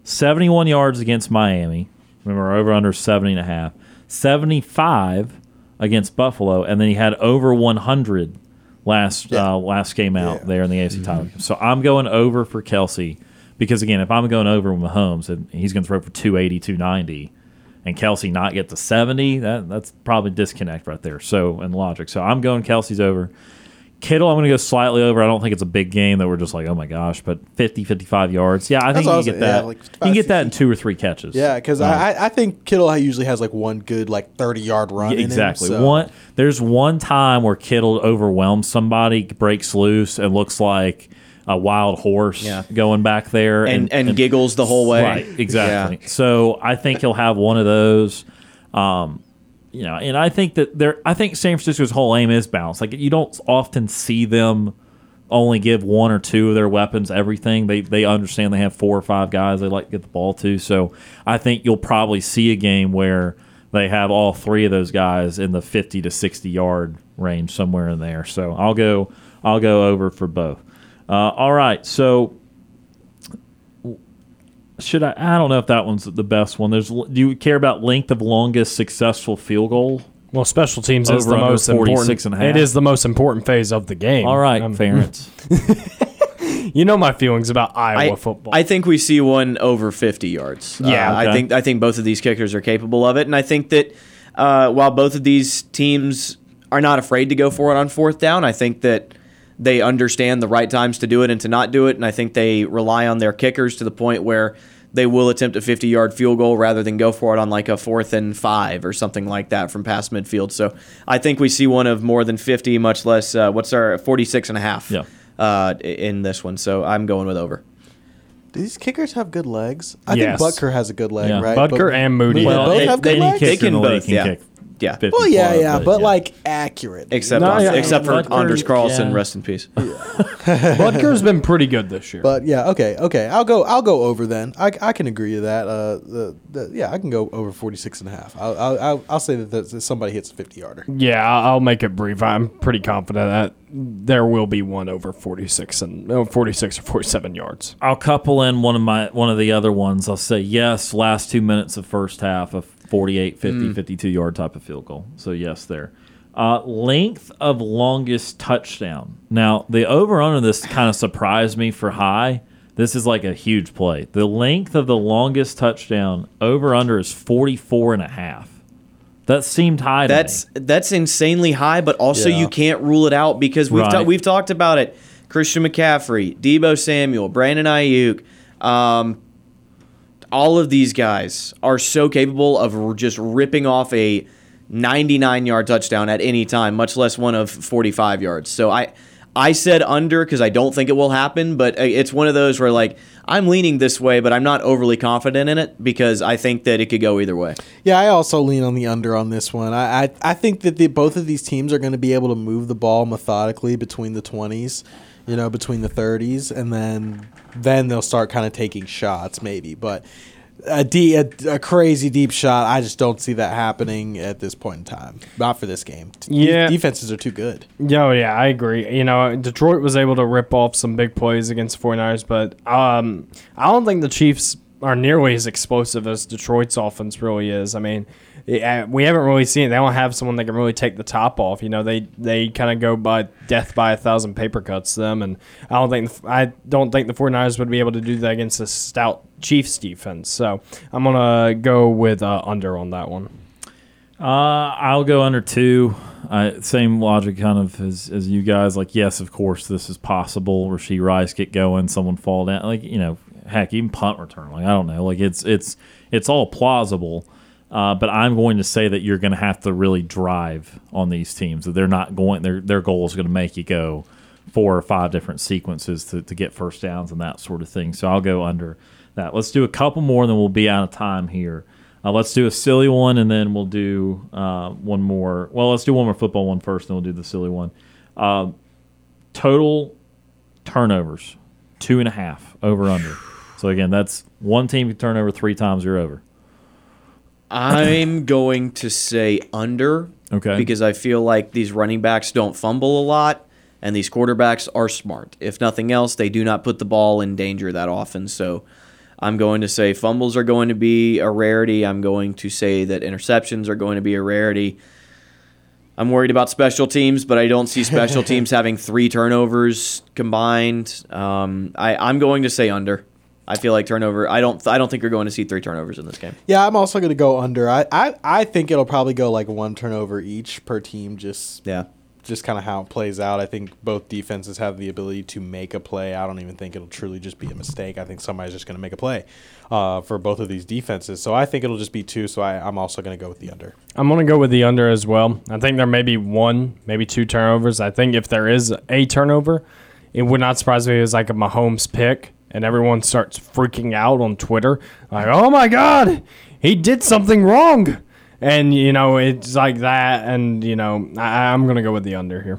71 yards against Miami. Remember, over under 70 and a half. 75 against Buffalo, and then he had over 100 last uh, last game out there in the AFC title. game. So I'm going over for Kelce because again, if I'm going over with Mahomes, and he's going to throw for 280, 290 and Kelce not get to 70, that that's probably disconnect right there. So, in logic. So, I'm going Kelce's over. Kittle, I'm going to go slightly over. I don't think it's a big game that we're just like, oh my gosh, but 50, 55 yards. Yeah, I That's think you can get saying, yeah, that. like you can get that in two or three catches. Yeah, because Um, I, I think Kittle usually has like one good like 30 yard run. yeah, in him, exactly. so- One there's one time where Kittle overwhelms somebody, breaks loose, and looks like a wild horse Yeah. going back there And- and giggles the whole way. Right, exactly. So I think he'll have one of those. Um, you know, and I think that there. I think San Francisco's whole aim is balance. Like you don't often see them only give one or two of their weapons everything. They they understand they have four or five guys they like to get the ball to. So I think you'll probably see a game where they have all three of those guys in the fifty to sixty yard range somewhere in there. So I'll go I'll go over for both. Uh, all right, so should I? I don't know if that one's the best one. There's. Do you care about length of longest successful field goal? Well, special teams is the most important. and a half. It is the most important phase of the game. All right, Um, Ference. You know my feelings about Iowa I, football. I think we see one over 50 yards. Yeah, Uh, I think I think both of these kickers are capable of it, and I think that uh, while both of these teams are not afraid to go for it on fourth down, I think that they understand the right times to do it and to not do it, and I think they rely on their kickers to the point where they will attempt a 50 yard field goal rather than go for it on like a fourth and five or something like that from past midfield. So I think we see one of more than 50, much less uh, what's our 46 and a half Yeah. uh, in this one. So I'm going with over. Do these kickers have good legs? I Yes. think Butker has a good leg, Yeah. right? Butker and Moody. They Well, both it- have good they- legs. They can in the both, can yeah. kick Yeah. 50 Well, yeah, plus, yeah, but yeah. like accurate. Except No, yeah, except for Butker, Anders Carlson, yeah. rest in peace. Butker's been pretty good this year. But yeah, okay, okay. I'll go. I'll go over then. I, I can agree to that. Uh, the, the yeah, I can go over 46 and a half. I'll I'll, I'll, I'll say that, that somebody hits a 50 yarder. yeah, I'll I'll make it brief. I'm pretty confident that there will be one over 46 and oh, 46 or 47 yards. I'll couple in one of my one of the other ones. I'll say yes. Last two minutes of first half, a 48, 50, 52 yard type of field goal. So yes, there. Uh, length of longest touchdown. Now the over under this kind of surprised me for high. This is like a huge play. The length of the longest touchdown over under is 44 and a half. That seemed high to That's me. that's insanely high, but also Yeah. you can't rule it out because we've ta- we've talked about it. Christian McCaffrey, Deebo Samuel, Brandon Aiyuk, um, all of these guys are so capable of just ripping off a 99 yard touchdown at any time, much less one of 45 yards. So I I said under because I don't think it will happen, but uh, it's one of those where like I'm leaning this way, but I'm not overly confident in it because I think that it could go either way. Yeah, I also lean on the under on this one. I I, I think that the, both of these teams are going to be able to move the ball methodically between the 20s, you know, between the 30s, and then then they'll start kind of taking shots maybe. But a, de- a, a crazy deep shot, I just don't see that happening at this point in time. Not for this game. De- Yeah. defenses are too good. Yeah, yeah, I agree. You know, Detroit was able to rip off some big plays against the 49ers, but um, I don't think the Chiefs are nearly as explosive as Detroit's offense really is. I mean, we haven't really seen it. They don't have someone that can really take the top off. You know, they they kind of go by death by a thousand paper cuts them, and I don't think I don't think the 49ers would be able to do that against a stout Chiefs defense. So I'm gonna go with uh, under on that one. Uh, I'll go under two. Same logic, kind of as, as you guys. Like, yes, of course, this is possible. Rashee Rice get going, someone fall down. Like, you know, heck, even punt return. Like, I don't know. Like, it's it's it's all plausible. Uh, but I'm going to say that you're going to have to really drive on these teams. That they're not going. Their their goal is going to make you go four or five different sequences to, to get first downs and that sort of thing. So I'll go under that. Let's do a couple more, then we'll be out of time here. Uh, let's do a silly one, and then we'll do uh, one more. Well, let's do one more football one first, then we'll do the silly one. Uh, total turnovers, two and a half over under. So again, that's one team can turn over three times. You're over. I'm going to say under. Okay. Because I feel like these running backs don't fumble a lot, and these quarterbacks are smart. If nothing else, they do not put the ball in danger that often. So I'm going to say fumbles are going to be a rarity. I'm going to say that interceptions are going to be a rarity. I'm worried about special teams, but I don't see special teams having three turnovers combined. Um, I, I'm going to say under. I feel like turnover. I don't. I don't think you're going to see three turnovers in this game. Yeah, I'm also going to go under. I, I, I think it'll probably go like one turnover each per team. Just Yeah. just kind of how it plays out. I think both defenses have the ability to make a play. I don't even think it'll truly just be a mistake. I think somebody's just going to make a play uh, for both of these defenses. So I think it'll just be two. So I, I'm also going to go with the under. I'm going to go with the under as well. I think there may be one, maybe two turnovers. I think if there is a turnover, it would not surprise me if it was like a Mahomes pick and everyone starts freaking out on Twitter. Like, oh my God, he did something wrong. And, you know, it's like that. And, you know, I, I'm going to go with the under here.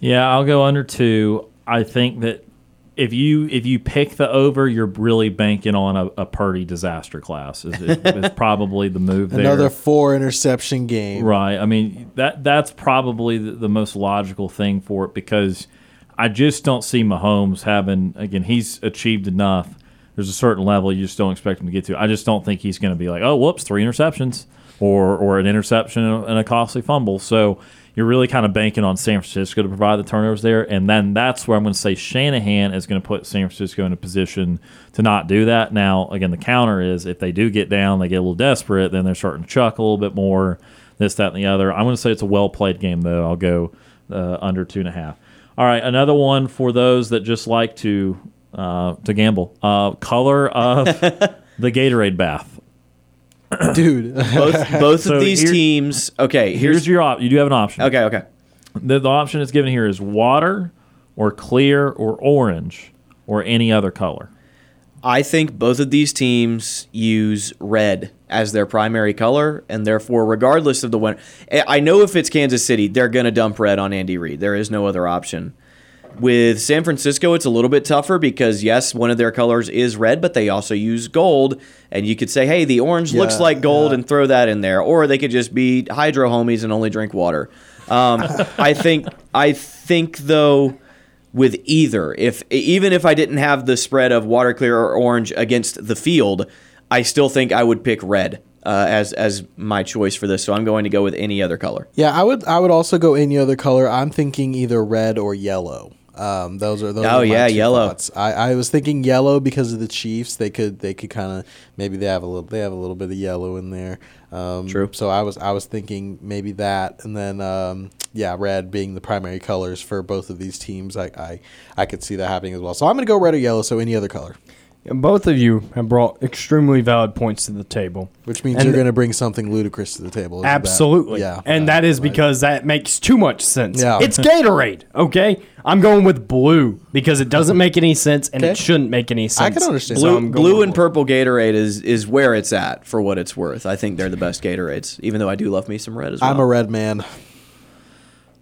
Yeah, I'll go under two. I think that if you if you pick the over, you're really banking on a, a Purdy disaster class. Is, is, is probably the move there. Another four interception game. Right. I mean that that's probably the, the most logical thing for it because I just don't see Mahomes having again. He's achieved enough. There's a certain level you just don't expect him to get to. I just don't think he's going to be like, oh, whoops, three interceptions or or an interception and a costly fumble. So you're really kind of banking on San Francisco to provide the turnovers there, and then that's where I'm going to say Shanahan is going to put San Francisco in a position to not do that. Now, again, the counter is if they do get down, they get a little desperate, then they're starting to chuck a little bit more, this, that, and the other. I'm going to say it's a well played game though. I'll go uh, under two and a half. All right, another one for those that just like to uh, to gamble. Uh, color of the Gatorade bath. dude. Both both So of these here- teams. Okay, Here's here's your op. You do have an option. okay. Okay. The, the option that's given here is water, or clear, or orange, or any other color. I think both of these teams use red as their primary color, and therefore, regardless of the winner, I know if it's Kansas City, they're going to dump red on Andy Reid. There is no other option. With San Francisco, it's a little bit tougher because yes, one of their colors is red, but they also use gold, and you could say, hey, the orange looks like gold, yeah. and throw that in there, or they could just be hydro homies and only drink water. Um, I think I think though with either. If even if I didn't have the spread of water clear or orange against the field, I still think I would pick red uh, as as my choice for this. So I'm going to go with any other color. Yeah, I would. I would also go any other color. I'm thinking either red or yellow. Um, those are those. Oh, are yeah, two yellow. thoughts. I, I was thinking yellow because of the Chiefs. They could they could kind of maybe they have a little they have a little bit of yellow in there. Um, True. So I was I was thinking maybe that, and then um, yeah, red being the primary colors for both of these teams. I I, I could see that happening as well. So I'm gonna go red or yellow. So any other color, Both of you have brought extremely valid points to the table. which means And you're the- gonna bring something ludicrous to the table. isn't that- Absolutely. yeah. And yeah, that is right. because that makes too much sense. Yeah. It's Gatorade, okay? I'm going with blue because it doesn't make any sense and Okay. it shouldn't make any sense. I can understand. Blue, I'm blue and purple Gatorade is is where it's at for what it's worth. I think they're the best Gatorades, even though I do love me some red as well. I'm a red man.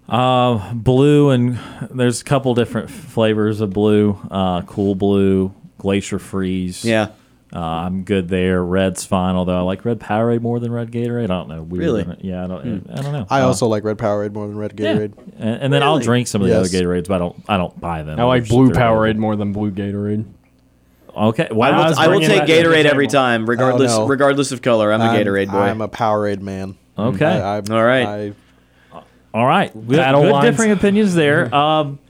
Uh, blue and there's a couple different flavors of blue. Uh, cool blue, glacier freeze. yeah. Uh, I'm good there. Red's fine, although I like red Powerade more than red Gatorade. I don't know. Weird, Really? Yeah, I don't. I don't know. I Uh, also like red Powerade more than red yeah. Gatorade. And, and then I'll drink some of the Yes. other Gatorades, but I don't. I don't buy them. I like They're- blue they're Powerade available. more than blue Gatorade. Okay. Wow. I will, was I will take that to the Gatorade every time, regardless no. regardless of color. I'm a Gatorade boy. I'm a Powerade man. Okay. I, I, All right. I, All right. Good, Battle good lines. differing opinions there. Um,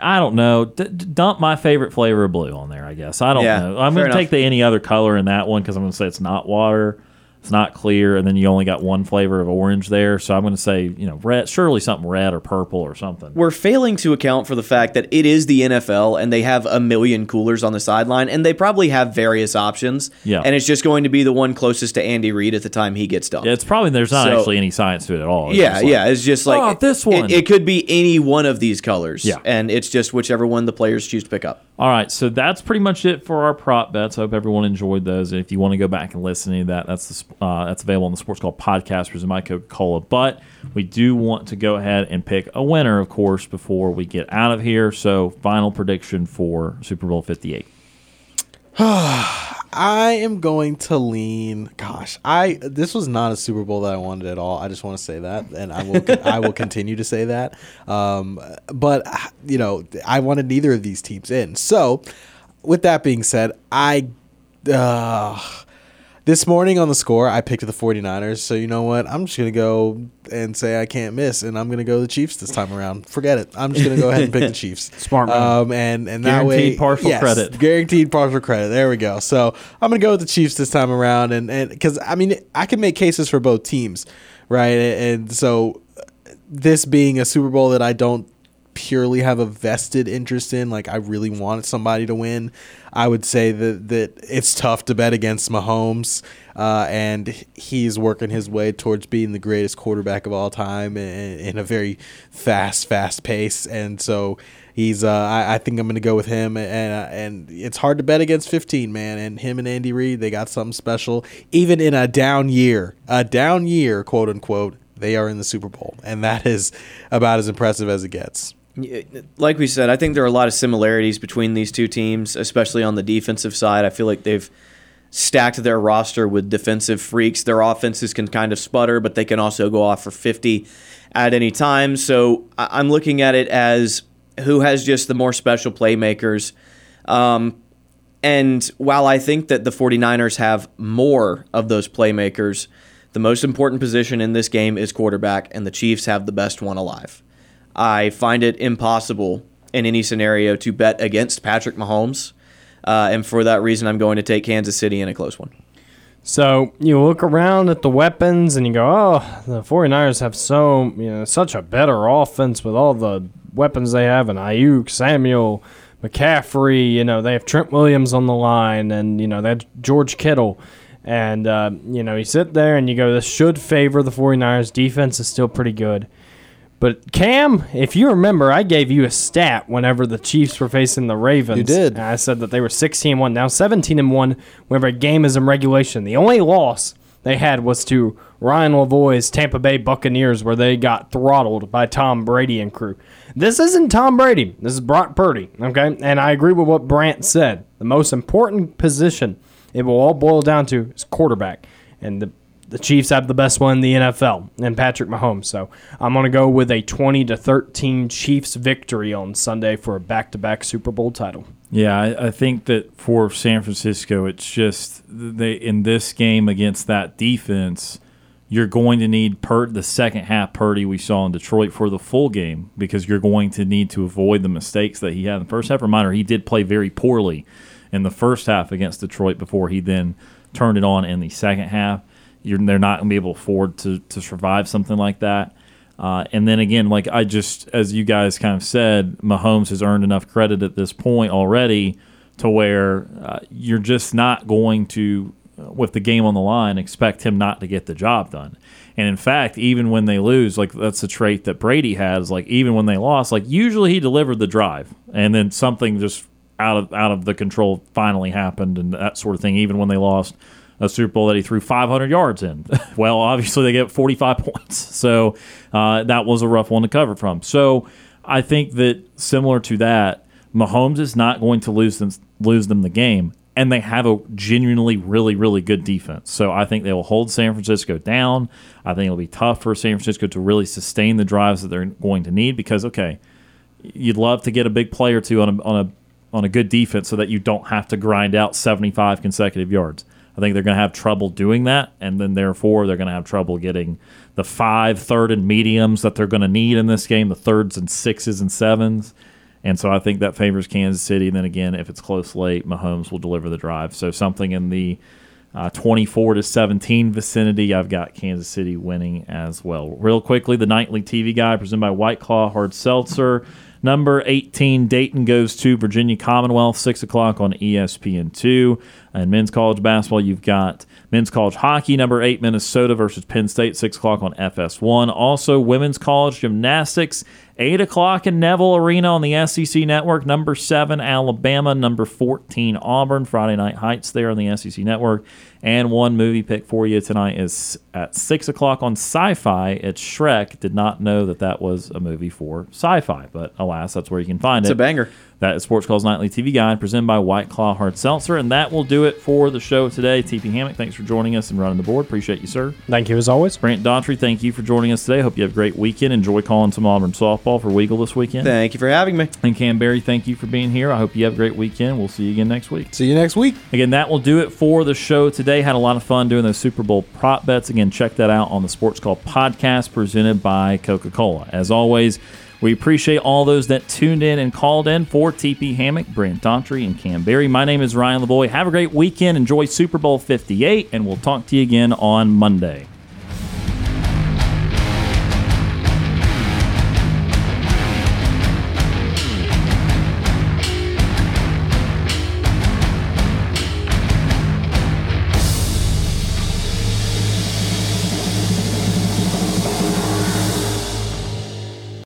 I don't know. D- dump my favorite flavor of blue on there. I guess I don't Yeah, know. I'm going to take the any other color in that one because I'm going to say it's not water, it's not clear, and then you only got one flavor of orange there. So I'm going to say you know red, surely something red or purple or something. We're failing to account for the fact that it is the NFL and they have a million coolers on the sideline and they probably have various options. Yeah. And it's just going to be the one closest to Andy Reid at the time he gets dumped. Yeah, it's probably there's not So- actually any science to it at all. It's yeah, like, yeah. It's just like "Oh, this it- one." It, could be any one of these colors. Yeah. And it's just whichever one the players choose to pick up. All right, so that's pretty much it for our prop bets. I hope everyone enjoyed those. If you want to go back and listen to that, that's the, uh, that's available on the SportsCall podcast presented by Coca Cola. But we do want to go ahead and pick a winner, of course, before we get out of here. So, final prediction for Super Bowl Fifty Eight. I am going to lean. Gosh, I this was not a Super Bowl that I wanted at all. I just want to say that, and I will I will continue to say that. Um, but you know, I wanted neither of these teams in. So, with that being said, I. Uh, this morning on the score, I picked the 49ers. So, you know what? I'm just going to go and say I can't miss, and I'm going to go the Chiefs this time around. Forget it. I'm just going to go ahead and pick the Chiefs. Smart man. Um, and, and that way. Guaranteed partial yes, credit. Guaranteed partial credit. There we go. So, I'm going to go with the Chiefs this time around. And because, I mean, I can make cases for both teams, right? And so, this being a Super Bowl that I don't purely have a vested interest in, like I really wanted somebody to win, I would say that that it's tough to bet against Mahomes, uh, and he's working his way towards being the greatest quarterback of all time in, in a very fast, fast pace, and so. He's. Uh, I, I think I'm going to go with him, and uh, and it's hard to bet against 15, man. And him and Andy Reid, they got something special. Even in a down year, a down year, quote unquote, they are in the Super Bowl, and that is about as impressive as it gets. Like we said, I think there are a lot of similarities between these two teams, especially on the defensive side. I feel like they've stacked their roster with defensive freaks. Their offenses can kind of sputter, but they can also go off for 50 at any time. So I'm looking at it as who has just the more special playmakers. Um, and while I think that the 49ers have more of those playmakers, the most important position in this game is quarterback, and the Chiefs have the best one alive. I find it impossible in any scenario to bet against Patrick Mahomes. Uh, and for that reason, I'm going to take Kansas City in a close one. So you look around at the weapons and you go, oh, the 49ers have so, you know, such a better offense with all the weapons they have and Aiyuk, Samuel, McCaffrey, you know, they have Trent Williams on the line and, you know, they have George Kittle. And, uh, you know, you sit there and you go, this should favor the 49ers. Defense is still pretty good. But Kam, if you remember, I gave you a stat whenever the Chiefs were facing the Ravens. You did. And I said that they were 16 1, now 17 and 1 whenever a game is in regulation. The only loss they had was to Ryan Lavoie's Tampa Bay Buccaneers, where they got throttled by Tom Brady and crew. This isn't Tom Brady. This is Brock Purdy. Okay, and I agree with what Brant said. The most important position it will all boil down to is quarterback, and the the Chiefs have the best one in the NFL, and Patrick Mahomes. So I'm going to go with a 20 to 13 Chiefs victory on Sunday for a back-to-back Super Bowl title. Yeah, I, I think that for San Francisco, it's just they in this game against that defense, you're going to need per the second half Purdy we saw in Detroit for the full game because you're going to need to avoid the mistakes that he had in the first half. Reminder, he did play very poorly in the first half against Detroit before he then turned it on in the second half. You're, they're not going to be able to afford to, to survive something like that. Uh, and then again, like I just, as you guys kind of said, Mahomes has earned enough credit at this point already to where uh, you're just not going to, uh, with the game on the line, expect him not to get the job done. And in fact, even when they lose, like that's a trait that Brady has. Like even when they lost, like usually he delivered the drive, and then something just out of out of the control finally happened, and that sort of thing. Even when they lost a Super Bowl that he threw 500 yards in. well, obviously they get 45 points, so uh, that was a rough one to cover from. So I think that similar to that, Mahomes is not going to lose them lose them the game, and they have a genuinely really really good defense. So I think they will hold San Francisco down. I think it'll be tough for San Francisco to really sustain the drives that they're going to need because okay, you'd love to get a big play or two on a on a on a good defense so that you don't have to grind out 75 consecutive yards. I think they're going to have trouble doing that, and then therefore they're going to have trouble getting the five third and mediums that they're going to need in this game, the thirds and sixes and sevens. And so I think that favors Kansas City. And then again, if it's close late, Mahomes will deliver the drive. So something in the uh, 24 to 17 vicinity, I've got Kansas City winning as well. Real quickly, the nightly TV guy presented by White Claw Hard Seltzer. Number 18, Dayton goes to Virginia Commonwealth, 6 o'clock on ESPN2. And men's college basketball, you've got men's college hockey, number 8, Minnesota versus Penn State, 6 o'clock on FS1. Also, women's college gymnastics, 8 o'clock in Neville Arena on the SEC Network. Number 7, Alabama. Number 14, Auburn. Friday Night Heights there on the SEC Network. And one movie pick for you tonight is at 6 o'clock on Syfy. It's Shrek. Did not know that that was a movie for sci fi, but alas, that's where you can find It's it. It's a banger. That is Sports Calls Nightly TV Guide presented by White Claw Hard Seltzer. And that will do it for the show today. TP Hammock, thanks for joining us and running the board. Appreciate you, sir. Thank you as always. Brant Daughtry, thank you for joining us today. Hope you have a great weekend. Enjoy calling some Auburn softball for Weagle this weekend. Thank you for having me. And Kam Berry, thank you for being here. I hope you have a great weekend. We'll see you again next week. See you next week. Again, that will do it for the show today. Had a lot of fun doing those Super Bowl prop bets. Again, check that out on the SportsCall podcast presented by Coca Cola. As always, we appreciate all those that tuned in and called in for TP Hammock, Brant Daughtry, and Kam Berry. My name is Ryan Lavoie. Have a great weekend. Enjoy Super Bowl 58, and we'll talk to you again on Monday.